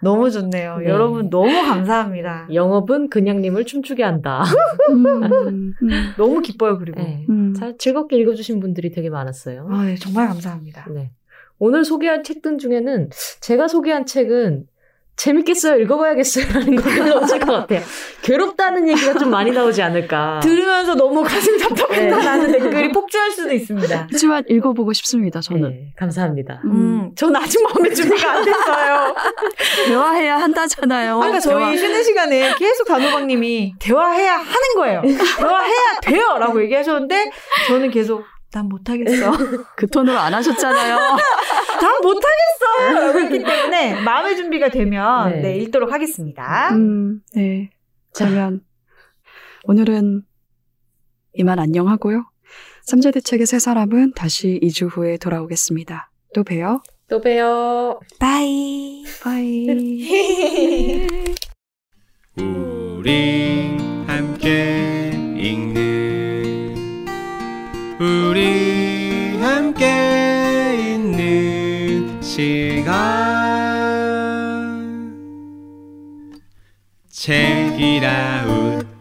너무 좋네요. 네. 여러분 너무 감사합니다. 영업은 그냥님을 춤추게 한다. 음, 음, 너무 기뻐요, 그리고. 네. 음. 잘 즐겁게 읽어주신 분들이 되게 많았어요. 아, 네, 정말 감사합니다. 네. 오늘 소개한 책들 중에는 제가 소개한 책은 재밌겠어요, 읽어봐야겠어요. 라는 거가 나오실 것 같아요. 괴롭다는 얘기가 좀 많이 나오지 않을까. 들으면서 너무 가슴 답답하다라는 네. 댓글이 폭주할 수도 있습니다. 하지만 읽어보고 싶습니다, 저는. 네, 감사합니다. 음, 음, 전 아직 마음의 준비가 안 됐어요. 대화해야 한다잖아요. 아까 저희 대화. 쉬는 시간에 계속 단호박님이 대화해야 하는 거예요. 대화해야 돼요! 라고 얘기하셨는데, 저는 계속, 난 못하겠어. 그 톤으로 안 하셨잖아요. 난 못하겠어! 했기 때문에, 마음의 준비가 되면, 네. 네, 읽도록 하겠습니다. 음, 네. 그러면 오늘은 이만 안녕하고요. 삼자대책의 세 사람은 다시 2주 후에 돌아오겠습니다. 또 봬요. 또 봬요. Bye. Bye. 우리 함께 읽는 우리 함께 있는 시간. 책이라운